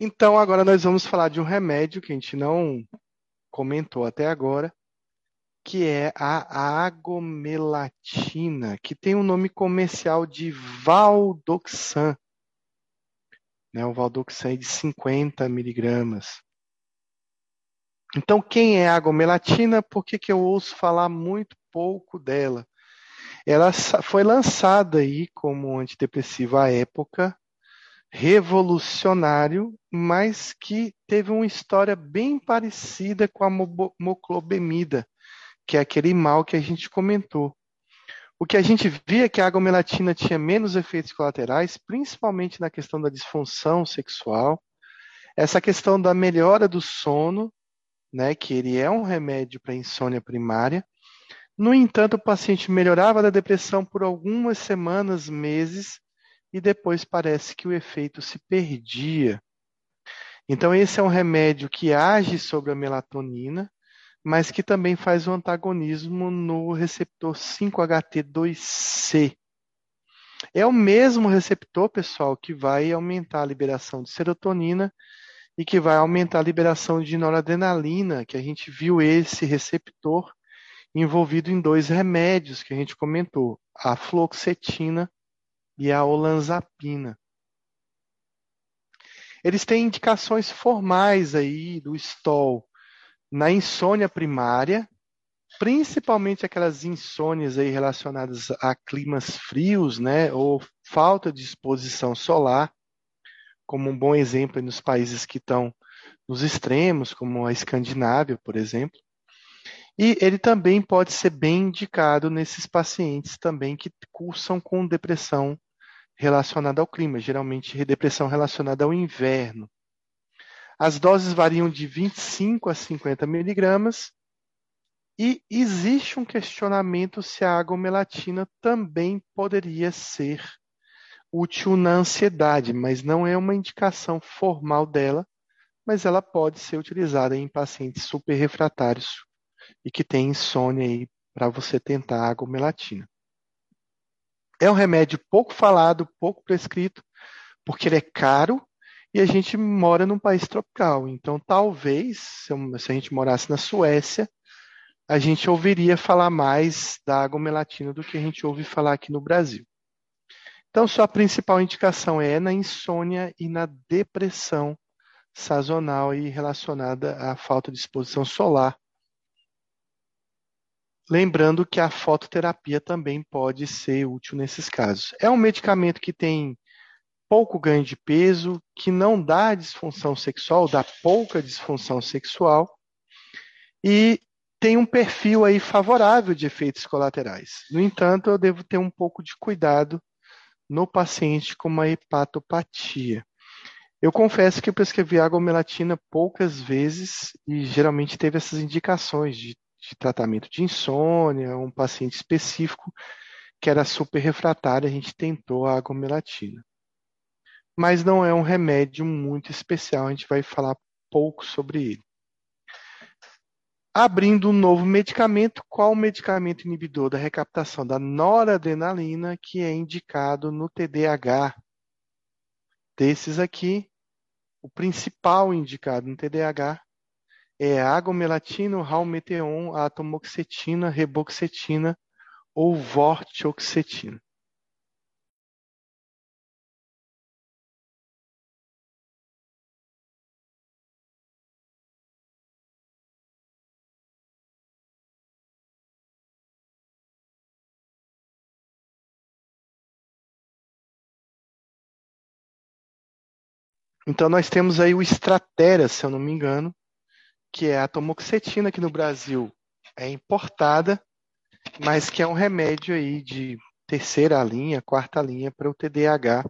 Então, agora nós vamos falar de um remédio que a gente não comentou até agora, que é a agomelatina, que tem o um nome comercial de Valdoxan. Né, o Valdoxan é de 50 miligramas. Então, quem é a agomelatina? Por que, que eu ouço falar muito pouco dela? Ela foi lançada aí como antidepressiva à época, revolucionário, mas que teve uma história bem parecida com a moclobemida, que é aquele mal que a gente comentou. O que a gente via é que a agomelatina tinha menos efeitos colaterais, principalmente na questão da disfunção sexual, essa questão da melhora do sono, né, que ele é um remédio para insônia primária. No entanto, o paciente melhorava da depressão por algumas semanas, meses, e depois parece que o efeito se perdia. Então, esse é um remédio que age sobre a melatonina, mas que também faz o antagonismo no receptor 5-HT2C. É o mesmo receptor, pessoal, que vai aumentar a liberação de serotonina e que vai aumentar a liberação de noradrenalina, que a gente viu esse receptor envolvido em dois remédios que a gente comentou, a fluoxetina e a olanzapina. Eles têm indicações formais aí do STOL na insônia primária, principalmente aquelas insônias aí relacionadas a climas frios, né, ou falta de exposição solar, como um bom exemplo nos países que estão nos extremos, como a Escandinávia, por exemplo. E ele também pode ser bem indicado nesses pacientes também que cursam com depressão relacionada ao clima, geralmente depressão relacionada ao inverno. As doses variam de 25 a 50 miligramas E existe um questionamento se a agomelatina também poderia ser útil na ansiedade, mas não é uma indicação formal dela, mas ela pode ser utilizada em pacientes super refratários e que têm insônia aí para você tentar a agomelatina. É um remédio pouco falado, pouco prescrito, porque ele é caro e a gente mora num país tropical. Então, talvez, se a gente morasse na Suécia, a gente ouviria falar mais da agomelatina do que a gente ouve falar aqui no Brasil. Então, sua principal indicação é na insônia e na depressão sazonal e relacionada à falta de exposição solar. Lembrando que a fototerapia também pode ser útil nesses casos. É um medicamento que tem pouco ganho de peso, que não dá disfunção sexual, dá pouca disfunção sexual e tem um perfil aí favorável de efeitos colaterais. No entanto, eu devo ter um pouco de cuidado no paciente com uma hepatopatia. Eu confesso que eu prescrevi agomelatina poucas vezes e geralmente teve essas indicações de, de tratamento de insônia, um paciente específico que era super refratário, a gente tentou a agomelatina. Mas não é um remédio muito especial, a gente vai falar pouco sobre ele. Abrindo um novo medicamento, qual o medicamento inibidor da recaptação da noradrenalina que é indicado no TDAH? Desses aqui, o principal indicado no TDAH é agomelatina, ralmeteon, atomoxetina, reboxetina ou vortioxetina. Então nós temos aí o Stratera, se eu não me engano, que é a tomoxetina que no Brasil é importada, mas que é um remédio aí de terceira linha, quarta linha para o TDAH.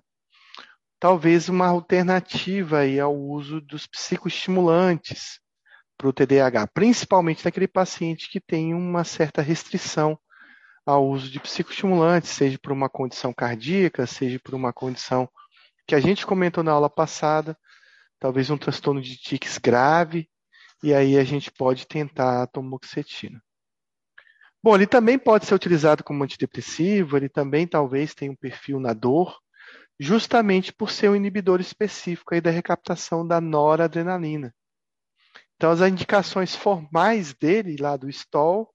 Talvez uma alternativa aí ao uso dos psicoestimulantes para o TDAH, principalmente naquele paciente que tem uma certa restrição ao uso de psicoestimulantes, seja por uma condição cardíaca, seja por uma condição que a gente comentou na aula passada, talvez um transtorno de tics grave, e aí a gente pode tentar a tomoxetina. Bom, ele também pode ser utilizado como antidepressivo, ele também talvez tenha um perfil na dor, justamente por ser um inibidor específico aí da recaptação da noradrenalina. Então, as indicações formais dele, lá do STOL,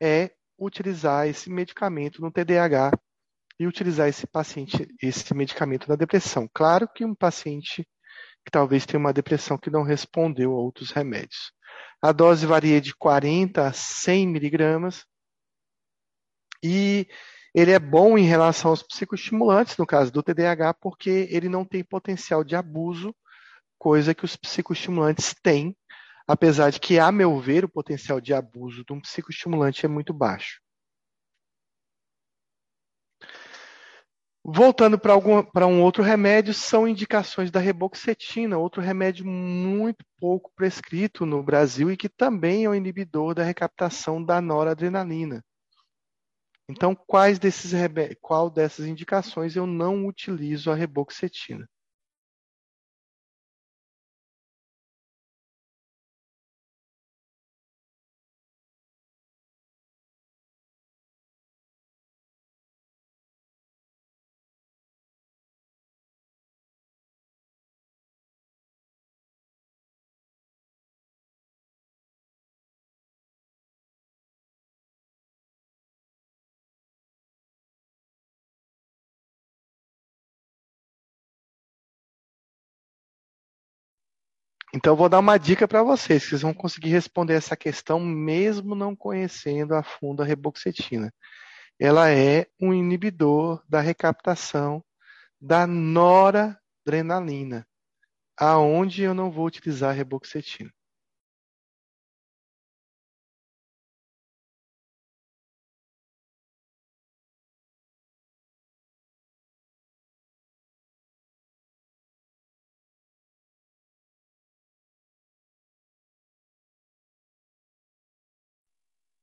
é utilizar esse medicamento no TDAH e utilizar esse paciente, esse medicamento na depressão. Claro que um paciente que talvez tenha uma depressão que não respondeu a outros remédios. A dose varia de 40 a 100 miligramas e ele é bom em relação aos psicoestimulantes, no caso do TDAH, porque ele não tem potencial de abuso, coisa que os psicoestimulantes têm, apesar de que, a meu ver, o potencial de abuso de um psicoestimulante é muito baixo. Voltando para um outro remédio, são indicações da reboxetina, outro remédio muito pouco prescrito no Brasil e que também é um inibidor da recaptação da noradrenalina. Então, quais desses, qual dessas indicações eu não utilizo a reboxetina? Então, vou dar uma dica para vocês, que vocês vão conseguir responder essa questão mesmo não conhecendo a fundo a reboxetina. Ela é um inibidor da recaptação da noradrenalina, aonde eu não vou utilizar a reboxetina.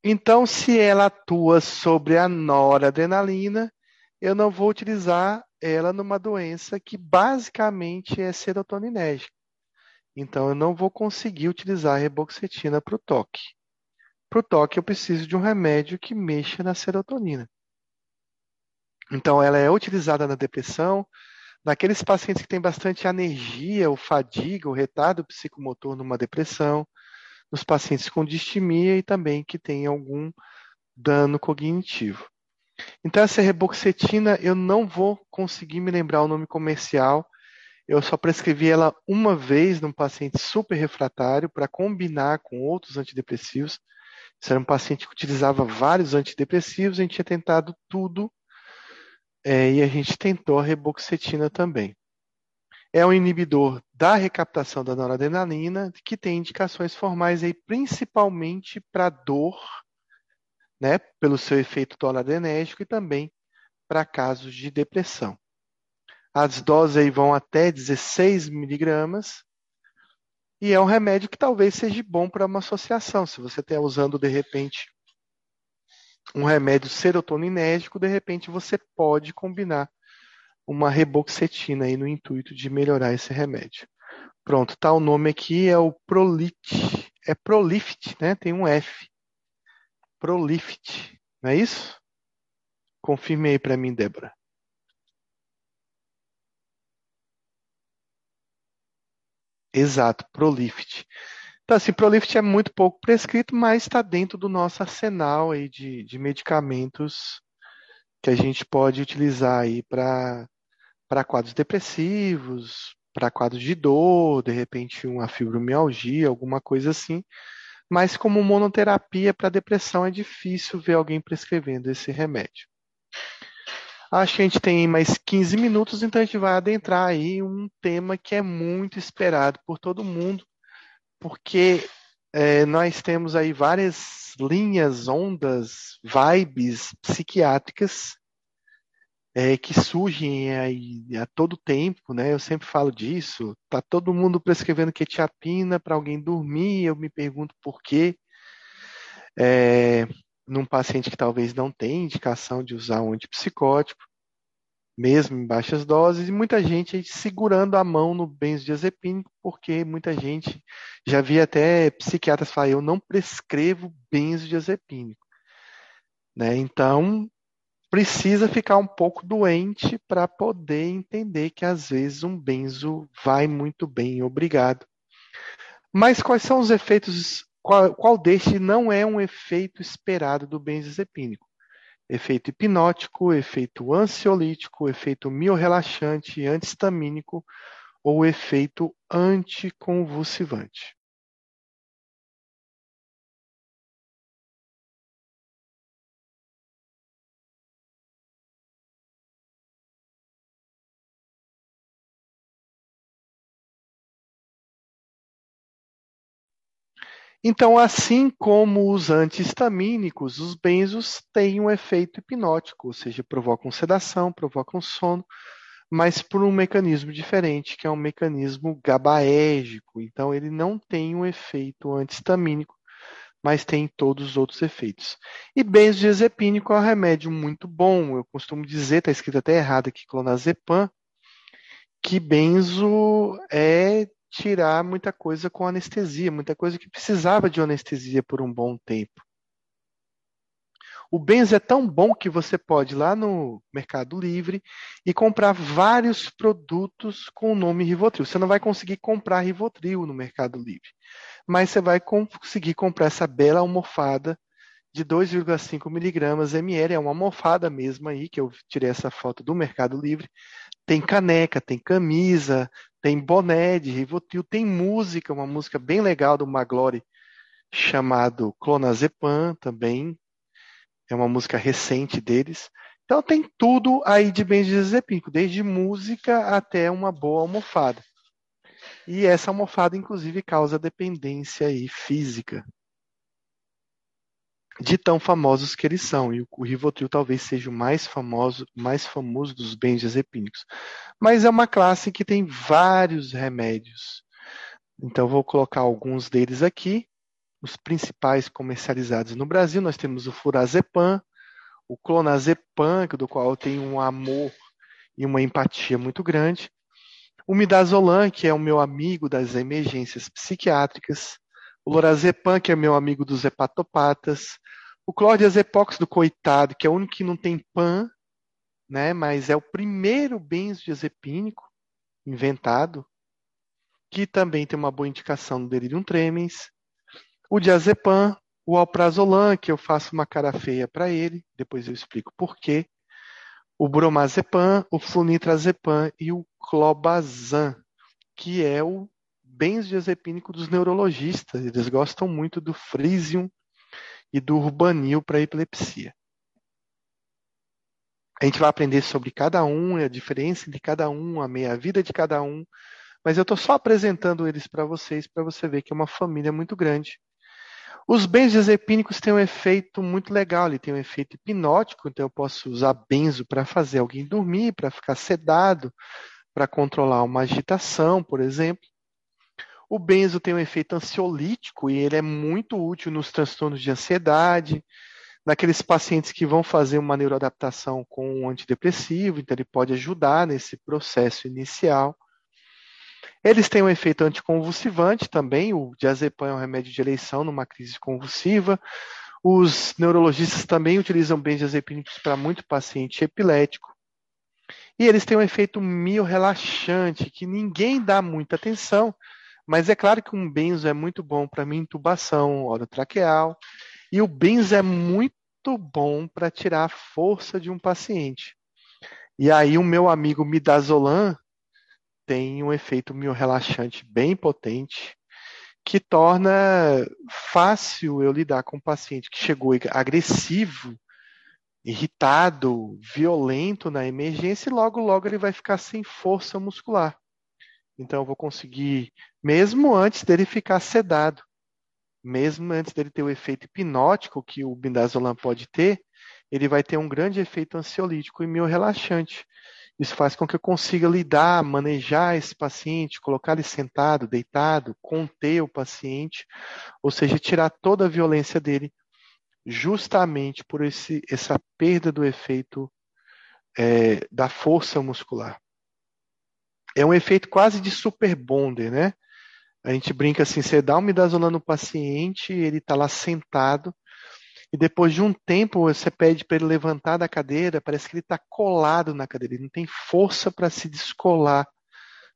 Então, se ela atua sobre a noradrenalina, eu não vou utilizar ela numa doença que basicamente é serotoninérgica. Então, eu não vou conseguir utilizar a reboxetina para o toque. Para o toque, eu preciso de um remédio que mexa na serotonina. Então, ela é utilizada na depressão, naqueles pacientes que têm bastante anergia, ou fadiga, ou retardo psicomotor numa depressão, nos pacientes com distimia e também que têm algum dano cognitivo. Então, essa reboxetina, eu não vou conseguir me lembrar o nome comercial. Eu só prescrevi ela uma vez num paciente super refratário para combinar com outros antidepressivos. Isso era um paciente que utilizava vários antidepressivos, a gente tinha tentado tudo é, e a gente tentou a reboxetina também. É um inibidor da recaptação da noradrenalina, que tem indicações formais aí, principalmente para dor, né, pelo seu efeito toradrenérgico e também para casos de depressão. As doses aí vão até 16 miligramas e é um remédio que talvez seja bom para uma associação. Se você está usando de repente um remédio serotoninérgico, de repente você pode combinar uma reboxetina aí no intuito de melhorar esse remédio. Pronto, tá o nome aqui é o Prolit, é Prolift, né? Tem um F. Prolift, não é isso? Confirme aí para mim, Débora. Exato, Prolift. Então, assim, Prolift é muito pouco prescrito, mas está dentro do nosso arsenal aí de, de medicamentos que a gente pode utilizar aí para quadros depressivos, para quadros de dor, de repente uma fibromialgia, alguma coisa assim. Mas como monoterapia para depressão é difícil ver alguém prescrevendo esse remédio. Acho que a gente tem mais 15 minutos, então a gente vai adentrar aí um tema que é muito esperado por todo mundo, porque é, nós temos aí várias linhas, ondas, vibes psiquiátricas é, que surgem aí a todo tempo, né? Eu sempre falo disso. Tá todo mundo prescrevendo quetiapina para alguém dormir. Eu me pergunto por quê. É, num paciente que talvez não tenha indicação de usar um antipsicótico mesmo em baixas doses, e muita gente segurando a mão no benzodiazepínico, porque muita gente já vi até psiquiatras falar, eu não prescrevo benzodiazepínico. Né? Então, precisa ficar um pouco doente para poder entender que às vezes um benzo vai muito bem, obrigado. Mas quais são os efeitos? Qual, qual deste não é um efeito esperado do benzodiazepínico? efeito hipnótico, efeito ansiolítico, efeito miorrelaxante, antihistamínico ou efeito anticonvulsivante. Então, assim como os antihistamínicos, os benzos têm um efeito hipnótico, ou seja, provocam sedação, provocam sono, mas por um mecanismo diferente, que é um mecanismo gabaérgico. Então, ele não tem um efeito antihistamínico, mas tem todos os outros efeitos. E benzodiazepínico é um remédio muito bom. Eu costumo dizer, está escrito até errado aqui, clonazepam, que benzo é tirar muita coisa com anestesia, muita coisa que precisava de anestesia por um bom tempo. O benzo é tão bom que você pode ir lá no Mercado Livre e comprar vários produtos com o nome Rivotril. Você não vai conseguir comprar Rivotril no Mercado Livre, mas você vai conseguir comprar essa bela almofada de 2,5 miligramas ml, é uma almofada mesmo aí, que eu tirei essa foto do Mercado Livre. Tem caneca, tem camisa, tem boné de Rivotril, tem música, uma música bem legal do Maglore chamado Clonazepam também. É uma música recente deles. Então tem tudo aí de benzodiazepínico, desde música até uma boa almofada. E essa almofada, inclusive, causa dependência aí física de tão famosos que eles são. E o Rivotril talvez seja o mais famoso, mais famoso dos benzodiazepínicos. Mas é uma classe que tem vários remédios. Então vou colocar alguns deles aqui. os principais comercializados no Brasil. Nós temos o Furazepam, o Clonazepam, do qual eu tenho um amor e uma empatia muito grande. O Midazolam, que é o meu amigo das emergências psiquiátricas. O Lorazepam, que é meu amigo dos hepatopatas. O Clordiazepox do coitado, que é o único que não tem PAN, né, mas é o primeiro benzodiazepínico inventado, que também tem uma boa indicação no delirium tremens. O diazepam, o alprazolam, que eu faço uma cara feia para ele, depois eu explico por quê. O bromazepam, o flunitrazepam e o clobazam, que é o benzodiazepínico dos neurologistas. Eles gostam muito do frisium e do urbanil para epilepsia. A gente vai aprender sobre cada um, a diferença entre cada um, a meia-vida de cada um, mas eu estou só apresentando eles para vocês, para você ver que é uma família muito grande. Os benzodiazepínicos têm um efeito muito legal, ele tem um efeito hipnótico, então eu posso usar benzo para fazer alguém dormir, para ficar sedado, para controlar uma agitação, por exemplo. O benzo tem um efeito ansiolítico e ele é muito útil nos transtornos de ansiedade, naqueles pacientes que vão fazer uma neuroadaptação com um antidepressivo, então ele pode ajudar nesse processo inicial. Eles têm um efeito anticonvulsivante também, o diazepam é um remédio de eleição numa crise convulsiva. Os neurologistas também utilizam benzodiazepínicos para muito paciente epilético. E eles têm um efeito mio-relaxante, que ninguém dá muita atenção, mas é claro que um benzo é muito bom para minha intubação orotraqueal e o benzo é muito bom para tirar a força de um paciente. E aí o meu amigo midazolam tem um efeito miorrelaxante bem potente, que torna fácil eu lidar com um paciente que chegou agressivo, irritado, violento na emergência e logo logo ele vai ficar sem força muscular. Então eu vou conseguir, mesmo antes dele ficar sedado, mesmo antes dele ter o efeito hipnótico que o bindazolam pode ter, ele vai ter um grande efeito ansiolítico e meio relaxante. Isso faz com que eu consiga lidar, manejar esse paciente, colocar ele sentado, deitado, conter o paciente, ou seja, tirar toda a violência dele, justamente por esse, essa perda do efeito é, da força muscular. É um efeito quase de super bonder, né? A gente brinca assim, você dá um midazolam no paciente, ele está lá sentado, e depois de um tempo você pede para ele levantar da cadeira, parece que ele está colado na cadeira, ele não tem força para se descolar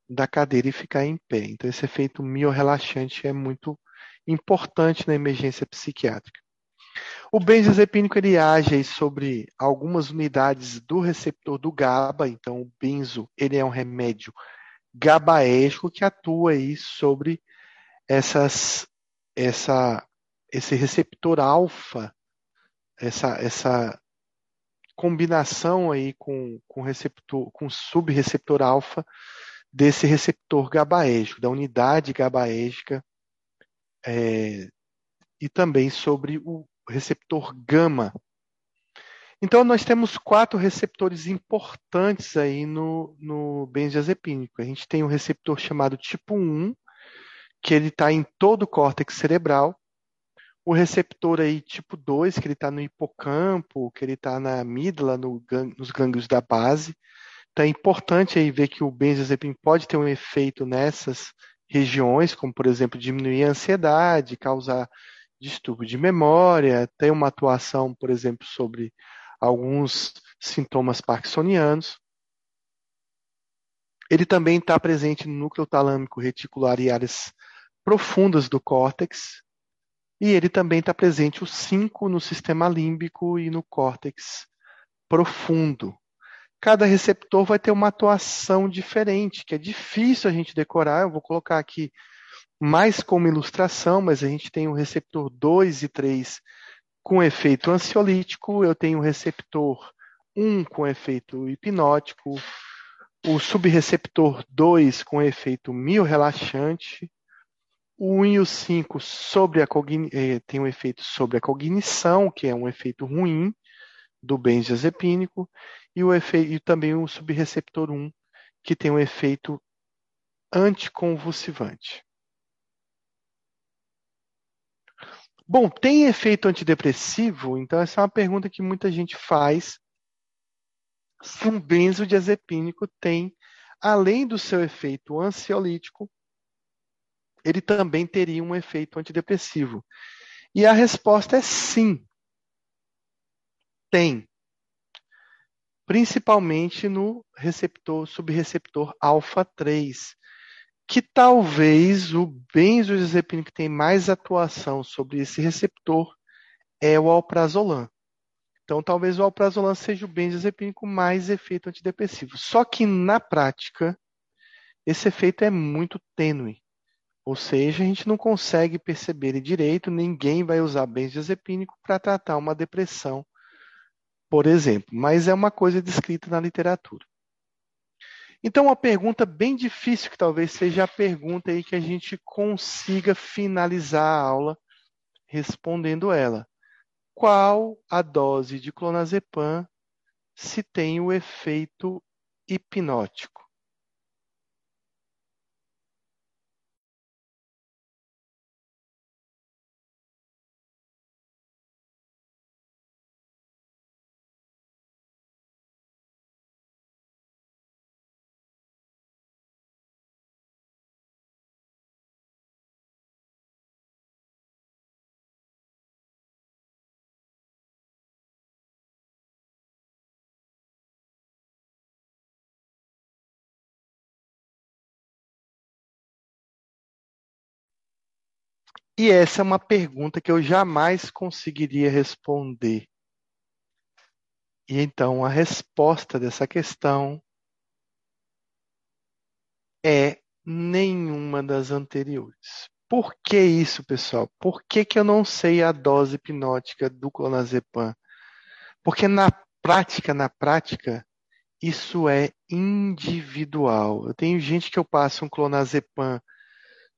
da cadeira e ficar em pé. Então esse efeito miorrelaxante é muito importante na emergência psiquiátrica. O benzodiazepínico ele age sobre algumas unidades do receptor do GABA, então o benzo ele é um remédio gabaérgico que atua aí sobre essas, essa, esse receptor alfa, essa, essa combinação aí com, com receptor, com subreceptor alfa desse receptor gabaérgico, da unidade gabaérgica, é, e também sobre o receptor gama, então, nós temos quatro receptores importantes aí no, no benzodiazepínico. A gente tem um receptor chamado tipo 1, que ele está em todo o córtex cerebral. O receptor aí tipo 2, que ele está no hipocampo, que ele está na amígdala, no, nos gânglios da base. Então, é importante aí ver que o benzodiazepínico pode ter um efeito nessas regiões, como, por exemplo, diminuir a ansiedade, causar distúrbio de memória, tem uma atuação, por exemplo, sobre alguns sintomas parkinsonianos. Ele também está presente no núcleo talâmico reticular e áreas profundas do córtex. E ele também está presente o 5 no sistema límbico e no córtex profundo. Cada receptor vai ter uma atuação diferente, que é difícil a gente decorar. Eu vou colocar aqui mais como ilustração, mas a gente tem o receptor 2 e 3 com efeito ansiolítico, eu tenho o receptor 1 com efeito hipnótico, o subreceptor 2 com efeito miorrelaxante, o 1 e o 5 sobre a eh, tem um efeito sobre a cognição, que é um efeito ruim do benzodiazepínico, e, o efeito, e também o subreceptor 1, que tem um efeito anticonvulsivante. Bom, tem efeito antidepressivo? Então, essa é uma pergunta que muita gente faz. Se um benzodiazepínico tem, além do seu efeito ansiolítico, ele também teria um efeito antidepressivo. E a resposta é sim. Tem. Principalmente no receptor, subreceptor alfa 3, que talvez o benzodiazepina que tem mais atuação sobre esse receptor é o alprazolam. Então, talvez o alprazolam seja o benzodiazepina com mais efeito antidepressivo. Só que na prática, esse efeito é muito tênue. Ou seja, a gente não consegue perceber ele direito, ninguém vai usar benzodiazepínico para tratar uma depressão, por exemplo, mas é uma coisa descrita na literatura. Então, uma pergunta bem difícil, que talvez seja a pergunta aí que a gente consiga finalizar a aula respondendo ela. Qual a dose de clonazepam se tem o efeito hipnótico? E essa é uma pergunta que eu jamais conseguiria responder. E então a resposta dessa questão é nenhuma das anteriores. Por que isso, pessoal? Por que, que eu não sei a dose hipnótica do clonazepam? Porque na prática, na prática, isso é individual. Eu tenho gente que eu passo um clonazepam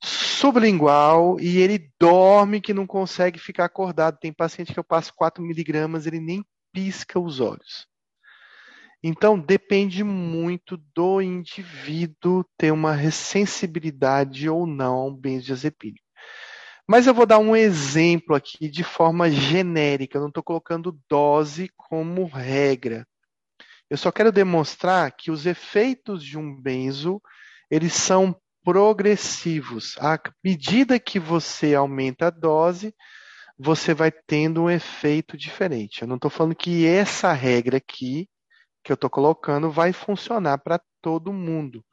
sublingual e ele dorme que não consegue ficar acordado. Tem paciente que eu passo 4 miligramas, ele nem pisca os olhos. Então, depende muito do indivíduo ter uma sensibilidade ou não ao benzodiazepínico. Mas eu vou dar um exemplo aqui de forma genérica, eu não estou colocando dose como regra. Eu só quero demonstrar que os efeitos de um benzo, eles são progressivos. À medida que você aumenta a dose, você vai tendo um efeito diferente. Eu não estou falando que essa regra aqui, que eu estou colocando, vai funcionar para todo mundo.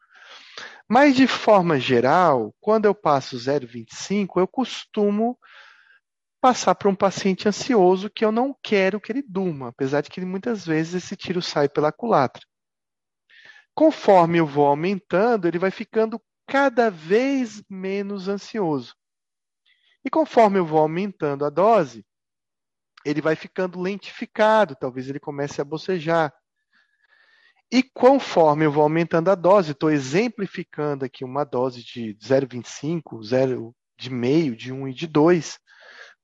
Mas, de forma geral, quando eu passo 0,25, eu costumo passar para um paciente ansioso que eu não quero que ele durma, apesar de que muitas vezes esse tiro sai pela culatra. Conforme eu vou aumentando, ele vai ficando cada vez menos ansioso. E conforme eu vou aumentando a dose, ele vai ficando lentificado, talvez ele comece a bocejar. E conforme eu vou aumentando a dose, estou exemplificando aqui uma dose de 0,25, 0 de meio, de 1 e de 2,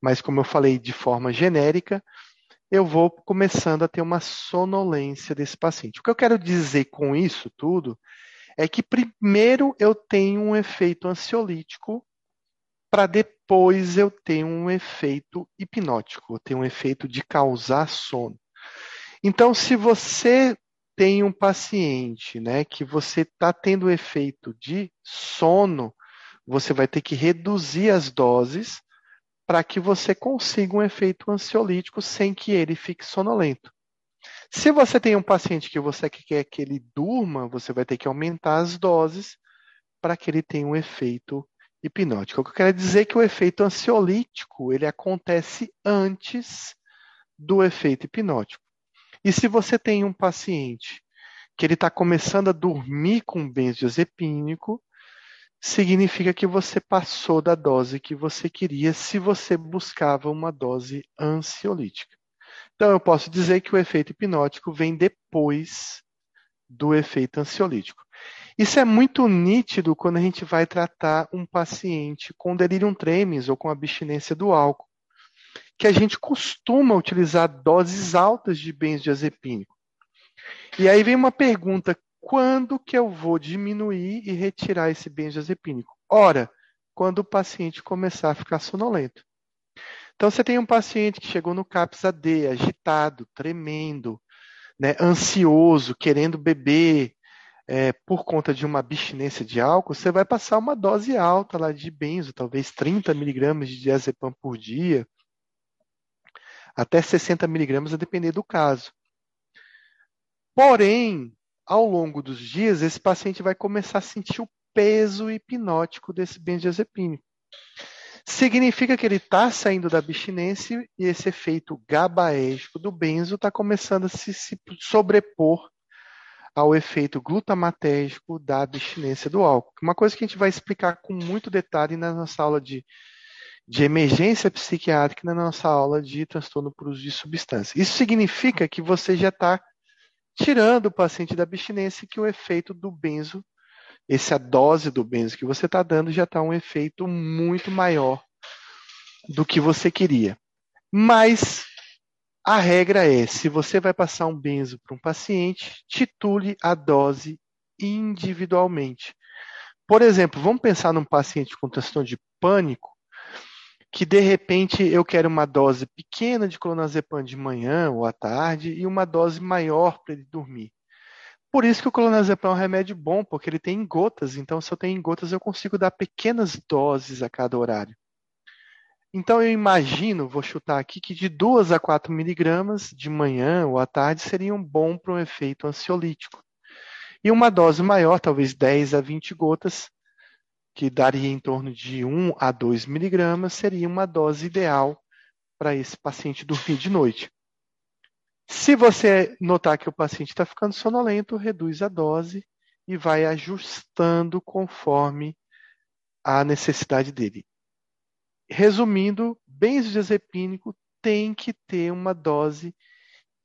mas como eu falei de forma genérica, eu vou começando a ter uma sonolência desse paciente. O que eu quero dizer com isso tudo é que primeiro eu tenho um efeito ansiolítico para depois eu ter um efeito hipnótico, eu tenho um efeito de causar sono. Então, se você tem um paciente, né, que você está tendo efeito de sono, você vai ter que reduzir as doses para que você consiga um efeito ansiolítico sem que ele fique sonolento. Se você tem um paciente que você quer que ele durma, você vai ter que aumentar as doses para que ele tenha um efeito hipnótico. O que eu quero dizer é que o efeito ansiolítico ele acontece antes do efeito hipnótico. E se você tem um paciente que ele está começando a dormir com benzodiazepínico, significa que você passou da dose que você queria se você buscava uma dose ansiolítica. Então, eu posso dizer que o efeito hipnótico vem depois do efeito ansiolítico. Isso é muito nítido quando a gente vai tratar um paciente com delirium tremens ou com abstinência do álcool, que a gente costuma utilizar doses altas de benzodiazepínico. E aí vem uma pergunta: quando que eu vou diminuir e retirar esse benzodiazepínico? Ora, quando o paciente começar a ficar sonolento. Então, você tem um paciente que chegou no CAPS AD, agitado, tremendo, né, ansioso, querendo beber, é, por conta de uma abstinência de álcool, você vai passar uma dose alta lá de benzo, talvez 30 miligramas de diazepam por dia, até 60 miligramas, a depender do caso. Porém, ao longo dos dias, esse paciente vai começar a sentir o peso hipnótico desse benzodiazepínico. Significa que ele está saindo da abstinência e esse efeito gabaérgico do benzo está começando a se, se sobrepor ao efeito glutamatérgico da abstinência do álcool. Uma coisa que a gente vai explicar com muito detalhe na nossa aula de, de emergência psiquiátrica, na nossa aula de transtorno por uso de substância. Isso significa que você já está tirando o paciente da abstinência que o efeito do benzo, essa dose do benzo que você está dando já está um efeito muito maior do que você queria. Mas a regra é: se você vai passar um benzo para um paciente, titule a dose individualmente. Por exemplo, vamos pensar num paciente com transtorno de pânico, que de repente eu quero uma dose pequena de clonazepam de manhã ou à tarde e uma dose maior para ele dormir. Por isso que o clonazepam é um remédio bom, porque ele tem em gotas, então se eu tenho em gotas eu consigo dar pequenas doses a cada horário. Então eu imagino, vou chutar aqui, que de 2 a 4 miligramas de manhã ou à tarde seriam bom para um efeito ansiolítico. E uma dose maior, talvez 10 a 20 gotas, que daria em torno de 1 a 2 miligramas, seria uma dose ideal para esse paciente dormir de noite. Se você notar que o paciente está ficando sonolento, reduz a dose e vai ajustando conforme a necessidade dele. Resumindo, benzodiazepínico tem que ter uma dose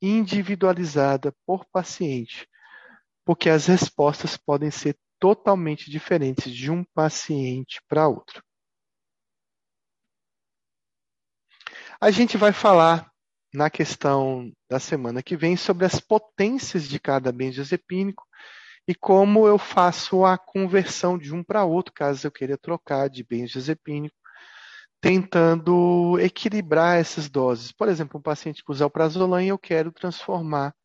individualizada por paciente, porque as respostas podem ser totalmente diferentes de um paciente para outro. A gente vai falar na questão da semana que vem sobre as potências de cada benzodiazepínico e como eu faço a conversão de um para outro, caso eu queira trocar de benzodiazepínico tentando equilibrar essas doses. Por exemplo, um paciente que usa alprazolam e eu quero transformar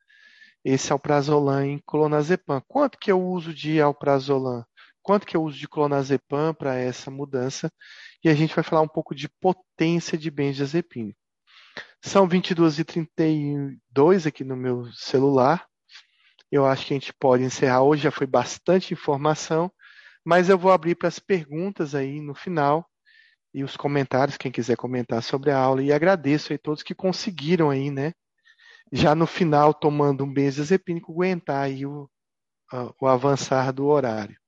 esse alprazolam em clonazepam. Quanto que eu uso de alprazolam? Quanto que eu uso de clonazepam para essa mudança? E a gente vai falar um pouco de potência de benzodiazepina. São 22 e 32 aqui no meu celular. Eu acho que a gente pode encerrar hoje, já foi bastante informação, mas eu vou abrir para as perguntas aí no final e os comentários, quem quiser comentar sobre a aula. E agradeço a todos que conseguiram aí, né? Já no final, tomando um benzodiazepínico, aguentar aí o, o avançar do horário.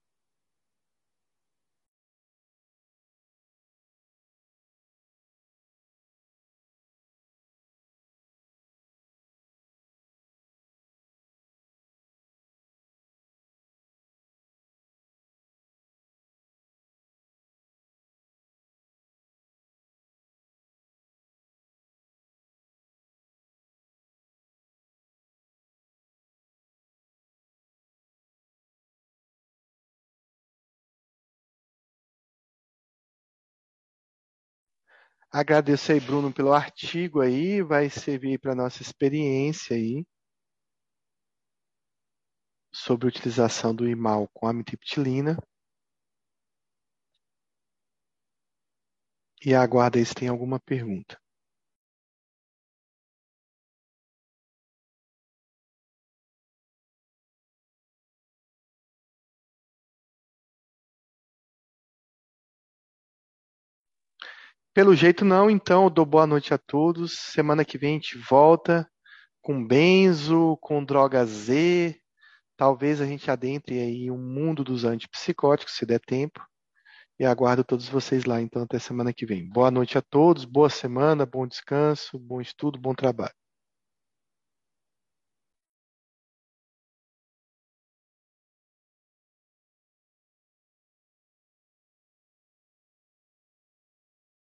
Agradeço aí, Bruno, pelo artigo aí, vai servir para nossa experiência aí sobre a utilização do imal com amitriptilina. E aguarda aí se tem alguma pergunta. Pelo jeito não, então eu dou boa noite a todos. Semana que vem a gente volta com benzo, com droga Z. Talvez a gente adentre aí o um mundo dos antipsicóticos, se der tempo. E aguardo todos vocês lá, então, até semana que vem. Boa noite a todos, boa semana, bom descanso, bom estudo, bom trabalho.